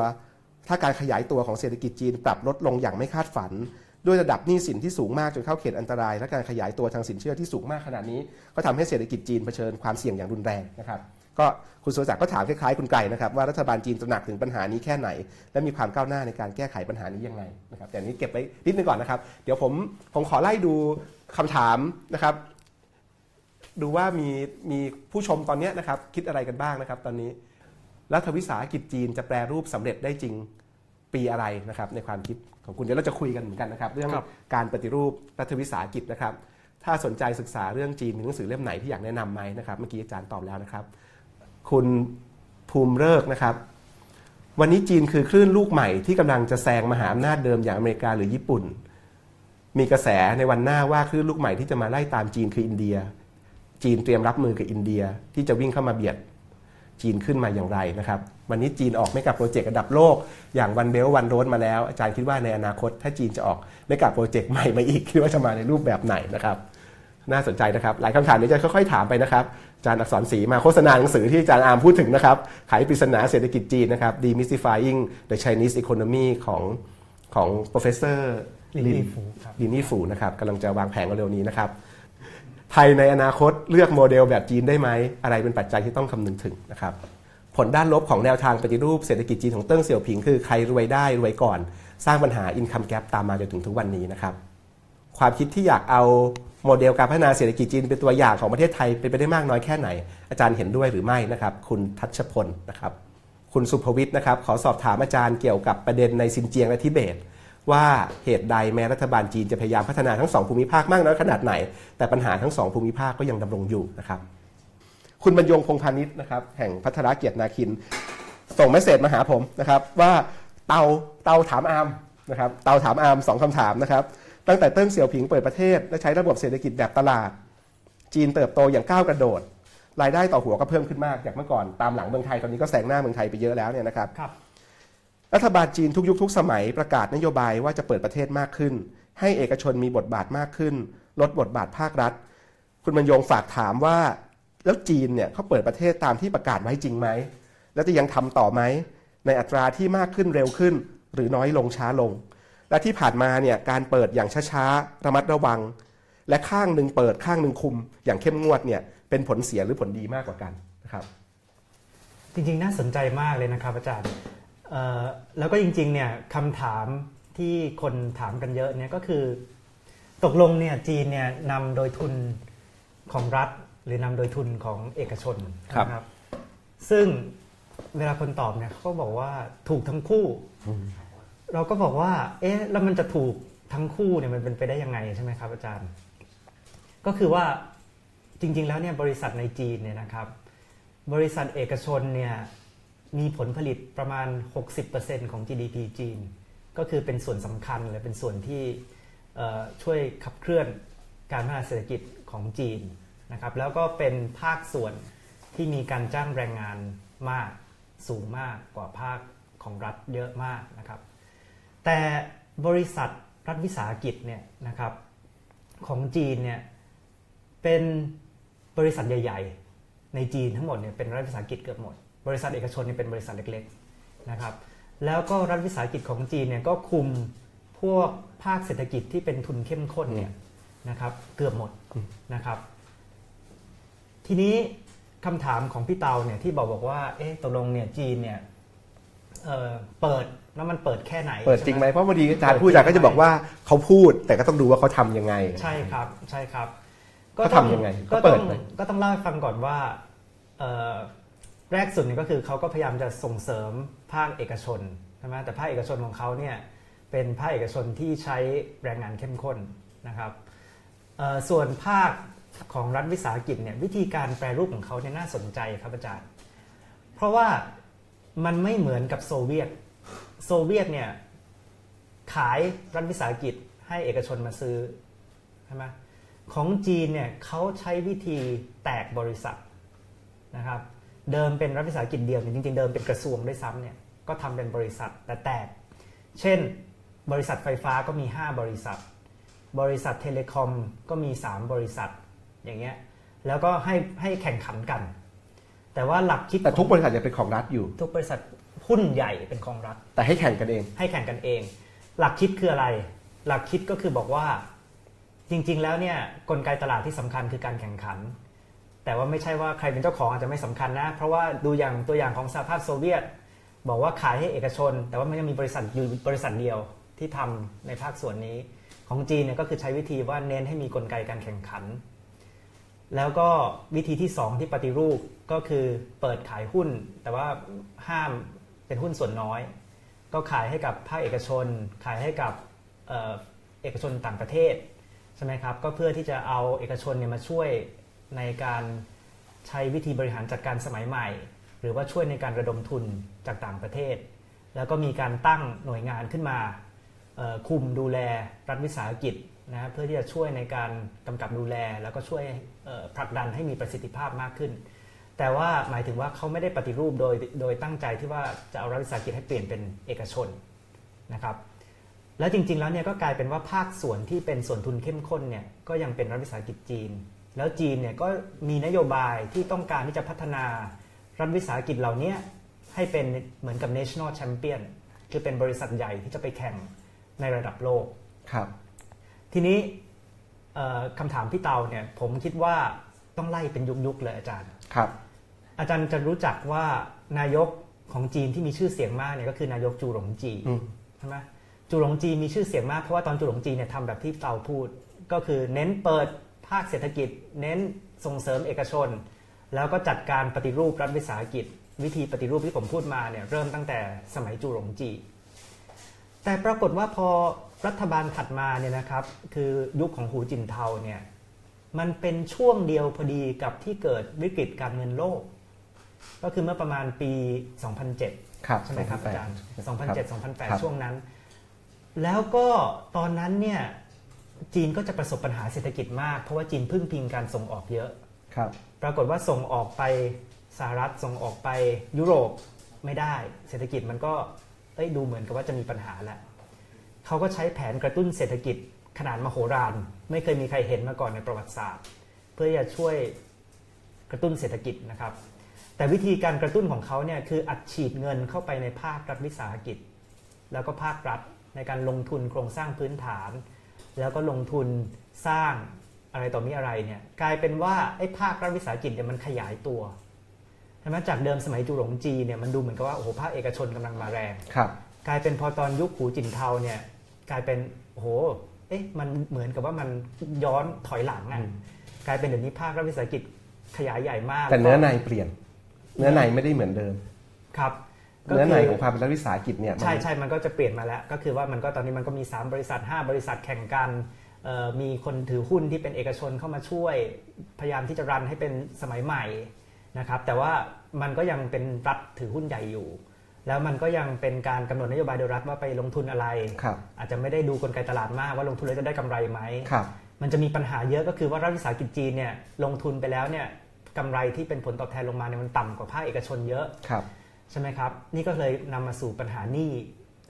A: ถ้าการขยายตัวของเศรษฐกิจจีนปรับลดลงอย่างไม่คาดฝัน ด้วยระดับหนี้สินที่สูงมากจนเข้าเขตอันตราย และการขยายตัวทางสินเชื่อที่สูงมากขนาดนี้ ก็ทำให้เศรษฐกิจจีนเผชิญความเสี่ยงอย่างรุนแรงนะครับก็คุณสุรศักดิ์ก็ถามคล้ายๆคุณไก่นะครับว่ารัฐบาลจีนตระหนักถึงปัญหานี้แค่ไหน และมีความก้าวหน้าในการแก้ไขปัญหานี้ยังไงนะครับแต่นี้เก็บไว้นิดนึงก่อนนะครับ เดี๋ยวผมผมขอไล่ดูคำถามนะครับ ดูว่ามีมีผู้ชมตอนนี้นะครับคิดอะไรกันบ้างนะครับ ตอนนี้รัฐวิสาหกิจจีนจะแปลรูปสำเร็จได้จริง ปีอะไรนะครับในความคิดของคุณเดี๋ยวเราจะคุยกันเหมือนกันนะครับ เรื่องการปฏิรูปรัฐวิสาหกิจนะครับ ถ้าสนใจศึกษาเรื่องจีนมีหนังสือเล่มไหนที่อยากแนะนำไหมนะครับเมื่อกี้อาจารย์ตอบแล้วนะครับ คุณภูมิเลิกนะครับ วันนี้จีนคือคลื่นลูกใหม่ที่กำลังจะแซงมหาอำนาจเดิมอย่างอเมริกาหรือญี่ปุ่น มีกระแสในวันหน้าว่าคลื่นลูกใหม่ที่จะมาไล่ตามจีนคืออินเดีย จีนเตรียมรับมือกับอินเดียที่จะวิ่งเข้ามาเบียด จีนขึ้นมาอย่างไรนะครับ วันนี้จีนออก mega project ระดับโลก อย่าง One Belt One Road มาแล้ว อาจารย์คิดว่าในอนาคต ถ้าจีนจะออก mega project ใหม่มาอีก คิดว่าจะมาในรูปแบบไหนนะครับ น่าสนใจนะครับ หลายคำถามนี้จะค่อยๆถามไปนะครับอาจารย์อักษรศรีมาโฆษณาหนังสือที่อาจารย์อาร์มพูดถึงนะครับไขปริศนาเศรษฐกิจจีนนะครับ Demystifying the Chinese Economy ของของ professor ห
B: ลินอี้ฟูห
A: ลินอี้ฟูนะครับกำลังจะวางแผงเร็วๆนี้นะครับ ไทยในอนาคตเลือกโมเดลแบบจีนได้ไหม อะไรเป็นปัจจัยที่ต้องคำนึงถึงนะครับผลด้านลบของแนวทางปฏิรูปเศรษฐกิจจีนของเติ้งเสี่ยวผิงคือใครรวยได้รวยก่อน สร้างปัญหา income gap ตามมาจนถึงทุกวันนี้นะครับความคิดที่อยากเอาโมเดลการพัฒนาเศรษฐกิจจีนเป็นตัวอย่างของประเทศไทยเป็นไปได้มากน้อยแค่ไหน อาจารย์เห็นด้วยหรือไม่นะครับ คุณทัชพลนะครับ คุณสุภวิทย์นะครับ ขอสอบถามอาจารย์เกี่ยวกับประเด็นในซินเจียงและทิเบต ว่าเหตุใดแม้รัฐบาลจีนจะพยายามพัฒนาทั้งสองภูมิภาคมากน้อยขนาดไหน แต่ปัญหาทั้งสองภูมิภาคก็ยังดำรงอยู่นะครับคุณบรรยงพงพาณิชย์นะครับแห่งพัฒนาเกียรตินาคิน ส่งเมสเซจมาหาผมนะครับว่าเตาเตาถามอามนะครับเตาถามอามสองคำถามนะครับตั้งแต่เติ้งเสี่ยวผิงเปิดประเทศ และใช้ระบบเศรษฐกิจแบบตลาด จีนเติบโตอย่างก้าวกระโดด รายได้ต่อหัวก็เพิ่มขึ้นมากจากเมื่อก่อนตามหลังเมืองไทยตอนนี้ก็แซงหน้าเมืองไทยไปเยอะแล้วเนี่ยนะครับ
B: ครับ
A: รัฐบาลจีนทุกยุคทุกสมัยประกาศนโยบายว่าจะเปิดประเทศมากขึ้น ให้เอกชนมีบทบาทมากขึ้น ลดบทบาทภาครัฐ คุณบรรยงฝากถามว่า แล้วจีนเนี่ยเขาเปิดประเทศตามที่ประกาศไว้จริงไหม แล้วจะยังทำต่อไหม ในอัตราที่มากขึ้นเร็วขึ้น หรือน้อยลงช้าลง และที่ผ่านมาเนี่ยการเปิดอย่างช้าๆระมัดระวัง และข้างหนึ่งเปิดข้างหนึ่งคุม อย่างเข้มงวดเนี่ยเป็นผลเสียหรือผลดีมากกว่ากันนะครับ
B: จริงๆน่าสนใจมากเลยนะครับอาจารย์ แล้วก็จริงๆเนี่ยคำถามที่คนถามกันเยอะเนี่ยก็คือ ตกลงเนี่ยจีนเนี่ยนำโดยทุนของรัฐ หรือนำโดยทุนของเอกชน
A: ครับ
B: นะซึ่งเวลาคนตอบเนี่ยเขาก็บอกว่าถูกทั้งคู่ เราก็บอกว่า เอ๊ะแล้วมันจะถูกทั้งคู่เนี่ยมันเป็นไปได้ยังไงใช่ไหมครับ อาจารย์ ก็คือว่าจริง ๆ แล้วเนี่ยบริษัทในจีนเนี่ยนะครับ บริษัทเอกชนเนี่ย มีผลผลิตประมาณ 60%ของ GDP จีน ก็คือเป็นส่วนสำคัญและเป็นส่วนที่ช่วยขับเคลื่อนการพัฒนาเศรษฐกิจของจีนนะครับแล้วก็เป็นภาคส่วนที่มีการจ้างแรงงานมากสูงมากกว่าภาคของรัฐเยอะมากนะครับแต่บริษัทรัฐวิสาหกิจเนี่ยนะครับของจีนเนี่ยเป็นบริษัทใหญ่ ๆ ในจีนทั้งหมดเนี่ยเป็นรัฐวิสาหกิจเกือบหมด บริษัทเอกชนเนี่ยเป็นบริษัทเล็กๆนะครับแล้วก็รัฐวิสาหกิจของจีนเนี่ยก็คุมพวกภาคเศรษฐกิจที่เป็นทุนเข้มข้นเนี่ยนะครับเกือบหมดนะครับ ทีนี้คำถามของพี่เตาเนี่ยที่บอกบอกว่าเอ๊ะตกลงเนี่ยจีนเนี่ยเอ่อเปิดแล้วมันเปิดแค่ไหน
A: เปิดจริงไหม
B: ใช่
A: เพราะบางทีอาจารย์พูดอาจารย์ก็จะบอกว่าเขาพูดแต่ก็ต้องดูว่าเขาทำยังไง
B: ใช่ครับใช่ครับ
A: เขาทำยังไง
B: ก็
A: เขาเปิ
B: ต้อ
A: ด
B: ง
A: ไหม
B: ก็ต้องเล่าให้ฟังก่อนว่าเอ่อ แรกสุดเนี่ยก็คือเขาก็พยายามจะส่งเสริมภาคเอกชนใช่ไหมแต่ภาคเอกชนของเขาเนี่ยเป็นภาคเอกชนที่ใช้แรงงานเข้มข้นนะครับส่วนภาคของรัฐวิสาหกิจเนี่ยวิธีการแปรรูปของเขาเนี่ยน่าสนใจครับอาจารย์ เพราะว่ามันไม่เหมือนกับโซเวียต โซเวียตเนี่ยขายรัฐวิสาหกิจให้เอกชนมาซื้อใช่ไหมของจีนเนี่ยเขาใช้วิธีแตกบริษัทนะครับ เดิมเป็นรัฐวิสาหกิจเดียวเนี่ยจริงๆเดิมเป็นกระทรวงด้วยซ้ำเนี่ยก็ทำเป็นบริษัทแต่แตก เช่น บริษัทไฟฟ้าก็มี 5 บริษัท บริษัทเทเลคอมก็มี 3 บริษัทอย่างเงี้ยแล้วก็ให้ให้แข่งขันกัน แต่ว่าหลักคิด
A: แต่ทุกบริษัทยังเป็นของรัฐอยู่
B: ทุกบริษัทหุ้นใหญ่เป็นของรัฐ
A: แต่ให้แข่งกันเอง
B: ให้แข่งกันเอง หลักคิดคืออะไร หลักคิดก็คือบอกว่าจริง ๆ แล้วเนี่ยกลไกตลาดที่สำคัญคือการแข่งขัน แต่ว่าไม่ใช่ว่าใครเป็นเจ้าของอาจจะไม่สำคัญนะ เพราะว่าดูอย่างตัวอย่างของสหภาพโซเวียต บอกว่าขายให้เอกชน แต่ว่ามันยังมีบริษัทอยู่บริษัทเดียวที่ทำในภาคส่วนนี้ของจีนเนี่ยก็คือใช้วิธีว่าเน้นให้มีกลไกการแข่งขัน แล้วก็วิธีที่ 2 ที่ปฏิรูปก็คือเปิดขายหุ้น แต่ว่าห้ามเป็นหุ้นส่วนน้อย ก็ขายให้กับภาคเอกชน ขายให้กับเอกชนต่างประเทศใช่ไหมครับก็เพื่อที่จะเอาเอกชนเนี่ยมาช่วย ในการใช้วิธีบริหารจัดการสมัยใหม่ หรือว่าช่วยในการระดมทุนจากต่างประเทศ แล้วก็มีการตั้งหน่วยงานขึ้นมาคุมดูแลรัฐวิสาหกิจนะเพื่อที่จะช่วยในการกำกับดูแล แล้วก็ช่วยผลักดันให้มีประสิทธิภาพมากขึ้น แต่ว่าหมายถึงว่าเขาไม่ได้ปฏิรูปโดยโดยตั้งใจที่ว่าจะเอารัฐวิสาหกิจให้เปลี่ยนเป็นเอกชนนะครับแล้วจริงๆแล้วเนี่ยก็กลายเป็นว่าภาคส่วนที่เป็นส่วนทุนเข้มข้นเนี่ยก็ยังเป็นรัฐวิสาหกิจจีน แล้วจีนเนี่ยก็มีนโยบายที่ต้องการที่จะพัฒนารัฐวิสาหกิจเหล่านี้ให้เป็นเหมือนกับ national champion คือเป็นบริษัทใหญ่ที่จะไปแข่งในระดับโลก
A: ครับ
B: ทีนี้เอ่อคำถามพี่เตาเนี่ย ผมคิดว่าต้องไล่เป็นยุคๆเลยอาจารย์
A: ครับ
B: อาจารย์จะรู้จักว่านายกของจีนที่มีชื่อเสียงมากเนี่ยก็คือนายกจูหลงจี
A: อืม
B: ใช่ไหมจูหลงจีมีชื่อเสียงมากเพราะว่าตอนจูหลงจีเนี่ยทำแบบที่เตาพูด ก็คือเน้นเปิด ภาคเศรษฐกิจ เน้นส่งเสริมเอกชน แล้วก็จัดการปฏิรูปรัฐวิสาหกิจ วิธีปฏิรูปที่ผมพูดมาเนี่ยเริ่มตั้งแต่สมัยจูหลงจี แต่ปรากฏว่าพอรัฐบาลถัดมาเนี่ยนะครับ คือยุคของหูจินเทาเนี่ยมันเป็นช่วงเดียวพอดีกับที่เกิดวิกฤตการเงินโลก ก็คือเมื่อประมาณปี 2007
A: ครับ
B: ใช่ไหมครับอาจารย์ 2007
A: ครับ
B: 2008 ช่วงนั้น แล้วก็ตอนนั้นเนี่ย จีนก็จะประสบปัญหาเศรษฐกิจมาก เพราะว่าจีนพึ่งพิงการส่งออกเยอะ
A: ครับ
B: ปรากฏว่าส่งออกไปสหรัฐส่งออกไปยุโรปไม่ได้ เศรษฐกิจมันก็อ้ยดูเหมือนกับว่าจะมีปัญหาแล้วเขาก็ใช้แผนกระตุ้นเศรษฐกิจขนาดมโหฬารไม่เคยมีใครเห็นมาก่อนในประวัติศาสตร์ เพื่อจะช่วยกระตุ้นเศรษฐกิจนะครับ แต่วิธีการกระตุ้นของเขาเนี่ยคืออัดฉีดเงินเข้าไปในภาครัฐวิสาหกิจ แล้วก็ภาครัฐในการลงทุนโครงสร้างพื้นฐาน แล้วก็ลงทุนสร้างอะไรต่อมีอะไรเนี่ยกลายเป็นว่าไอ้ภาครัฐวิสาหกิจเนี่ยมันขยายตัวใช่ไหมจากเดิมสมัยจุหลงจีเนี่ยมันดูเหมือนกับว่าโอ้โหภาคเอกชนกำลังมาแรง
A: ครับ
B: กลายเป็นพอตอนยุคหูจินเทาเนี่ยกลายเป็นโอ้โหเอ๊ะมันเหมือนกับว่ามันย้อนถอยหลังอะ
A: อืม
B: กลายเป็นเดี๋ยวนี้ภาครัฐวิสาหกิจขยายใหญ่มาก
A: แต่เนื้อใน
B: แล้วก็
A: เปลี่ยน เนื้อในไม่ได้เหมือนเดิม
B: ครับก็
A: เนื้อใน
B: คื
A: ของความเป็นรัฐวิสาหกิจเนี่ยมัน
B: ใช่ใช่มันก็จะเปลี่ยนมาแล้ว ก็คือว่ามันก็ตอนนี้มันก็มี 3 บริษัท 5 บริษัทแข่งกันเอ่อมีคนถือหุ้นที่เป็นเอกชนเข้ามาช่วย พยายามที่จะรันให้เป็นสมัยใหม่นะครับแต่ว่ามันก็ยังเป็นรัฐถือหุ้นใหญ่อยู่ แล้วมันก็ยังเป็นการกำหนดนโยบายโดยรัฐว่าไปลงทุนอะไร
A: ครับ
B: อาจจะไม่ได้ดูกลไกตลาดมากว่าลงทุนแล้วจะได้กำไรไหม
A: ครับ
B: มันจะมีปัญหาเยอะก็คือว่ารัฐวิสาหกิจจีนเนี่ยลงทุนไปแล้วเนี่ยกำไรที่เป็นผลตอบแทนลงมาเนี่ยมันต่ำกว่าภาคเอกชนเยอะ
A: ครับ
B: ใช่ไหมครับ นี่ก็เลยนำมาสู่ปัญหาหนี้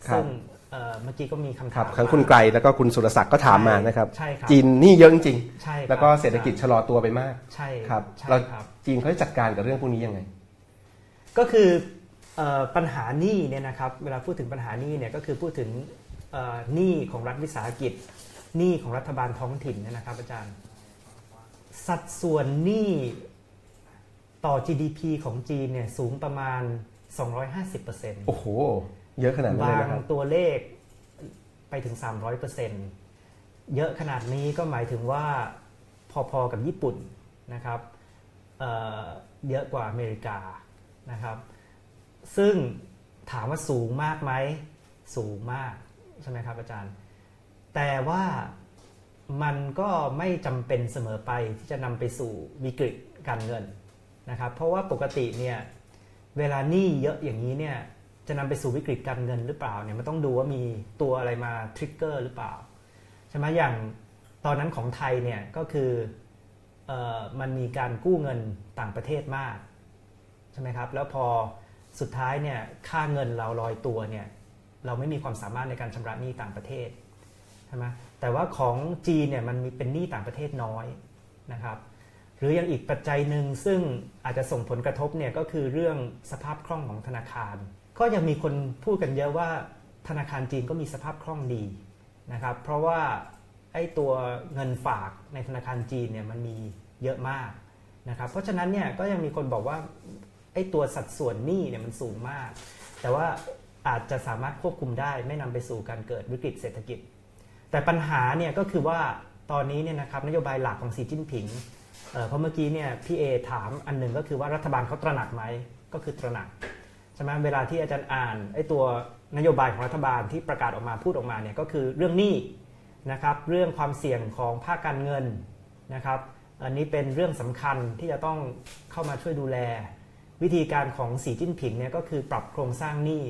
A: ครับ
B: ซึ่งเอ่อเมื่อกี้ก็มีคำ
A: ครั
B: ถา
A: บ
B: ม
A: ทั้งคุณไกลแล้วก็คุณสุรศักดิ์ก็ถามมานะครับ
B: ใช่ครับ
A: จีนหนี่เยอะจริง
B: ใช่ครับ
A: ๆแล้วก็เศรษฐกิจชะลอตัวไปมาก
B: ใช่
A: ครับ
B: ใช่
A: เรา
B: ครับ
A: จีนเขาจะจัดการกับเรื่องพวกนี้ยังไง
B: ก็คือเอ่อปัญหาหนี้เนี่ยนะครับเวลาพูดถึงปัญหาหนี้เนี่ยก็คือพูดถึงเอ่อหนี้ของรัฐวิสาหกิจหนี้ของรัฐบาลท้องถิ่นเนี่ยนะครับ อาจารย์ สัดส่วนหนี้ต่อ GDP ของจีนเนี่ยสูงประมาณ 250%
A: โอ้โห เยอะขนาดนั้น
B: บา
A: เลย
B: ง
A: นะครับ
B: ตัวเลขไปถึง 300%เยอะขนาดนี้ก็หมายถึงว่าพอๆกับญี่ปุ่นนะครับเอ่อเยอะกว่าอเมริกานะครับ ซึ่งถามว่าสูงมากไหมสูงมากใช่ไหมครับอาจารย์ แต่ว่ามันก็ไม่จำเป็นเสมอไปที่จะนำไปสู่วิกฤตการเงินนะครับ เพราะว่าปกติเนี่ย เวลาหนี้เยอะอย่างนี้เนี่ยจะนำไปสู่วิกฤตการเงินหรือเปล่าเนี่ยมันต้องดูว่ามีตัวอะไรมาทริกเกอร์หรือเปล่าใช่ไหมอย่างตอนนั้นของไทยเนี่ยก็คือออมันมีการกู้เงินต่างประเทศมากใช่ไหมครับแล้วพอสุดท้ายเนี่ยค่าเงินเราลอยตัวเนี่ยเราไม่มีความสามารถในการชำระหนี้ต่างประเทศใช่ไหมแต่ว่าของจีนเนี่ยมันมีเป็นหนี้ต่างประเทศน้อยนะครับ หรือยังอีกปัจจัยหนึ่งซึ่งอาจจะส่งผลกระทบเนี่ยก็คือเรื่องสภาพคล่องของธนาคาร ก็ยังมีคนพูดกันเยอะว่าธนาคารจีนก็มีสภาพคล่องดีนะครับ เพราะว่าไอ้ตัวเงินฝากในธนาคารจีนเนี่ยมันมีเยอะมากนะครับ เพราะฉะนั้นเนี่ยก็ยังมีคนบอกว่าไอ้ตัวสัดส่วนหนี้เนี่ยมันสูงมาก แต่ว่าอาจจะสามารถควบคุมได้ไม่นำไปสู่การเกิดวิกฤตเศรษฐกิจ แต่ปัญหาเนี่ยก็คือว่าตอนนี้เนี่ยนะครับนโยบายหลักของสีจิ้นผิง เอ่อเพราะเมื่อกี้เนี่ยพี่เอถามอันหนึ่งก็คือว่ารัฐบาลเขาตระหนักไหมก็คือตระหนักใช่ไหมเวลาที่อาจารย์อ่านไอ้ตัวนโยบายของรัฐบาลที่ประกาศออกมาพูดออกมาเนี่ยก็คือเรื่องหนี้นะครับเรื่องความเสี่ยงของภาคการเงินนะครับ อันนี้เป็นเรื่องสำคัญที่จะต้องเข้ามาช่วยดูแล วิธีการของสีจิ้นผิงเนี่ยก็คือปรับโครงสร้างหนี้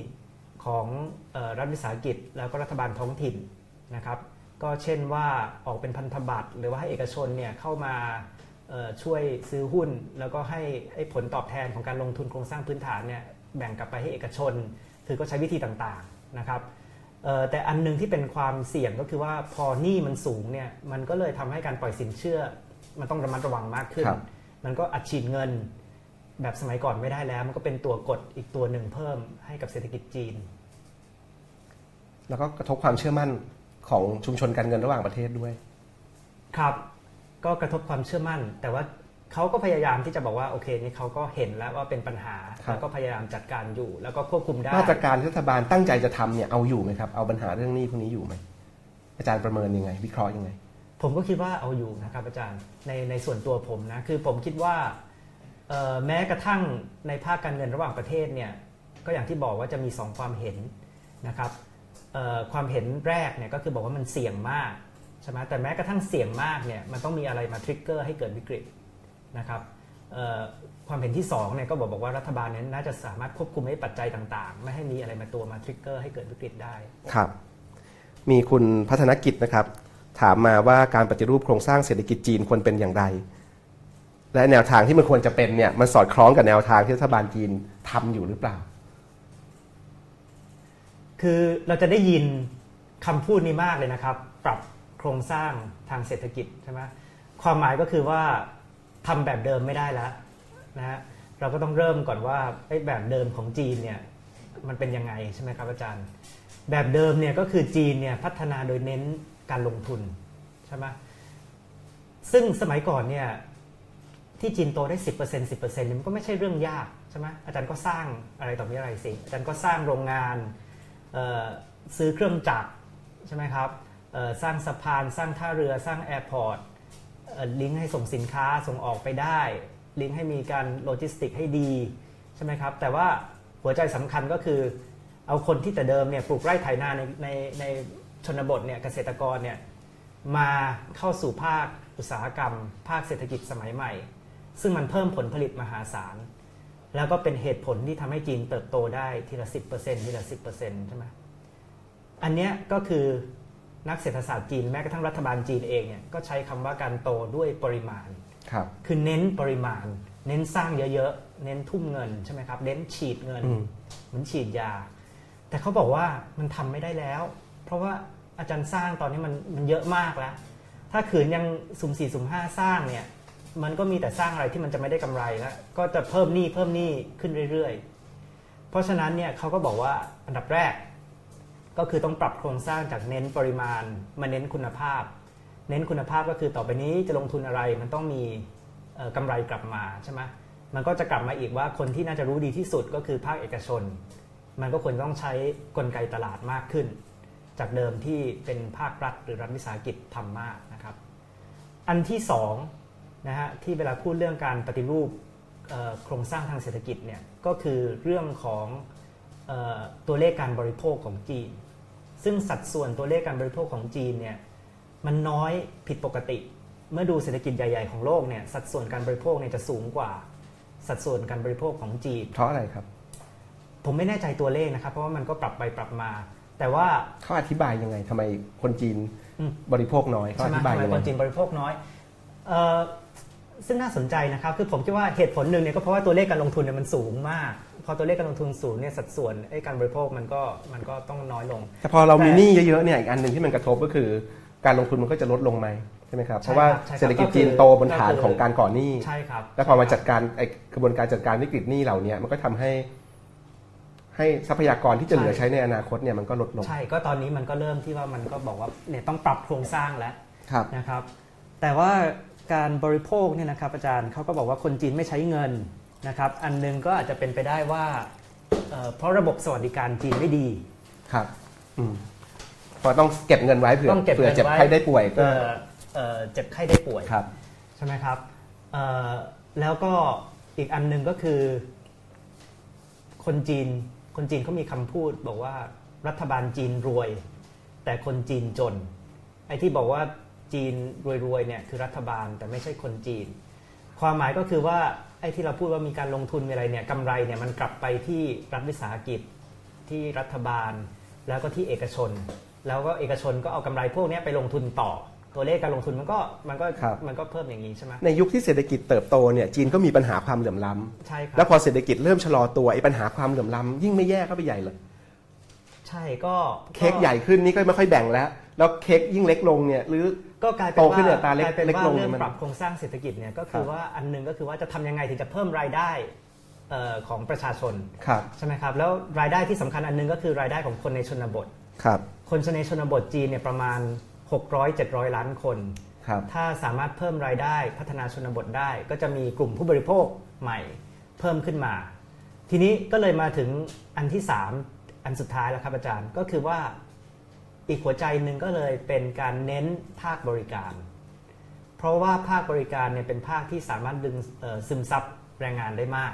B: ของออรัฐวิสาหกิจ แล้วก็รัฐบาลท้องถิ่นนะครับ ก็เช่นว่าออกเป็นพันธบัตรหรือว่าให้เอกชนเนี่ยเข้ามา ช่วยซื้อหุ้น แล้วก็ให้ให้ผลตอบแทนของการลงทุนโครงสร้างพื้นฐานเนี่ยแบ่งกลับไปให้เอกชน คือก็ใช้วิธีต่างๆนะครับเอ่อแต่อันหนึงที่เป็นความเสี่ยงก็คือว่าพอหนี้มันสูงเนี่ยมันก็เลยทำให้การปล่อยสินเชื่อ มันต้องระมัดระวังมากขึ้น
A: ครับ
B: มันก็อัดฉีดเงินแบบสมัยก่อนไม่ได้แล้ว มันก็เป็นตัวกดอีกตัวหนึ่งเพิ่มให้กับเศรษฐกิจจีน
A: แล้วก็กระทบความเชื่อมั่นของชุมชนการเงินระหว่างประเทศด้วย
B: ครับ ก็กระทบความเชื่อมั่น แต่ว่าเขาก็พยายามที่จะบอกว่าโอเคนี่เขาก็เห็นแล้วว่าเป็นปัญหา
A: ครับ
B: แล้วก็พยายามจัดการอยู่ แล้วก็ควบคุมได้
A: มาตรการที่รัฐบาลตั้งใจจะทำเนี่ยเอาอยู่ไหมครับเอาปัญหาเรื่องหนี้พวกนี้อยู่ไหมอาจารย์ประเมินยังไง วิเคราะห์ยังไง
B: ผมก็คิดว่าเอาอยู่นะครับอาจารย์ในในส่วนตัวผมนะคือผมคิดว่าเอ่อแม้กระทั่งในภาคการเงินระหว่างประเทศเนี่ยก็อย่างที่บอกว่าจะมีสองความเห็นนะครับเอ่อความเห็นแรกเนี่ยก็คือบอกว่ามันเสี่ยงมาก ใช่ไหมแต่แม้กระทั่งเสี่ยงมากเนี่ยมันต้องมีอะไรมาทริกเกอร์ให้เกิดวิกฤตนะครับเอ่อความเห็นที่สองเนี่ยก็บอกบอกว่ารัฐบาลเนี่ยน่าจะสามารถควบคุมให้ปัจจัยต่างๆ ไม่ให้มีอะไรมาตัวมาทริกเกอร์ให้เกิดวิกฤตได้
A: ครับ มีคุณพัฒนกิจนะครับ ถามมาว่าการปฏิรูปโครงสร้างเศรษฐกิจจีนควรเป็นอย่างไร และแนวทางที่มันควรจะเป็นเนี่ยมันสอดคล้องกับแนวทางที่รัฐบาลจีนทำอยู่หรือเปล่า
B: คือเราจะได้ยินคำพูดนี้มากเลยนะครับ ปรับ โครงสร้างทางเศรษฐกิจใช่ไหมความหมายก็คือว่าทำแบบเดิมไม่ได้แล้วนะฮะเราก็ต้องเริ่มก่อนว่าไอ้แบบเดิมของจีนเนี่ยมันเป็นยังไงใช่ไหมครับอาจารย์ แบบเดิมเนี่ยก็คือจีนเนี่ยพัฒนาโดยเน้นการลงทุนใช่ไหมซึ่งสมัยก่อนเนี่ยที่จีนโตได้ 10% 10%เนี่ยมันก็ไม่ใช่เรื่องยากใช่ไหมอาจารย์ก็สร้างอะไรต่อมีอะไรสิอาจารย์ก็สร้างโรงงานซื้อเครื่องจักรใช่ไหมครับ สร้างสะพาน สร้างท่าเรือสร้าง airport link ให้ส่งสินค้าส่งออกไปได้ ลิงก์ให้มีการโลจิสติกให้ดีใช่ไหมครับ แต่ว่าหัวใจสำคัญก็คือเอาคนที่แต่เดิมเนี่ยปลูกไร่ไถนาในในในชนบทเนี่ยเกษตรกรเนี่ยมาเข้าสู่ภาคอุตสาหกรรม ภาคเศรษฐกิจสมัยใหม่ ซึ่งมันเพิ่มผลผลิตมหาศาล แล้วก็เป็นเหตุผลที่ทำให้จีนเติบโตได้ทีละ 10%ทีละ 10%ใช่ไหมอันเนี้ยก็คือ นักเศรษฐศาสตร์จีนแม้กระทั่งรัฐบาลจีนเองเนี่ยก็ใช้คำว่าการโตด้วยปริมาณ
A: ครับ
B: คือเน้นปริมาณ เน้นสร้างเยอะๆ เน้นทุ่มเงินใช่ไหมครับ เน้นฉีดเงิน
A: อืม
B: เหมือนฉีดยา แต่เขาบอกว่ามันทำไม่ได้แล้ว เพราะว่าอาจารย์สร้างตอนนี้มันมันเยอะมากแล้ว ถ้าขืนยังสุ่มสี่สุ่มห้าสร้างเนี่ยมันก็มีแต่สร้างอะไรที่มันจะไม่ได้กำไรแล้วก็จะเพิ่มหนี้เพิ่มหนี้ขึ้นเรื่อยๆ เพราะฉะนั้นเนี่ยเขาก็บอกว่าอันดับแรก ก็คือต้องปรับโครงสร้างจากเน้นปริมาณมาเน้นคุณภาพ เน้นคุณภาพก็คือต่อไปนี้จะลงทุนอะไรมันต้องมีเอ่อกำไรกลับมาใช่ไหมมันก็จะกลับมาอีกว่าคนที่น่าจะรู้ดีที่สุดก็คือภาคเอกชน มันก็ควรต้องใช้กลไกตลาดมากขึ้น จากเดิมที่เป็นภาครัฐหรือรัฐวิสาหกิจทำมากนะครับ อันที่สองนะฮะที่เวลาพูดเรื่องการปฏิรูปโครงสร้างทางเศรษฐกิจเนี่ยก็คือเรื่องของออตัวเลขการบริโภคของจีน ซึ่งสัดส่วนตัวเลขการบริโภคของจีนเนี่ยมันน้อยผิดปกติ เมื่อดูเศรษฐกิจใหญ่ๆของโลกเนี่ยสัดส่วนการบริโภคเนี่ยจะสูงกว่า สัดส่วนการบริโภคของจีน
A: เพราะอะไรครับ
B: ผมไม่แน่ใจตัวเลขนะครับ เพราะว่ามันก็ปรับไปปรับมา แต่ว่า
A: เขาอธิบายยังไงทำไมคนจีน
B: อืม
A: บริโภคน้อยเขา
B: ใช่
A: อ
B: ไหม
A: ธิบาย
B: ทำไม
A: ยังไง
B: คนจีนบริโภคน้อยเอ่อซึ่งน่าสนใจนะครับ คือผมคิดว่าเหตุผลหนึ่งเนี่ยก็เพราะว่าตัวเลขการลงทุนเนี่ยมันสูงมากพ อตัวเลขการลงทุนสูงเนี่ยสัดส่วนไอ้การบริโภคมันก็มันก็ต้องน้อยลง
A: แต่พอเรามี
B: แต่
A: หนี้เยอะๆเนี่ยอีกอันหนึ่งที่มันกระทบก็คือ การลงทุนมันก็จะลดลงไหมใช่ไหมครับ
B: ใช่
A: เพราะว่า
B: ครับใช่ครับ
A: เศรษฐกิจ
B: ก็คือ
A: จีนโตบนฐาน
B: ก็คือ
A: ของการก่อหนี้
B: ใช่ครับ
A: แล้วพอมาจัดการไอ้กระบวนการจัดการวิกฤตหนี้เหล่านี้มันก็ทำให้ให้ทรัพยากรที่จะเหลือ
B: ใช่
A: ใช้ในอนาคตเนี่ยมันก็ลดลง
B: ใช่ ก็ตอนนี้มันก็เริ่มที่ว่ามันก็บอกว่าเนี่ยต้องปรับโครงสร้างแล้ว
A: ครับ
B: นะครับ แต่ว่าการบริโภคเนี่ยนะครับอาจารย์เขาก็บอกว่าคนจีนไม่ใช้เงิน นะครับอันหนึงก็อาจจะเป็นไปได้ว่าเอ่อเพราะระบบสวัสดิการจีนไม่ดี
A: ครับอืมเพอต้องเก็บเงินไว้เผื่อ
B: ต้องเก็บ
A: เผื่อ
B: เงิน
A: เจ็บ
B: ไว้
A: ไข้ได้ป่วยก็
B: เอ่อเอ่อเจ็บไข้ได้ป่วย
A: ครับ
B: ใช่ไหมครับเอ่อแล้วก็อีกอันหนึ่งก็คือ คนจีนคนจีนเขามีคำพูดบอกว่ารัฐบาลจีนรวย แต่คนจีนจน ไอ้ที่บอกว่าจีนรวยๆเนี่ยคือรัฐบาลแต่ไม่ใช่คนจีน ความหมายก็คือว่า ไอ้ที่เราพูดว่ามีการลงทุนมีอะไรเนี่ยกำไรเนี่ยมันกลับไปที่รัฐวิสาหกิจที่รัฐบาล แล้วก็ที่เอกชน แล้วก็เอกชนก็เอากำไรพวกเนี้ยไปลงทุนต่อ ตัวเลขการลงทุนมันก็มันก็
A: ครับ
B: มันก็เพิ่มอย่างนี้ใช่ไหม
A: ในยุคที่เศรษฐกิจเติบโตเนี่ยจีนก็มีปัญหาความเหลื่อมล้ำ
B: ใช่ครั
A: แล้วพอเศรษฐกิจเริ่มชะลอตัวไอ้ปัญหาความเหลื่อมล้ำยิ่งไม่แย่เข้าไปใหญ่เลย
B: ใช่ก็
A: เค้กใหญ่ขึ้นนี่ก็ไม่ค่อยแบ่งแล้ว แล้วเค้กยิ่งเล็กลงเนี่ยหรือ
B: ก็กลายเป็น
A: โต
B: ว่า
A: ขึ้นเนี่ยอัตราเล็ก
B: กลายเป็น
A: เล็ก
B: ว่า
A: ลง
B: เรื่อง
A: มัน
B: ปรับโครงสร้างเศรษฐกิจเนี่ยก็คื
A: ครั
B: อบว่าอันหนึงก็คือว่าจะทำยังไงถึงจะเพิ่มรายได้เอ่อของประชาชน
A: ครับ
B: ใช่ไหมครับแล้วรายได้ที่สำคัญอันหนึงก็คือรายได้ของคนในชนบท
A: ครับ
B: คนในชนบทจีนเนี่ยประมาณ 600-700 ล้านคน
A: ครับ
B: ถ้าสามารถเพิ่มรายได้พัฒนาชนบทได้ ก็จะมีกลุ่มผู้บริโภคใหม่เพิ่มขึ้นมา ทีนี้ก็เลยมาถึงอันที่ 3 อันสุดท้ายแล้วครับอาจารย์ก็คือว่า อีกหัวใจหนึ่งก็เลยเป็นการเน้นภาคบริการ เพราะว่าภาคบริการเนี่ยเป็นภาคที่สามารถดึงซึมซับแรงงานได้มาก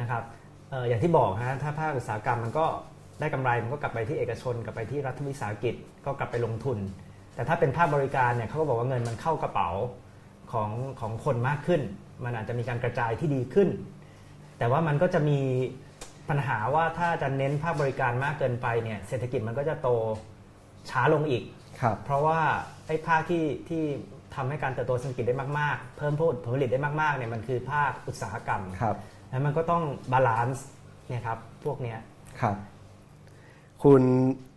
B: นะครับอออย่างที่บอกนะถ้าภาคอุตสาหกรรมมันก็ได้กำไรมันก็กลับไปที่เอกชน กลับไปที่รัฐวิสาหกิจก็กลับไปลงทุน แต่ถ้าเป็นภาคบริการเนี่ยเขาก็บอกว่าเงินมันเข้ากระเป๋าของของคนมากขึ้น มันอาจจะมีการกระจายที่ดีขึ้น แต่ว่ามันก็จะมีปัญหาว่าถ้าจะเน้นภาคบริการมากเกินไปเนี่ยเศรษฐกิจมันก็จะโต ช้าลงอีก
A: ครับ
B: เพราะว่าไอ้ภาคที่ที่ทำให้การเติบโตเศรษฐกิจได้มากๆ เพิ่มผลผลิตได้มากๆเนี่ยมันคือภาคอุตสาหกรรม
A: ครับ
B: แล้วมันก็ต้อง balance เนี่ยครับพวกเนี้ย
A: คุณ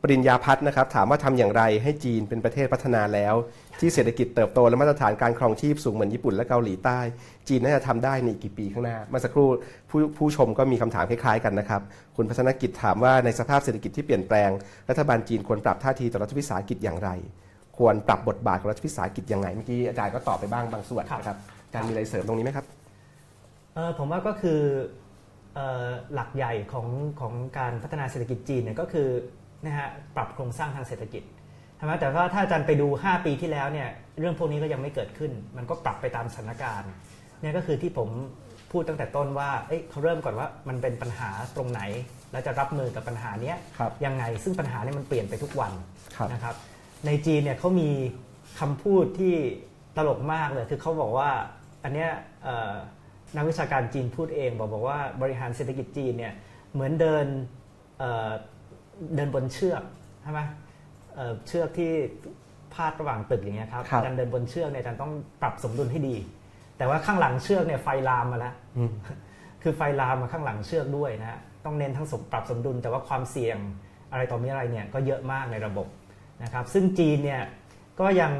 A: ปริญญาพัฒน์นะครับถามว่าทำอย่างไรให้จีนเป็นประเทศพัฒนาแล้ว ที่เศรษฐกิจเติบโตและมาตรฐานการครองชีพสูงเหมือนญี่ปุ่นและเกาหลีใต้ จีนน่าจะทำได้ในกี่ปีข้างหน้าเมื่อสักครู่ผู้ผู้ชมก็มีคำถามคล้ายๆกันนะครับ คุณพัฒนกิจถามว่าในสภาพเศรษฐกิจที่เปลี่ยนแปลง รัฐบาลจีนควรปรับท่าทีต่อรัฐวิสาหกิจอย่างไร ควรปรับบทบาทของรัฐวิสาหกิจยังไงเมื่อกี้อาจารย์ก็ตอบไปบ้างบางส่วน
B: ครับ
A: นะครับอาจารย์มีอะไรเสริมตรงนี้ไหมครับ
B: เออผมว่าก็คือ หลักใหญ่ของของการพัฒนาเศรษฐกิจจีนเนี่ยก็คือนะฮะปรับโครงสร้างทางเศรษฐกิจใช่ไหมแต่ว่าถ้าอาจารย์ไปดู 5 ปีที่แล้วเนี่ยเรื่องพวกนี้ก็ยังไม่เกิดขึ้น มันก็ปรับไปตามสถานการณ์เนี่ยก็คือที่ผมพูดตั้งแต่ต้นว่าเอ้ยเขาเริ่มก่อนว่ามันเป็นปัญหาตรงไหน แล้วจะรับมือกับปัญหาเนี้ย
A: ครับ
B: ยังไงซึ่งปัญหาเนี่ยมันเปลี่ยนไปทุกวัน
A: ครับ
B: นะครับในจีนเนี่ยเขามีคำพูดที่ตลกมากเลยคือเขาบอกว่าอันเนี้ยเอ่อ นักวิชาการจีนพูดเองบอกบอกว่าบริหารเศรษฐกิจจีนเนี่ยเหมือนเดินเอ่อเดินบนเชือกใช่ไหมเอ่อเชือกที่พาดระหว่างตึกอย่างเงี้ยครับ
A: ครับ
B: การเดินบนเชือกเนี่ยอาจารย์ต้องปรับสมดุลให้ดี แต่ว่าข้างหลังเชือกเนี่ยไฟลามมาแล้ว
A: อืม
B: คือไฟลามมาข้างหลังเชือกด้วยนะฮะต้องเน้นทั้งสมปรับสมดุล แต่ว่าความเสี่ยงอะไรต่อมีอะไรเนี่ยก็เยอะมากในระบบนะครับซึ่งจีนเนี่ยก็ยัง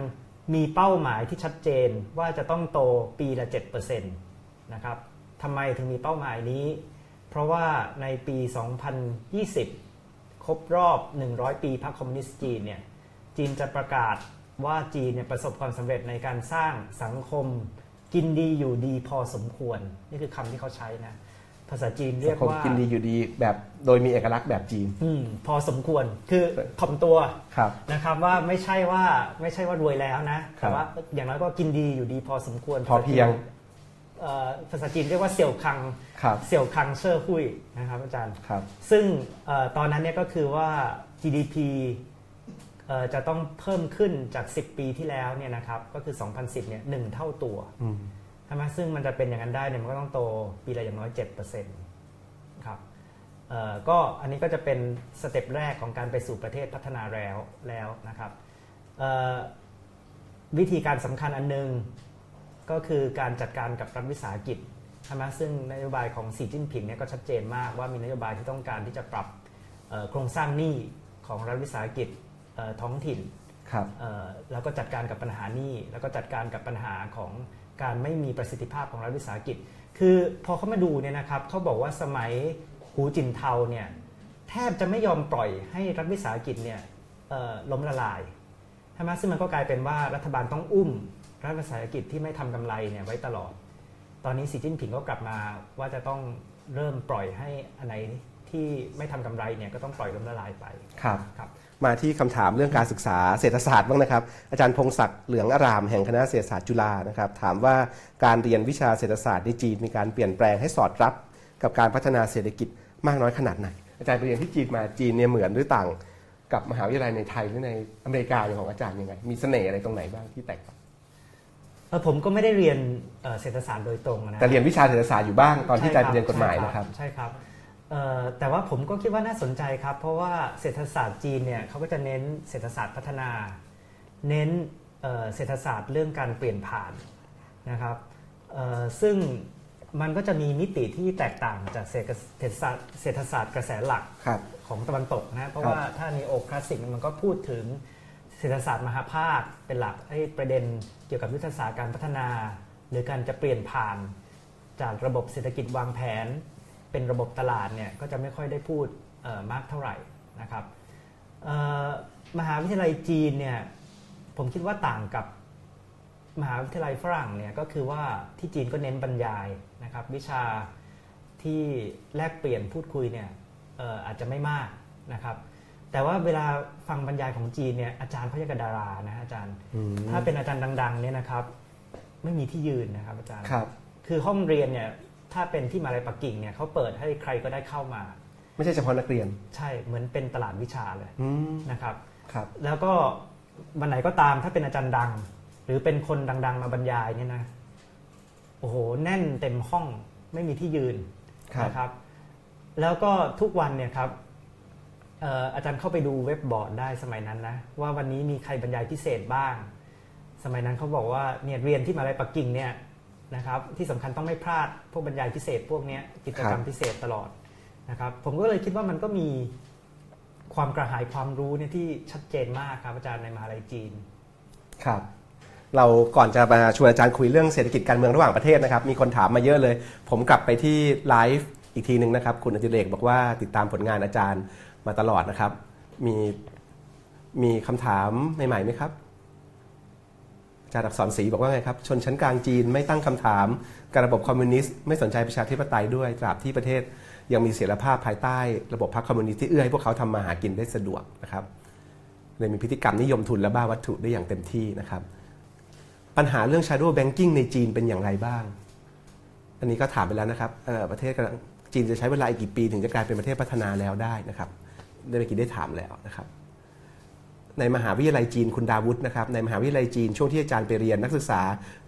B: มีเป้าหมายที่ชัดเจนว่าจะต้องโตปีละ 7% นะครับทำไมถึงมีเป้าหมายนี้ เพราะว่าในปี 2020 ครบรอบ 100 ปีพรรคคอมมิวนิสต์จีนเนี่ยจีนจะประกาศว่าจีนเนี่ยประสบความสำเร็จในการสร้างสังคมกินดีอยู่ดีพอสมควร นี่คือคำที่เขาใช้นะ ภาษาจีนเรียก
A: สังคม
B: ว่า
A: กินดีอยู่ดีแบบโดยมีเอกลักษณ์แบบจีน
B: อืมพอสมควรคือถ่อมตัว
A: ครับ
B: นะครับว่าไม่ใช่ว่าไม่ใช่ว่ารวยแล้วนะแต่ว่าอย่างน้อยก็กินดีอยู่ดีพอสมควร
A: พอเพียง
B: เอ่อ ภาษาจีนเรียกว่าเสี่ยวคัง
A: ครับ
B: เสี่ยวคังเชอร์หุยนะครับอาจารย์
A: ครับ
B: ซึ่งเออตอนนั้นเนี่ยก็คือว่า GDP เอ่อจะต้องเพิ่มขึ้นจาก 10 ปีที่แล้วเนี่ยนะครับก็คือ 2010เนี่ยหนึ่งเท่าตัว
A: อืม
B: ใช่ไหมซึ่งมันจะเป็นอย่างนั้นได้เนี่ยมันก็ต้องโตปีละอย่างน้อย7%ครับเอ่อก็อันนี้ก็จะเป็นสเต็ปแรกของการไปสู่ประเทศพัฒนาแล้วแล้วนะครับเอ่อวิธีการสำคัญอันหนึง ก็คือการจัดการกับรัฐวิสาหกิจใช่ไหมซึ่งนโยบายของสีจิ้นผิงเนี่ยก็ชัดเจนมากว่ามีนโยบายที่ต้องการที่จะปรับเอ่อโครงสร้างหนี้ของรัฐวิสาหกิจเอ่อท้องถิ่น
A: ครับ
B: เอ่อแล้วก็จัดการกับปัญหาหนี้แล้วก็จัดการกับปัญหาของการไม่มีประสิทธิภาพของรัฐวิสาหกิจ คือพอเขามาดูเนี่ยนะครับเขาบอกว่าสมัยหูจินเทาเนี่ยแทบจะไม่ยอมปล่อยให้รัฐวิสาหกิจเนี่ยเอ่อล้มละลายใช่ไหมซึ่งมันก็กลายเป็นว่ารัฐบาลต้องอุ้ม รัฐวิสาหกิจที่ไม่ทำกำไรเนี่ยไว้ตลอด ตอนนี้สีจิ้นผิงก็กลับมาว่าจะต้องเริ่มปล่อยให้อันไหนที่ไม่ทำกำไรเนี่ยก็ต้องปล่อยล้มละลายไป
A: ครับ
B: ครับ
A: มาที่คำถามเรื่องการศึกษาเศรษฐศาสตร์บ้างนะครับ อาจารย์พงศักดิ์เหลืองอารามแห่งคณะเศรษฐศาสตร์จุฬานะครับ ถามว่าการเรียนวิชาเศรษฐศาสตร์ในจีนมีการเปลี่ยนแปลงให้สอดรับ กับการพัฒนาเศรษฐกิจมากน้อยขนาดไหน อาจารย์ไปเรียนที่จีนมาจีนเนี่ยเหมือนหรือต่าง กับมหาวิทยาลัยในไทยหรือในอเมริกาอย่างของอาจารย์ยังไงมีเสน่ห์อะไรตรงไหนบ้างที่แตกต่าง
B: เออ ผมก็ไม่ได้เรียนเอ่อเศรษฐศาสตร์โดยตรงนะ
A: แต่เรียนวิชาเศรษฐศาสตร์อยู่บ้างตอนที่อาจารย์ไปเรียนกฎหมาย
B: ใช่
A: นะครับ
B: ใช่ครับเอ่อแต่ว่าผมก็คิดว่าน่าสนใจครับ เพราะว่าเศรษฐศาสตร์จีนเนี่ยเขาก็จะเน้นเศรษฐศาสตร์พัฒนา เน้นเอ่อเศรษฐศาสตร์เรื่องการเปลี่ยนผ่านนะครับเอ่อซึ่งมันก็จะมีมิติที่แตกต่างจากเศรษฐเศรษฐศาสตร์เศรษฐศาสตร์กระแสหลัก
A: ครับ
B: ของตะวันตกนะเพราะ
A: ครับ
B: ว่าถ้านีโอคลาสสิกมันก็พูดถึงเศรษฐศาสตร์มหาภาคเป็นหลักไอ้ประเด็นเกี่ยวกับยุทธศาสตร์การพัฒนา หรือการจะเปลี่ยนผ่านจากระบบเศรษฐกิจวางแผน เป็นระบบตลาดเนี่ยก็จะไม่ค่อยได้พูดมากเท่าไหร่นะครับมหาวิทยาลัยจีนเนี่ยผมคิดว่าต่างกับมหาวิทยาลัยฝรั่งเนี่ยก็คือว่าที่จีนก็เน้นบรรยายนะครับวิชาที่แลกเปลี่ยนพูดคุยเนี่ยอออาจจะไม่มากนะครับ แต่ว่าเวลาฟังบรรยายของจีนเนี่ยอาจารย์เขาจะกบดารานะอาจารย์
A: อืม
B: ถ้าเป็นอาจารย์ดัง ๆ เนี่ยนะครับ ไม่มีที่ยืนนะครับ อาจารย์
A: ครับ
B: คือห้องเรียนเนี่ยถ้าเป็นที่มหาลัยปักกิ่งเนี่ยเขาเปิดให้ใครก็ได้เข้ามา
A: ไม่ใช่เฉพาะนักเรียน
B: ใช่เหมือนเป็นตลาดวิชาเลย
A: อืม
B: นะครับ
A: ครับ
B: แล้วก็วันไหนก็ตามถ้าเป็นอาจารย์ดัง หรือเป็นคนดัง ๆ มาบรรยายเนี่ยนะโอ้โหแน่นเต็มห้องไม่มีที่ยืน
A: ครับ
B: นะครับ แล้วก็ทุกวันเนี่ยครับเอาจารย์เข้าไปดูเว็บบอร์ดได้สมัยนั้นนะ ว่าวันนี้มีใครบรรยายพิเศษบ้าง สมัยนั้นเขาบอกว่าเนี่ยเรียนที่มาลัยปักกิ่งเนี่ยนะครับที่สำคัญต้องไม่พลาดพวกบรรยายพิเศษ พวกนี้กิจกรรมพิเศษตลอดนะครับผมก็เลยคิดว่ามันก็มีความกระหายความรู้เนี่ยที่ชัดเจนมากครับอาจารย์ในมหาลัยจีน
A: ครับเราก่อนจะมาชวนอาจารย์คุยเรื่องเศรษฐกิจการเมืองระหว่างประเทศนะครับ มีคนถามมาเยอะเลย ผมกลับไปที่ไลฟ์อีกทีหนึ่งนะครับ คุณอจิเรกบอกว่าติดตามผลงานอาจารย์ มาตลอดนะครับ มีมีคำถามใหม่ๆไหมครับอาจารย์อักษรศรีบอกว่าไงครับ ชนชั้นกลางจีนไม่ตั้งคำถามกับระบบคอมมิวนิสต์ไม่สนใจประชาธิปไตยด้วยตราบที่ประเทศยังมีเสรีภาพภายใต้ระบบพรรคคอมมิวนิสต์ที่เอื้อให้พวกเขาทำมาหากินได้สะดวกนะครับเลยมีพฤติกรรมนิยมทุนและบ้าวัตถุได้อย่างเต็มที่นะครับ ปัญหาเรื่อง shadow banking ในจีนเป็นอย่างไรบ้าง อันนี้ก็ถามไปแล้วนะครับเอ่อประเทศกำลังจีนจะใช้เวลาอีกกี่ปีถึงจะกลายเป็นประเทศพัฒนาแล้วได้นะครับ ได้ไปกินได้ถามแล้วนะครับ ในมหาวิทยาลัยจีนคุณดาวุฒินะครับในมหาวิทยาลัยจีนช่วงที่อาจารย์ไปเรียนนักศึกษา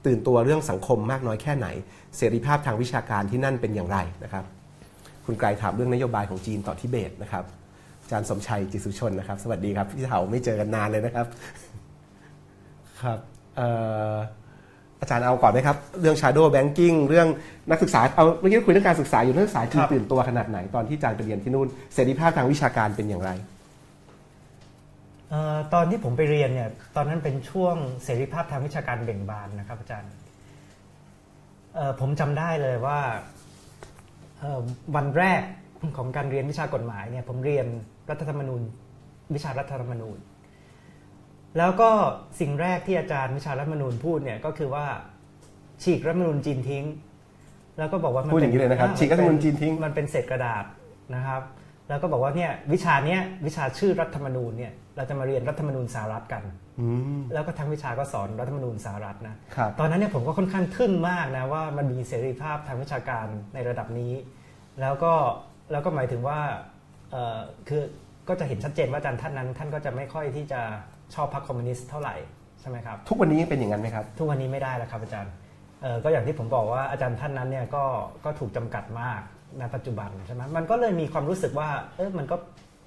A: ตื่นตัวเรื่องสังคมมากน้อยแค่ไหน เสรีภาพทางวิชาการที่นั่นเป็นอย่างไรนะครับ คุณไกรถามเรื่องนโยบายของจีนต่อทิเบตนะครับอาจารย์สมชัยจิสุชนนะครับ สวัสดีครับพี่เถาไม่เจอกันนานเลยนะครับครับเอ่ออาจารย์เอาก่อนไหมครับ เรื่อง shadow banking เรื่องนักศึกษาเอาเมื่อกี้คุยเรื่องการศึกษาอยู่นักศึกษาจีน
B: ครับ
A: ตื่นตัวขนาดไหนตอนที่อาจารย์ไปเรียนที่นู่นเสรีภาพทางวิชาการเป็นอย่างไร
B: เอ่อตอนที่ผมไปเรียนเนี่ยตอนนั้นเป็นช่วงเสรีภาพทางวิชาการเบ่งบานนะครับ อาจารย์เอ่อผมจำได้เลยว่าเอ่อวันแรกของการเรียนวิชากฎหมายเนี่ยผมเรียนรัฐธรรมนูญ วิชารัฐธรรมนูญ แล้วก็สิ่งแรกที่อาจารย์วิชารัฐธรรมนูญพูดเนี่ยก็คือว่าฉีกรัฐธรรมนูญจีนทิ้ง แล้วก็บอกว่ามัน
A: พูดอย่างนี้เลยนะครับ
B: อ่
A: ฉีกรัฐธรรมนูญจีนทิ้ง
B: มันเป็นเศษกระดาษนะครับ แล้วก็บอกว่าเนี่ยวิชาเนี้ยวิชาชื่อรัฐธรรมนูญเนี่ยเราจะมาเรียนรัฐธรรมนูญสหรัฐกัน
A: อืม
B: แล้วก็ทั้งวิชาก็สอนรัฐธรรมนูญสหรัฐนะ
A: ครับ
B: ตอนนั้นเนี่ยผมก็ค่อนข้างทึ่งมากนะว่ามันมีเสรีภาพทางวิชาการในระดับนี้ แล้วก็แล้วก็หมายถึงว่าเอ่อคือก็จะเห็นชัดเจนว่าอาจารย์ท่านนั้น ท่านก็จะไม่ค่อยที่จะ ชอบพรรคคอมมิวนิสต์เท่าไหร่ใช่ไหมครับ
A: ทุกวันนี้ยังเป็นอย่างนั้นไหมครับ
B: ทุกวันนี้ไม่ได้แล้วครับอาจารย์เอ่อก็อย่างที่ผมบอกว่าอาจารย์ท่านนั้นเนี่ยก็ก็ถูกจำกัดมากในปัจจุบันใช่ไหมมันก็เลยมีความรู้สึกว่าเออมันก็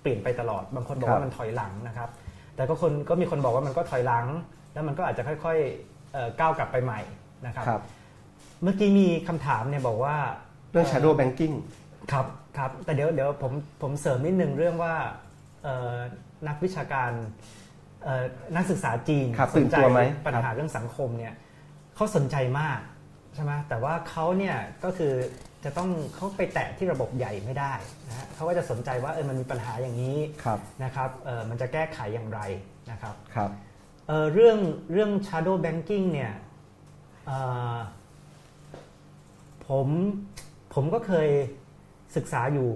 B: เปลี่ยนไปตลอดบางคนบอก
A: ครับ
B: ว่ามันถอยหลังนะครับ แต่ก็คนก็มีคนบอกว่ามันก็ถอยหลัง แล้วมันก็อาจจะค่อยๆเอ่อก้าวกลับไปใหม่นะครับ
A: ครับ
B: เมื่อกี้มีคำถามเนี่ยบอกว่า
A: เรื่อง shadow banking
B: ครับครับแต่เดี๋ยวเดี๋ยวผมผมเสริมนิดนึงเรื่องว่าเอ่อนักวิชาการเอ่อ นักศึกษาจีน
A: ครับ
B: ส
A: ตื่
B: น
A: น
B: ใจ
A: ตัวไหม
B: ปัญหาเรื่องสังคมเนี่ยเขาสนใจมากใช่ไหมแต่ว่าเขาเนี่ยก็คือจะต้องเขาไปแตะที่ระบบใหญ่ไม่ได้นะฮะเขาก็จะสนใจว่าเออมันมีปัญหาอย่างนี้
A: ครับ
B: นะครับเออมันจะแก้ไขอย่างไรนะครับ
A: ครับ
B: เอ่อเรื่องเรื่อง shadow banking เนี่ยเอ่อผมผมก็เคยศึกษาอยู่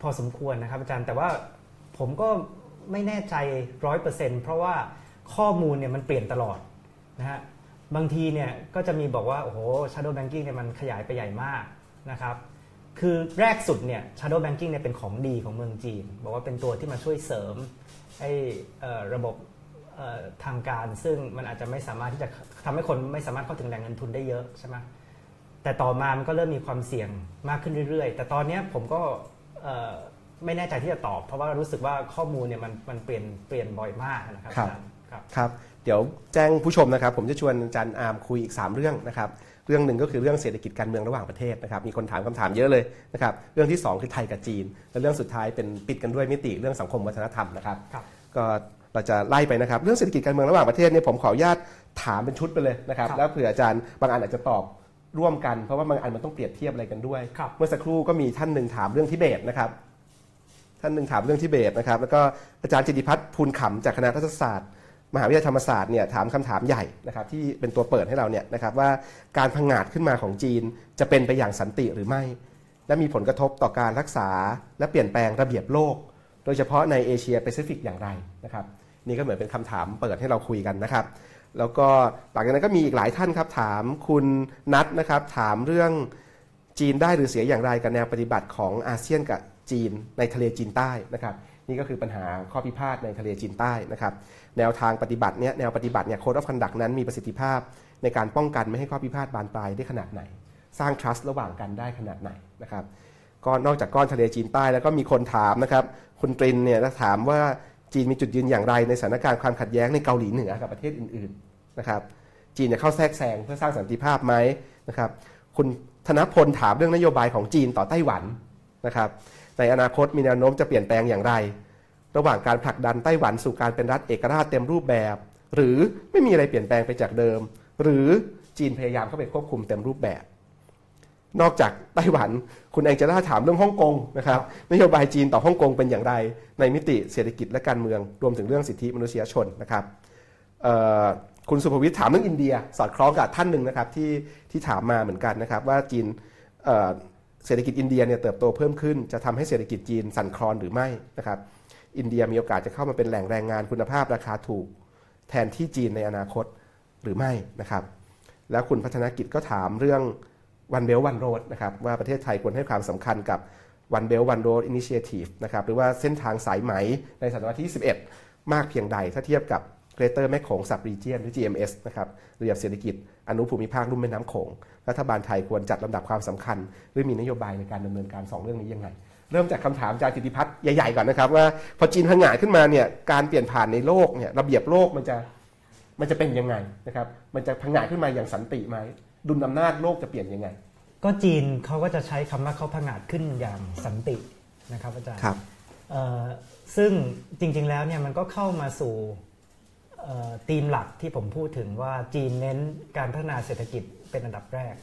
B: พอสมควรนะครับอาจารย์แต่ว่าผมก็ ไม่แน่ใจร้อยเปอร์เซ็นต์เพราะว่าข้อมูลเนี่ยมันเปลี่ยนตลอดนะฮะบางทีเนี่ยก็จะมีบอกว่า โอ้โห shadow banking เนี่ยมันขยายไปใหญ่มากนะครับคือแรกสุดเนี่ย shadow banking เนี่ยเป็นของดีของเมืองจีน บอกว่าเป็นตัวที่มาช่วยเสริมไอ้ระบบทางการ ซึ่งมันอาจจะไม่สามารถที่จะทำให้คนไม่สามารถเข้าถึงแหล่งเงินทุนได้เยอะใช่ไหมแต่ต่อมามันก็เริ่มมีความเสี่ยงมากขึ้นเรื่อยๆ แต่ตอนเนี้ยผมก็ ไม่แน่ใจที่จะตอบ เพราะว่ารู้สึกว่าข้อมูลเนี่ยมันมันเปลี่ยนเปลี่ยนบ่อยมากนะครับ
A: ครับ
B: อาจารย์ครับ
A: ครับ เดี๋ยวแจ้งผู้ชมนะครับ ผมจะชวนอาจารย์อาร์มคุยอีก 3 เรื่องนะครับเรื่องหนึ่งก็คือเรื่องเศรษฐกิจการเมืองระหว่างประเทศนะครับมีคนถามคำถามเยอะเลยนะครับเรื่องที่ 2 คือไทยกับจีน และเรื่องสุดท้ายเป็นปิดกันด้วยมิติเรื่องสังคมวัฒนธรรมนะครับ
B: ครับ
A: ก็เราจะไล่ไปนะครับ เรื่องเศรษฐกิจการเมืองระหว่างประเทศเนี่ยผมขออนุญาตถามเป็นชุดไปเลยนะครับ
B: ครับ
A: แล้วเผื่ออาจารย์บางอันอาจจะตอบร่วมกันเพราะว่าบางอันมันต้องเปรียบเทียบอะไรกันด้วย
B: ครับ
A: เมื่อสักครู่ก็มีท่านหนึ่งถามเรื่องทิเบตนะครับ ท่านหนึ่งถามเรื่องทิเบตนะครับ แล้วก็อาจารย์จิติพัฒน์ภูลขำจากคณะรัฐศาสตร์ มหาวิทยาลัยธรรมศาสตร์เนี่ยถามคำถามใหญ่นะครับที่เป็นตัวเปิดให้เราเนี่ยนะครับว่าการพังงาดขึ้นมาของจีนจะเป็นไปอย่างสันติหรือไม่ และมีผลกระทบต่อการรักษา และเปลี่ยนแปลงระเบียบโลก โดยเฉพาะในเอเชียแปซิฟิกอย่างไรนะครับนี่ก็เหมือนเป็นคำถามเปิดให้เราคุยกันนะครับแล้วก็หลังจากนั้นก็มีอีกหลายท่านครับถามคุณนัทนะครับถามเรื่องจีนได้หรือเสียอย่างไรกับแนวปฏิบัติของอาเซียนกับ จีนในทะเลจีนใต้นะครับนี่ก็คือปัญหาข้อพิพาทในทะเลจีนใต้นะครับแนวทางปฏิบัติเนี่ยแนวปฏิบัติเนี่ย Code of Conduct นั้นมีประสิทธิภาพในการป้องกันไม่ให้ข้อพิพาทบานปลายได้ขนาดไหน สร้าง trust ระหว่างกันได้ขนาดไหนนะครับก็นอกจากก้อนทะเลจีนใต้แล้วก็มีคนถามนะครับคุณตรินเนี่ยถามว่าจีนมีจุดยืนอย่างไรในสถานการณ์ความขัดแย้งในเกาหลีเหนือกับประเทศอื่นๆนะครับจีนจะเข้าแทรกแซงเพื่อสร้างสันติภาพไหมนะครับคุณธนพลถามเรื่องนโยบายของจีนต่อไต้หวันนะครับ ในอนาคตมีแนวโน้มจะเปลี่ยนแปลงอย่างไร ระหว่างการผลักดันไต้หวันสู่การเป็นรัฐเอกราชเต็มรูปแบบ หรือไม่มีอะไรเปลี่ยนแปลงไปจากเดิม หรือจีนพยายามเข้าไปควบคุมเต็มรูปแบบ นอกจากไต้หวัน คุณแองเจล่าถามเรื่องฮ่องกงนะครับนโยบายจีนต่อฮ่องกงเป็นอย่างไร ในมิติเศรษฐกิจและการเมือง รวมถึงเรื่องสิทธิมนุษยชนนะครับคุณสุภวิทย์ถามเรื่องอินเดีย สอดคล้องกับท่านหนึ่งนะครับที่ที่ถามมาเหมือนกันนะครับ ว่าจีน เศรษฐกิจอินเดียเนี่ยเติบโตเพิ่มขึ้น จะทำให้เศรษฐกิจจีนสั่นคลอนหรือไม่นะครับ อินเดียมีโอกาสจะเข้ามาเป็นแหล่งแรงงานคุณภาพราคาถูก แทนที่จีนในอนาคตหรือไม่นะครับ แล้วคุณพัฒนกิจก็ถามเรื่อง One Belt One Road นะครับว่าประเทศไทยควรให้ความสำคัญกับ One Belt One Road Initiative นะครับหรือว่าเส้นทางสายไหมในศตวรรษที่21มากเพียงใดถ้าเทียบกับ Greater Mekong Subregion หรือ GMS นะครับระดับเศรษฐกิจอนุภูมิภาคลุ่มแม่น้ำโขง รัฐบาลไทยควรจัดลำดับความสำคัญ หรือมีนโยบายในการดำเนินการ 2 เรื่องนี้ยังไง เริ่มจากคำถามจากจิติพัฒน์ใหญ่ๆก่อนนะครับ ว่าพอจีนพังงาขึ้นมาเนี่ยการเปลี่ยนผ่านในโลกเนี่ยระเบียบโลกมันจะมันจะเป็นยังไงนะครับมันจะพังงาขึ้นมาอย่างสันติไหมดุลอำนาจโลกจะเปลี่ยนยังไง
B: ก็จีนเขาก็จะใช้คำว่าเขาพังงาขึ้นอย่างสันตินะครับอาจารย์
A: ครับ
B: ซึ่งจริงๆแล้วเนี่ยมันก็เข้ามาสู่ธีมหลักที่ผมพูดถึงว่าจีนเน้นการพัฒนาเศรษฐกิจ เป็นอันดับแรก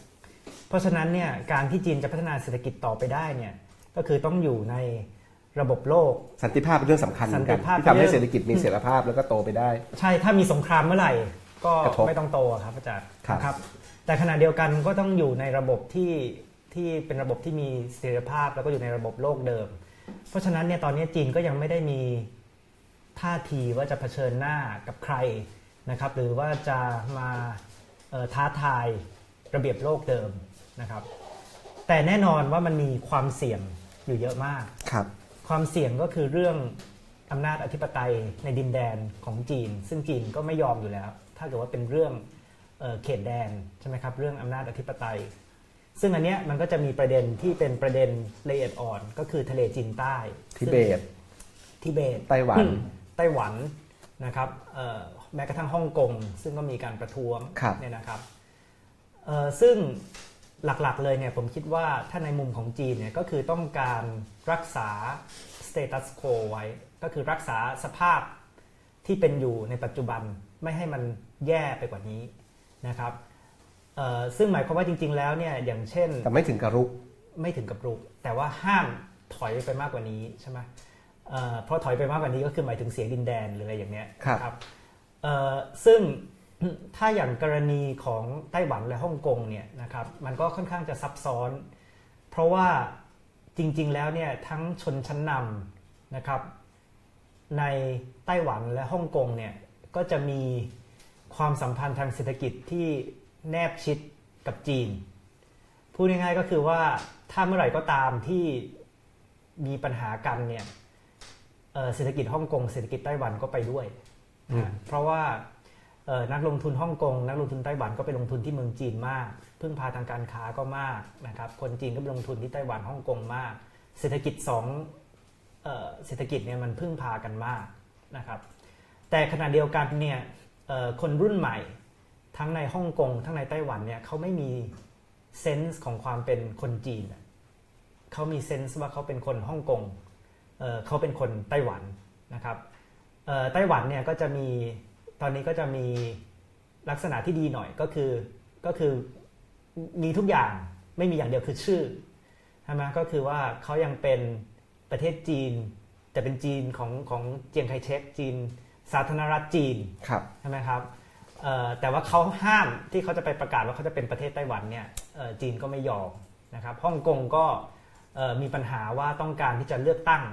B: เพราะฉะนั้นเนี่ยการที่จีนจะพัฒนาเศรษฐกิจต่อไปได้เนี่ยก็คือต้องอยู่ในระบบโลก
A: สันติภาพเป็นเรื่องสำคัญเหมือนกันที่ทำให้เศรษฐกิจมีเสถียรภาพแล้วก็โตไปได้
B: ใช่ถ้ามีสงครามเมื่อไหร่ ก็ไม่ต้องโตครับอาจารย์ครับ แต่ขณะเดียวกันก็ต้องอยู่ในระบบที่ที่เป็นระบบที่มีเสถียรภาพแล้วก็อยู่ในระบบโลกเดิม เพราะฉะนั้นเนี่ยตอนนี้จีนก็ยังไม่ได้มีท่าทีว่าจะเผชิญหน้ากับใครนะครับ หรือว่าจะมาท้าทาย ระเบียบโลกเดิมนะครับ แต่แน่นอนว่ามันมีความเสี่ยงอยู่เยอะมาก
A: ครับ
B: ความเสี่ยงก็คือเรื่องอำนาจอธิปไตยในดินแดนของจีน ซึ่งจีนก็ไม่ยอมอยู่แล้ว ถ้าเกิดว่าเป็นเรื่องเขตแดนใช่ไหมครับเรื่องอำนาจอธิปไตย ซึ่งอันเนี้ยมันก็จะมีประเด็นที่เป็นประเด็นละเอียดอ่อน ก็คือทะเลจีนใต้
A: ทิเบต
B: ทิเบต
A: ไต้หวัน
B: ไต้หวันนะครับแม้กระทั่งฮ่องกงซึ่งก็มีการประท้วงเนี่ยนะครับ ซึ่งหลักๆเลยเนี่ยผมคิดว่าถ้าในมุมของจีนเนี่ยก็คือต้องการรักษา status quo ไว้ ก็คือรักษาสภาพที่เป็นอยู่ในปัจจุบันไม่ให้มันแย่ไปกว่านี้นะครับซึ่งหมายความว่าจริง ๆ แล้วเนี่ยอย่างเช่น
A: แต่ไม่ถึงกับรุก
B: ไม่ถึงกับรุก แต่ว่าห้ามถอยไปมากกว่านี้ใช่ไหมเพราะถอยไปมากกว่านี้ก็คือหมายถึงเสียดินแดนหรืออะไรอย่างเงี้ย
A: ครับ
B: ซึ่ง ถ้าอย่างกรณีของไต้หวันและฮ่องกงเนี่ยนะครับมันก็ค่อนข้างจะซับซ้อน เพราะว่าจริงๆแล้วเนี่ยทั้งชนชั้นนำนะครับในไต้หวันและฮ่องกงเนี่ยก็จะมีความสัมพันธ์ทางเศรษฐกิจที่แนบชิดกับจีน พูดง่ายๆก็คือว่าถ้าเมื่อไหร่ก็ตามที่มีปัญหากันเนี่ยเศรษฐกิจฮ่องกงเศรษฐกิจไต้หวันก็ไปด้วย เพราะว่า นักลงทุนฮ่องกงนักลงทุนไต้หวันก็ไปลงทุนที่เมืองจีนมาก พึ่งพาทางการค้าก็มากนะครับคนจีนก็ไปลงทุนที่ไต้หวันฮ่องกงมาก เศรษฐกิจสองเศรษฐกิจเนี่ยมันพึ่งพากันมากนะครับแต่ขณะเดียวกันเนี่ยคนรุ่นใหม่ทั้งในฮ่องกงทั้งในไต้หวันเนี่ยเขาไม่มีเซนส์ของความเป็นคนจีนเขามีเซนส์ว่าเขาเป็นคนฮ่องกงเขาเป็นคนไต้หวันนะครับไต้หวันเนี่ยก็จะมี ตอนนี้ก็จะมีลักษณะที่ดีหน่อยก็คือก็คือมีทุกอย่างไม่มีอย่างเดียวคือชื่อใช่ไหมก็คือว่าเขายังเป็นประเทศจีน แต่เป็นจีนของของเจียงไคเชกจีน สาธารณรัฐจีนใช่ไหมครับแต่ว่าเขาห้ามที่เขาจะไปประกาศว่าเขาจะเป็นประเทศไต้หวันเนี่ยจีนก็ไม่ยอมนะครับฮ่องกงก็มีปัญหาว่าต้องการที่จะเลือกตั้ง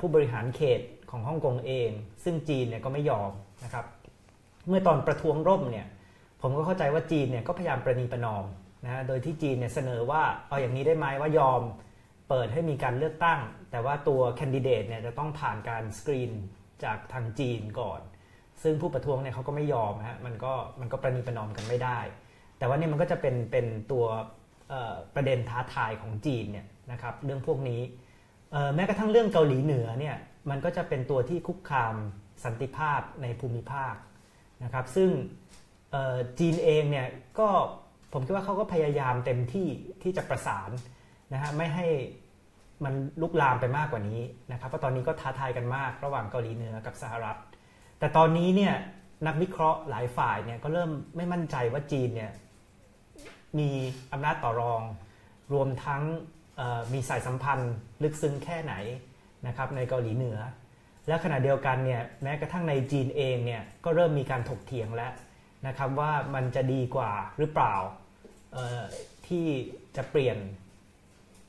B: ผู้บริหารเขตของฮ่องกงเอง ซึ่งจีนเนี่ยก็ไม่ยอม นะครับ เมื่อตอนประท้วงร่มเนี่ย ผมก็เข้าใจว่าจีนเนี่ยก็พยายามประนีประนอมนะโดยที่จีนเนี่ยเสนอว่าเอาอย่างนี้ได้ไหมว่ายอมเปิดให้มีการเลือกตั้ง แต่ว่าตัวแคนดิเดตเนี่ยจะต้องผ่านการสกรีนจากทางจีนก่อน ซึ่งผู้ประท้วงเนี่ยเขาก็ไม่ยอมฮะมันก็มันก็ประนีประนอมกันไม่ได้ แต่ว่านี่มันก็จะเป็นเป็นตัวประเด็นท้าทายของจีนเนี่ยนะครับเรื่องพวกนี้แม้กระทั่งเรื่องเกาหลีเหนือเนี่ยมันก็จะเป็นตัวที่คุกคาม สันติภาพในภูมิภาคนะครับ ซึ่งจีนเองเนี่ยก็ผมคิดว่าเขาก็พยายามเต็มที่ที่จะประสานนะฮะไม่ให้มันลุกลามไปมากกว่านี้นะครับเพราะตอนนี้ก็ท้าทายกันมากระหว่างเกาหลีเหนือกับสหรัฐ แต่ตอนนี้เนี่ยนักวิเคราะห์หลายฝ่ายเนี่ยก็เริ่มไม่มั่นใจว่าจีนเนี่ยมีอำนาจต่อรอง รวมทั้งมีสายสัมพันธ์ลึกซึ้งแค่ไหนนะครับในเกาหลีเหนือ และขณะเดียวกันเนี่ยแม้กระทั่งในจีนเองเนี่ยก็เริ่มมีการถกเถียงแล้วนะครับว่ามันจะดีกว่าหรือเปล่าที่จะเปลี่ยน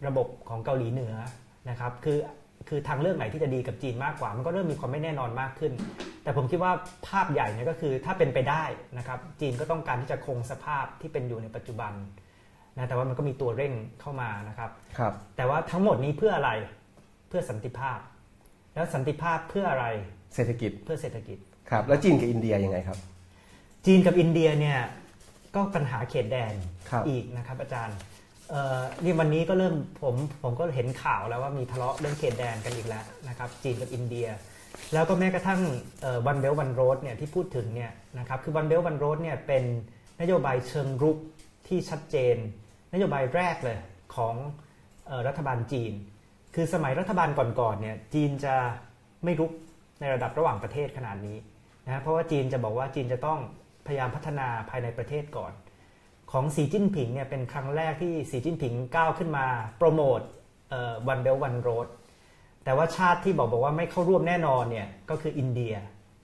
B: ระบบของเกาหลีเหนือนะครับคือคือทางเลือกไหนที่จะดีกับจีนมากกว่า มันก็เริ่มมีความไม่แน่นอนมากขึ้น แต่ผมคิดว่าภาพใหญ่เนี่ยก็คือถ้าเป็นไปได้นะครับจีนก็ต้องการที่จะคงสภาพที่เป็นอยู่ในปัจจุบันนะแต่ว่ามันก็มีตัวเร่งเข้ามานะครับ
A: ครับ
B: แต่ว่าทั้งหมดนี้เพื่ออะไรเพื่อสันติภาพ แล้วสันติภาพเพื่ออะไร
A: เศรษฐกิจ
B: เพื่อเศรษฐกิจ
A: ครับ แล้วจีนกับอินเดียยังไงครับ
B: จีนกับอินเดียเนี่ยก็ปัญหาเขตแดนอีกนะครับอาจารย์นี่วันนี้ก็เริ่มผมผมก็เห็นข่าวแล้วว่ามีทะเลาะเรื่องเขตแดนกันอีกแล้วนะครับจีนกับอินเดีย แล้วก็แม้กระทั่งวันเบลวันโรดเนี่ยที่พูดถึงเนี่ยนะครับคือวันเบลวันโรดเนี่ยเป็นนโยบายเชิงรุกที่ชัดเจน นโยบายแรกเลยของรัฐบาลจีน คือสมัยรัฐบาลก่อนๆเนี่ยจีนจะไม่รุกในระดับระหว่างประเทศขนาดนี้นะเพราะว่าจีนจะบอกว่าจีนจะต้องพยายามพัฒนาภายในประเทศก่อน ของสีจิ้นผิงเนี่ยเป็นครั้งแรกที่สีจิ้นผิงก้าวขึ้นมาโปรโมทวันเบลวันโรดแต่ว่าชาติที่บอกบอกว่าไม่เข้าร่วมแน่นอนเนี่ยก็คืออินเดีย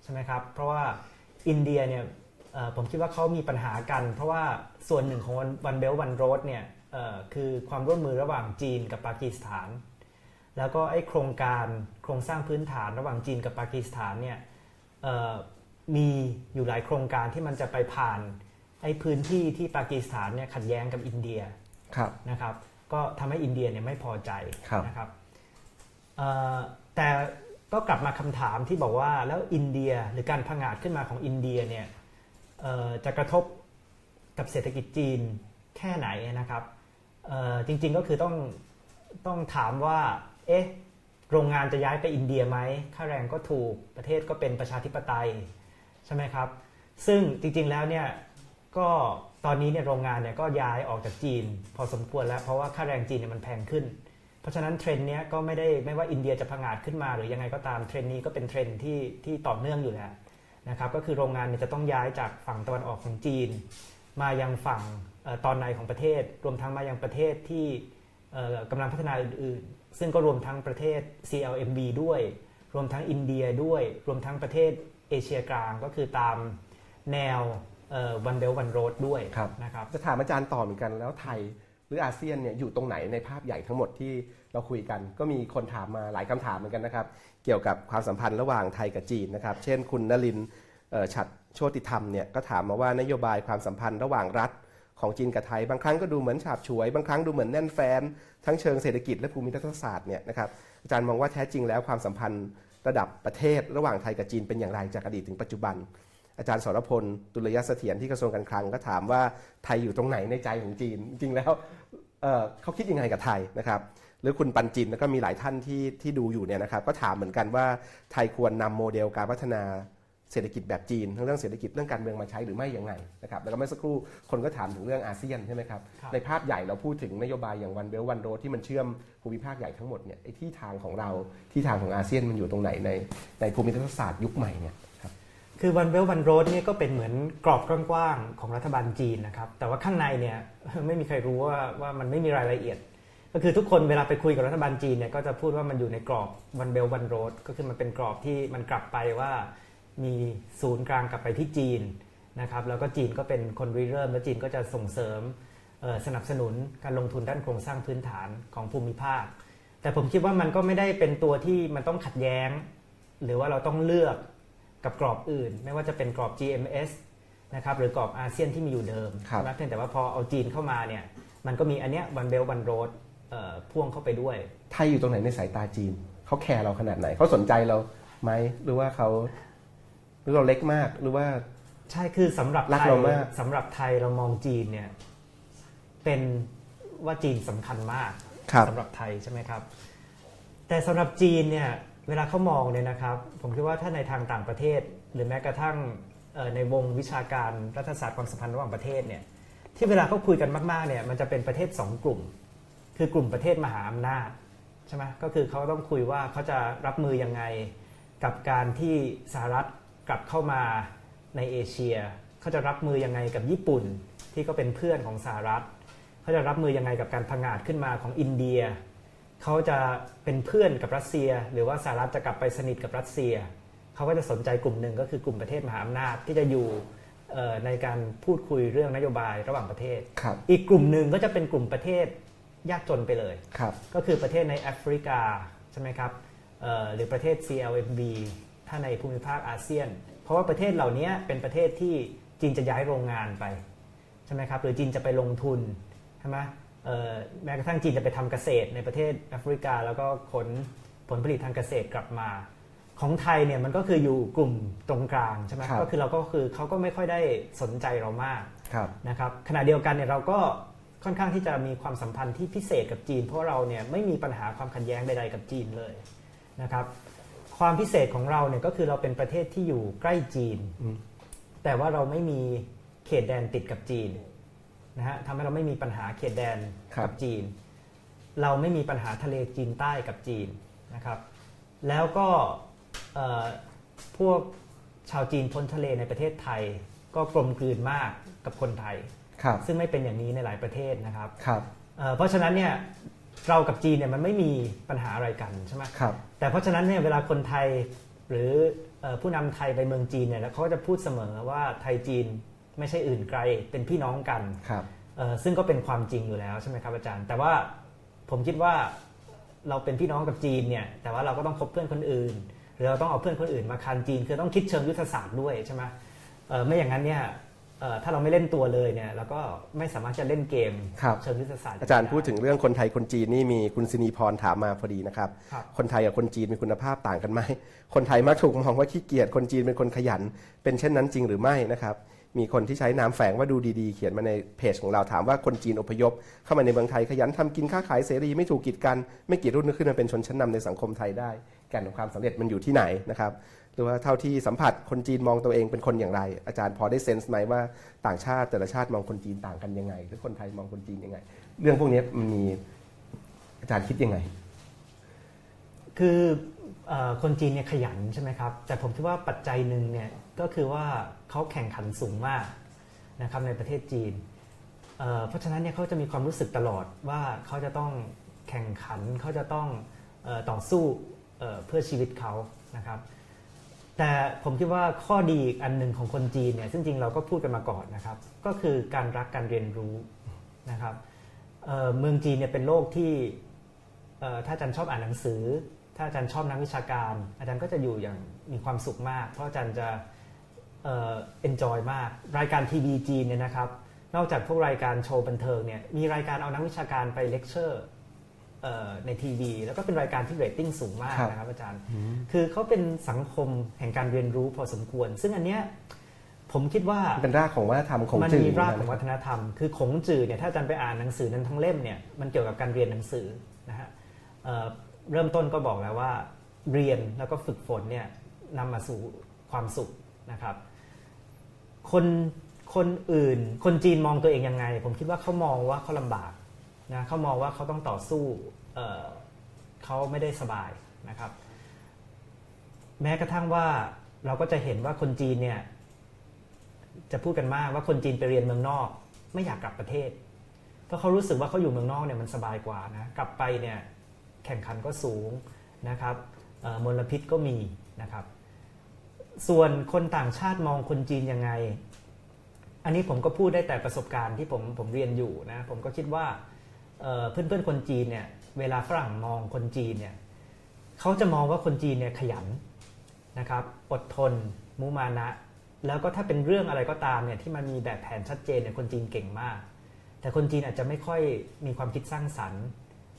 B: ใช่ไหมครับเพราะว่าอินเดียเนี่ยผมคิดว่าเขามีปัญหากัน เพราะว่าส่วนหนึ่งของวันเบลวันโรดเนี่ยคือความร่วมมือระหว่างจีนกับปากีสถาน แล้วก็ไอ้โครงการโครงสร้างพื้นฐานระหว่างจีนกับปากีสถานเนี่ยมีอยู่หลายโครงการที่มันจะไปผ่านไอ้พื้นที่ที่ปากีสถานเนี่ยขัดแย้งกับอินเดียนะครับ ก็ทำให้อินเดียเนี่ยไม่พอใจนะครับแต่ก็กลับมาคำถามที่บอกว่าแล้วอินเดียหรือการพังอาจขึ้นมาของอินเดียเนี่ยจะกระทบกับเศรษฐกิจจีนแค่ไหนนะครับจริงๆก็คือต้องต้องถามว่า เอ๊ะโรงงานจะย้ายไปอินเดียไหมค่าแรงก็ถูกประเทศก็เป็นประชาธิปไตยใช่ไหมครับ ซึ่งจริงๆแล้วเนี่ยก็ตอนนี้เนี่ยโรงงานเนี่ยก็ย้ายออกจากจีน พอสมควรแล้วเพราะว่าค่าแรงจีนเนี่ยมันแพงขึ้น เพราะฉะนั้นเทรนด์เนี้ยก็ไม่ได้ไม่ว่าอินเดียจะพังอาจขึ้นมา หรือยังไงก็ตามเทรนด์นี้ก็เป็นเทรนด์ที่ที่ต่อเนื่องอยู่แล้วนะครับก็คือโรงงานเนี่ยจะต้องย้ายจากฝั่งตะวันออกของจีน มายังฝั่งตอนในของประเทศ รวมทั้งมายังประเทศที่กำลังพัฒนาอื่นๆ ซึ่งก็รวมทั้งประเทศ CLMV ด้วย รวมทั้งอินเดียด้วย รวมทั้งประเทศเอเชียกลางก็คือตามแนว One Belt One Road ด้วยนะครับ
A: จะถามอาจารย์ต่อเหมือนกันแล้วไทยหรืออาเซียนเนี่ยอยู่ตรงไหนในภาพใหญ่ทั้งหมดที่เราคุยกัน ก็มีคนถามมาหลายคำถามเหมือนกันนะครับ เกี่ยวกับความสัมพันธ์ระหว่างไทยกับจีนนะครับ เช่นคุณนลินฉัดโชติธรรมเนี่ยก็ถามมาว่านโยบายความสัมพันธ์ระหว่างรัฐ ของจีนกับไทย บางครั้งก็ดูเหมือนฉาบฉวย บางครั้งดูเหมือนแน่นแฟนทั้งเชิงเศรษฐกิจและภูมิรัฐศาสตร์เนี่ยนะครับอาจารย์มองว่าแท้จริงแล้วความสัมพันธ์ระดับประเทศ ระหว่างไทยกับจีนเป็นอย่างไรจากอดีตถึงปัจจุบัน อาจารย์สรพลตุลยเสถียรที่กระทรวงการคลังก็ถามว่าไทยอยู่ตรงไหนในใจของจีน จริงแล้วเเขาคิดยังไงกับไทยนะครับหรือคุณปันจินแล้วก็มีหลายท่านที่ที่ดูอยู่เนี่ยนะครับก็ถามเหมือนกันว่าไทยควรนำโมเดลการพัฒนา เศรษฐกิจแบบจีน ทั้งเรื่องเศรษฐกิจเรื่องการเมืองมาใช้หรือไม่ยังไงนะครับแล้วก็เมื่อสักครู่คนก็ถามถึงเรื่องอาเซียนใช่ไหมครับในภาพใหญ่เราพูดถึงนโยบายอย่างวันเบลวันโรที่มันเชื่อมภูมิภาคใหญ่ทั้งหมดเนี่ยไอ้ที่ทางของเราที่ทางของอาเซียนมันอยู่ตรงไหนในในภูมิรัฐศาสตร์ยุคใหม่เนี่ย
B: คือวันเวลวันโรดนี่ก็เป็นเหมือนกรอบกว้างๆของรัฐบาลจีนนะครับแต่ว่าข้างในเนี่ยไม่มีใครรู้ว่าว่ามันไม่มีรายละเอียด ก็คือทุกคนเวลาไปคุยกับรัฐบาลจีนเนี่ยก็จะพูดว่ามันอยู่ในกรอบวันเบลวันโรดก็คือมันเป็นกรอบที่มันกลับไปว่า มีศูนย์กลางกลับไปที่จีนนะครับแล้วก็จีนก็เป็นคนริเริ่ม แล้วจีนก็จะส่งเสริมสนับสนุนการลงทุนด้านโครงสร้างพื้นฐานของภูมิภาค แต่ผมคิดว่ามันก็ไม่ได้เป็นตัวที่มันต้องขัดแย้ง หรือว่าเราต้องเลือกกับกรอบอื่น ไม่ว่าจะเป็นกรอบ GMS นะครับหรือกรอบอาเซียนที่มีอยู่เดิมนะเพียงแต่ว่าพอเอาจีนเข้ามาเนี่ยมันก็มีอันเนี้ยวันเบลวันโรดพ่วงเข้าไปด้วย
A: ไทยอยู่ตรงไหนในสายตาจีน เขาแคร์เราขนาดไหน เขาสนใจเราไหมหรือว่าเขา หรือเราเล็กมากหรือว่า
B: ใช่คือสำหรับ
A: รักเรามาก
B: สำหรับไทยเรามองจีนเนี่ย เป็นว่าจีนสำคัญมากสำหรับไทยใช่ไหมครับ แต่สำหรับจีนเนี่ย เวลาเขามองเนี่ยนะครับ ผมคิดว่าถ้าในทางต่างประเทศ หรือแม้กระทั่งในวงวิชาการรัฐศาสตร์ความสัมพันธ์ระหว่างประเทศเนี่ย ที่เวลาเขาคุยกันมากๆเนี่ยมันจะเป็นประเทศ 2 กลุ่ม คือกลุ่มประเทศมหาอำนาจใช่ไหมก็คือเขาต้องคุยว่าเขาจะรับมือยังไงกับการที่สหรัฐ กลับเข้ามาในเอเชียเขาจะรับมือยังไงกับญี่ปุ่นที่ก็เป็นเพื่อนของสหรัฐเขาจะรับมือยังไงกับการพังอาจขึ้นมาของอินเดียเขาจะเป็นเพื่อนกับรัสเซีย หรือว่าสหรัฐจะกลับไปสนิทกับรัสเซียเขาก็จะสนใจกลุ่มหนึ่งก็คือกลุ่มประเทศมหาอำนาจที่จะอยู่ในการพูดคุยเรื่องนโยบายระหว่างประเทศ อีกกลุ่มหนึ่งก็จะเป็นกลุ่มประเทศยากจนไปเลย ก็คือประเทศในแอฟริกาใช่ไหมครับหรือประเทศ CLMV ถ้าในภูมิภาคอาเซียน เพราะว่าประเทศเหล่านี้เป็นประเทศที่จีนจะย้ายโรงงานไปใช่ไหมครับหรือจีนจะไปลงทุนใช่ไหมแม้กระทั่งจีนจะไปทำเกษตรในประเทศแอฟริกา แล้วก็ขนผลผลิตทางเกษตรกลับมา ของไทยเนี่ยมันก็คืออยู่กลุ่มตรงกลางใช่ไหมก็คือเราก็คือเขาก็ไม่ค่อยได้สนใจเรามากนะครับขณะเดียวกันเนี่ยเราก็ค่อนข้างที่จะมีความสัมพันธ์ที่พิเศษกับจีน เพราะเราเนี่ยไม่มีปัญหาความขัดแย้งใดๆกับจีนเลยนะครับ ความพิเศษของเราเนี่ยก็คือเราเป็นประเทศที่อยู่ใกล้จีน แต่ว่าเราไม่มีเขตแดนติดกับจีนนะฮะทำให้เราไม่มีปัญหาเขตแดนกับจีน เราไม่มีปัญหาทะเลจีนใต้กับจีนนะครับ แล้วก็พวกชาวจีนพ้นทะเลในประเทศไทย ก็กลมกลืนมากกับคนไทย ซึ่งไม่เป็นอย่างนี้ในหลายประเทศนะครับ
A: รบ
B: เพราะฉะนั้นเนี่ย เรากับจีนเนี่ยมันไม่มีปัญหาอะไรกันใช่ไหม
A: ครับ
B: แต่เพราะฉะนั้นเนี่ยเวลาคนไทยหรือผู้นำไทยไปเมืองจีนเนี่ยเขาจะพูดเสมอว่าไทยจีนไม่ใช่อื่นไกลเป็นพี่น้องกัน
A: ครับ
B: ซึ่งก็เป็นความจริงอยู่แล้วใช่ไหมครับอาจารย์ แต่ว่าผมคิดว่าเราเป็นพี่น้องกับจีนเนี่ยแต่ว่าเราก็ต้องคบเพื่อนคนอื่น หรือเราต้องเอาเพื่อนคนอื่นมาคันจีน คือต้องคิดเชิงยุทธศาสตร์ด้วยใช่ไหมไม่อย่างนั้นเนี่ย ถ้าเราไม่เล่นตัวเลยเนี่ยเราก็ไม่สามารถจะเล่นเกมเชิงยุทธศาสตร์
A: อาจารย์พูดถึงเรื่องคนไทยคนจีนนี่มีคุณศินีพรถามมาพอดีนะครับ คนไทยกับคนจีนมีคุณภาพต่างกันไหมคนไทยมักถูกมองว่าขี้เกียจคนจีนเป็นคนขยัน เป็นเช่นนั้นจริงหรือไม่นะครับมีคนที่ใช้นามแฝงว่าดูดีๆ เขียนมาในเพจของเราถามว่าคนจีนอพยพ เข้ามาในเมืองไทยขยันทำกินค้าขายเสรีไม่ถูกกีดกัน ไม่กี่รุ่นขึ้นมาเป็นชนชั้นนาในสังคมไทยได้แก่นของความสำเร็จมันอยู่ที่ไหนนะครับ หรือว่าเท่าที่สัมผัสคนจีนมองตัวเองเป็นคนอย่างไร อาจารย์พอได้เซนส์ไหมว่าต่างชาติแต่ละชาติมองคนจีนต่างกันยังไง หรือคนไทยมองคนจีนยังไง เรื่องพวกนี้มันมีอาจารย์คิดยังไง
B: คือคนจีนเนี่ยขยันใช่ไหมครับ แต่ผมคิดว่าปัจจัยหนึ่งเนี่ยก็คือว่าเขาแข่งขันสูงมากนะครับในประเทศจีนเพราะฉะนั้นเนี่ยเขาจะมีความรู้สึกตลอดว่าเขาจะต้องแข่งขันเขาจะต้องต่อสู้เพื่อชีวิตเขานะครับ แต่ผมคิดว่าข้อดีอีกอันหนึ่งของคนจีนเนี่ยซึ่งจริงเราก็พูดกันมาก่อนนะครับ ก็คือการรักการเรียนรู้นะครับเเมืองจีนเนี่ยเป็นโลกที่ถ้าอาจารย์ชอบอ่านหนังสือ ถ้าอาจารย์ชอบนักวิชาการ อาจารย์ก็จะอยู่อย่างมีความสุขมาก เพราะอาจารย์จะ enjoy มาก รายการทีวีจีนเนี่ยนะครับ นอกจากพวกรายการโชว์บันเทิงเนี่ยมีรายการเอานักวิชาการไปเลคเชอร์ ในทีวีแล้วก็เป็นรายการที่เรตติ้งสูงมากนะครับอาจารย์ คือเขาเป็นสังคมแห่งการเรียนรู้พอสมควร ซึ่งอันเนี้ยผมคิดว่า
A: เป็นรากของวัฒนธรรมของ
B: มันมีรากของวัฒนธรรม คือขงจื่อเนี่ยถ้าอาจารย์ไปอ่านหนังสือนั้นทั้งเล่มเนี่ยมันเกี่ยวกับการเรียนหนังสือนะฮะเริ่มต้นก็บอกแล้วว่าเรียนแล้วก็ฝึกฝนเนี่ยนำมาสู่ความสุขนะครับ คนคนอื่น คนจีนมองตัวเองยังไง ผมคิดว่าเขามองว่าเขาลำบาก นะเขามองว่าเขาต้องต่อสู้เเขาไม่ได้สบายนะครับ แม้กระทั่งว่าเราก็จะเห็นว่าคนจีนเนี่ยจะพูดกันมากว่าคนจีนไปเรียนเมืองนอก ไม่อยากกลับประเทศ เพราะเขารู้สึกว่าเขาอยู่เมืองนอกเนี่ยมันสบายกว่านะกลับไปเนี่ยแข่งขันก็สูงนะครับมลพิษก็มีนะครับ ส่วนคนต่างชาติมองคนจีนยังไง อันนี้ผมก็พูดได้แต่ประสบการณ์ที่ผมผมเรียนอยู่นะผมก็คิดว่า เพื่อนเพื่อนคนจีนเนี่ยเวลาฝรั่งมองคนจีนเนี่ยเขาจะมองว่าคนจีนเนี่ยขยันนะครับอดทน มุมานะ แล้วก็ถ้าเป็นเรื่องอะไรก็ตามเนี่ยที่มันมีแบบแผนชัดเจนเนี่ยคนจีนเก่งมาก แต่คนจีนอาจจะไม่ค่อยมีความคิดสร้างสรรค์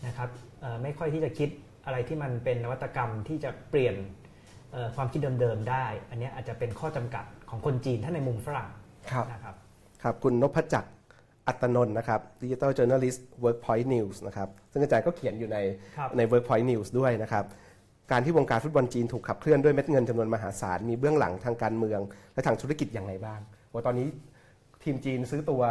B: นะครับไม่ค่อยที่จะคิดอะไรที่มันเป็นนวัตกรรมที่จะเปลี่ยนความคิดเดิมๆได้ อันนี้อาจจะเป็นข้อจำกัดของคนจีนถ้าในมุมฝรั่ง
A: ครับนะครับครับคุณนพจักร อัตนนท์นะครับดิจิทัลจ Journalist Workpoint News นะครับ ซึ่งอาจารย์ก็เขียนอยู่ในใน Workpoint News ด้วยนะครับ การที่วงการฟุตบอลจีนถูกขับเคลื่อนด้วยเม็ดเงินจำนวนมหาศาล มีเบื้องหลังทางการเมือง และทางธุรกิจอย่างไรบ้างว่าตอนนี้ทีมจีนซื้อตัว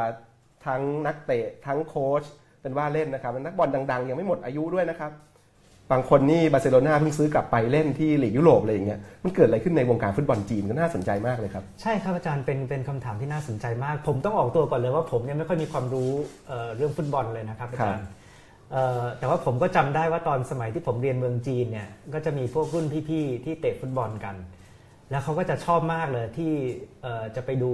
A: ทั้งนักเตะทั้งโค้ชเป็นว่าเล่นนะครับ นักบอลดัง ๆ ยังไม่หมดอายุด้วยนะครับ บางคนนี่บาร์เซโลนาเพิ่งซื้อกลับไปเล่นที่ลีกยุโรปอะไรอย่างเงี้ยมันเกิดอะไรขึ้นในวงการฟุตบอลจีนก็น่าสนใจมากเลยครับ
B: ใช่ครับอาจารย์เป็นเป็นคำถามที่น่าสนใจมาก ผมต้องออกตัวก่อนเลยว่าผมเนี่ยไม่ค่อยมีความรู้เอ่อเรื่องฟุตบอลเลยนะครับอาจารย์เอ่อแต่ว่าผมก็จำได้ว่าตอนสมัยที่ผมเรียนเมืองจีนเนี่ยก็จะมีพวกรุ่นพี่ๆที่เตะฟุตบอลกัน แล้วเขาก็จะชอบมากเลยที่เอ่อจะไปดู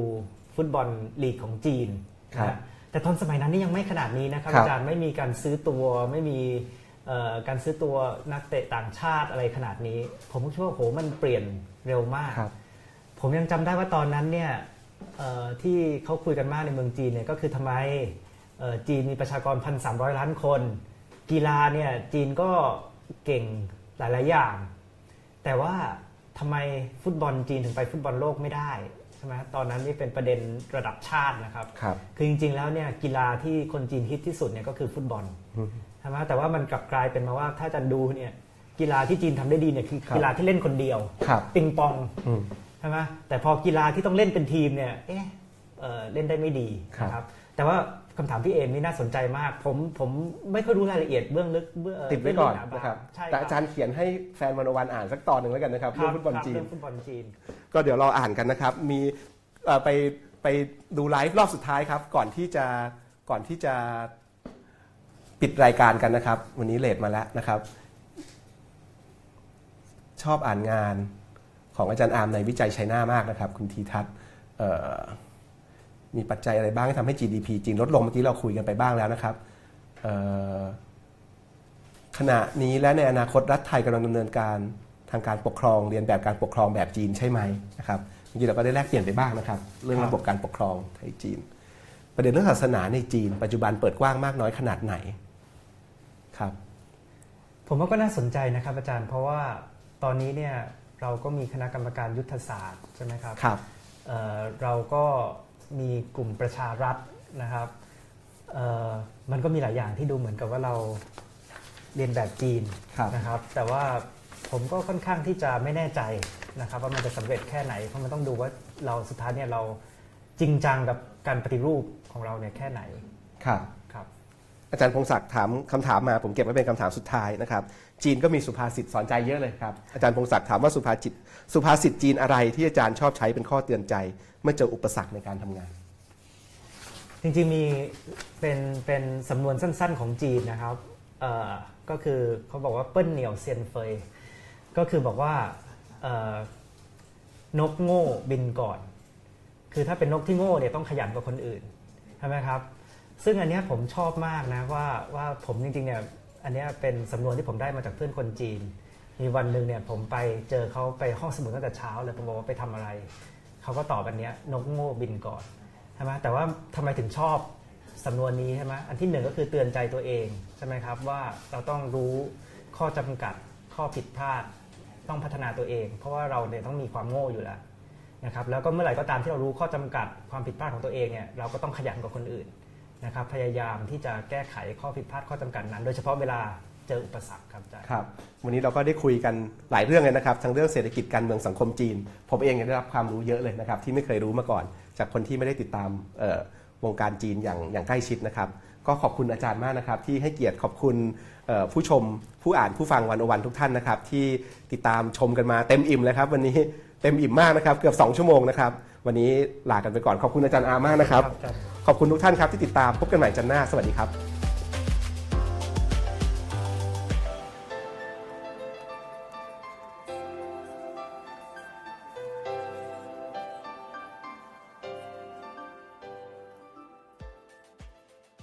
B: ฟุตบอลลีกของจีน
A: ครับ
B: นะแต่ตอนสมัยนั้นนี่ยังไม่ขนาดนี้นะครับ
A: ครับ
B: อาจารย์ไม่มีการซื้อตัวไม่มีเอ่อ การซื้อตัวนักเตะต่างชาติอะไรขนาดนี้ ผมก็คิดว่าโหมันเปลี่ยนเร็วมาก
A: ครับ
B: ผมยังจำได้ว่าตอนนั้นเนี่ยเอ่อที่เขาคุยกันมากในเมืองจีนเนี่ยก็คือทำไมเอ่อจีนมีประชากร 1,300 ล้านคน กีฬาเนี่ยจีนก็เก่งหลาย ๆ อย่าง แต่ว่าทำไมฟุตบอลจีนถึงไปฟุตบอลโลกไม่ได้ ใช่ไหมตอนนั้นนี่เป็นประเด็นระดับชาตินะครับ
A: ครับ
B: คือจริง ๆ แล้วเนี่ยกีฬาที่คนจีนฮิตที่สุดเนี่ยก็คือฟุตบอลใช่ไหมแต่ว่ามันกลับกลายเป็นมาว่าถ้าจะดูเนี่ยกีฬาที่จีนทำได้ดีเนี่ยคือ
A: ครับ
B: กีฬาที่เล่นคนเดียว
A: ครับ
B: ปิงปอง
A: อืม
B: ใช่ไหมแต่พอกีฬาที่ต้องเล่นเป็นทีมเนี่ยเอ๊ะเอ่อเล่นได้ไม่ดี
A: ครับ
B: นะครับ แต่ว่า คำถามพี่เอมนี่น่าสนใจมาก ผมผมไม่ค่อยรู้รายละเอียดเบื้องลึกเบื้องเติ
A: ดไว้ก่อน
B: เบื้งลึหา
A: นะครับ
B: ใช่
A: แต่อาจารย์เขียนให้แฟนวันวันอ่านสักตอนหนึ่งแล้วกันนะครับ
B: ค
A: เรื่
B: รั
A: องฟุตบอล
B: ครับ
A: จีน
B: เรื่องฟุตบอลจีน
A: ก็เดี๋ยวเราอ่านกันนะครับ มีเอ่อไปไปดูไลฟ์รอบสุดท้ายครับ ก่อนที่จะก่อนที่จะปิดรายการกันนะครับ วันนี้เลทมาแล้วนะครับ ชอบอ่านงานของอาจารย์อาร์มในวิจัยไชน่ามากนะครับ คุณทีทัศน์เอ่อ มีปัจจัยอะไรบ้างที่ทำให้ GDP จีนลดลงเมื่อกี้เราคุยกันไปบ้างแล้วนะครับเอ่อขณะนี้และในอนาคตรัฐไทยกำลังดำเนินการทางการปกครองเรียนแบบการปกครองแบบจีนใช่ไหมนะครับเมื่อกี้เราก็ได้แลกเปลี่ยนไปบ้างนะครับ เรื่อง
B: ครับ
A: ระบบการปกครองไทยจีน ประเด็นเรื่องศาสนาในจีน ปัจจุบันเปิดกว้างมากน้อยขนาดไหนครับ
B: ผมว่าก็น่าสนใจนะครับอาจารย์ เพราะว่าตอนนี้เนี่ยเราก็มีคณะกรรมการยุทธศาสตร์ใช่ไหมครับ
A: ครับ
B: เอ่อเราก็ มีกลุ่มประชารัฐนะครับเอ่อมันก็มีหลายอย่างที่ดูเหมือนกับว่าเราเรียนแบบจีน
A: ครับ
B: นะครับ แต่ว่าผมก็ค่อนข้างที่จะไม่แน่ใจนะครับว่ามันจะสำเร็จแค่ไหนเพราะมันต้องดูว่าเราสุดท้ายเนี่ยเราจริงจังกับการปฏิรูปของเราเนี่ยแค่ไหน
A: ครับ
B: ครับ
A: อาจารย์พงศักดิ์ถามคำถามมาผมเก็บไว้เป็นคำถามสุดท้ายนะครับ จีนก็มีสุภาษิตสอนใจเยอะเลยครับอาจารย์พงศักดิ์ถามว่าสุภาษิต สุภาษิตจีนอะไรที่อาจารย์ชอบใช้เป็นข้อเตือนใจ เมื่อเจออุปสรรคในการทำงาน
B: จริงๆมีเป็นเป็นสำนวนสั้นๆของจีนนะครับก็คือเขาบอกว่าเปิ้ลเหนียวเซียนเฟยก็คือบอกว่านกโง่บินก่อน คือถ้าเป็นนกที่โง่เนี่ยต้องขยันกว่าคนอื่นใช่ไหมครับ ซึ่งอันนี้ผมชอบมากนะว่าว่าผมจริงๆเนี่ยอันนี้เป็นสำนวนที่ผมได้มาจากเพื่อนคนจีน มีวันหนึ่งเนี่ยผมไปเจอเขาไปห้องสมุดตั้งแต่เช้าเลยผมบอกว่าไปทำอะไร เขาก็ตอบอันเนี้ยนกโง่บินก่อนใช่ไหมแต่ว่าทำไมถึงชอบสำนวนนี้ใช่ไหมอันที่หนึ่งก็คือเตือนใจตัวเองใช่ไหมครับว่าเราต้องรู้ข้อจำกัดข้อผิดพลาดต้องพัฒนาตัวเอง เพราะว่าเราเนี่ยต้องมีความโง่อยู่แล้วนะครับแล้วก็เมื่อไหร่ก็ตามที่เรารู้ข้อจำกัดความผิดพลาดของตัวเองเนี่ยเราก็ต้องขยันกว่าคนอื่นนะครับพยายามที่จะแก้ไขข้อผิดพลาดข้อจำกัดนั้น โดยเฉพาะเวลา เจออุปสรรคครับอาจารย์
A: ครับ วันนี้เราก็ได้คุยกันหลายเรื่องเลยนะครับ ทั้งเรื่องเศรษฐกิจการเมืองสังคมจีน ผมเองยังได้รับความรู้เยอะเลยนะครับ ที่ไม่เคยรู้มาก่อน จากคนที่ไม่ได้ติดตามเอ่อวงการจีนอย่างอย่างใกล้ชิดนะครับ ก็ขอบคุณอาจารย์มากนะครับ ที่ให้เกียรติขอบคุณเอ่อผู้ชม ผู้อ่านผู้ฟังวันอวันทุกท่านนะครับ ที่ติดตามชมกันมาเต็มอิ่มเลยครับ วันนี้เต็มอิ่มมากนะครับ เกือบ 2 ชั่วโมงนะครับ วันนี้ลากันไปก่อนขอบคุณอาจารย์อามากนะครับ
B: ครับอาจารย์
A: ขอบคุณทุกท่านครับที่ติดตามพบกันใหม่จันทร์หน้าสวัสดีครับ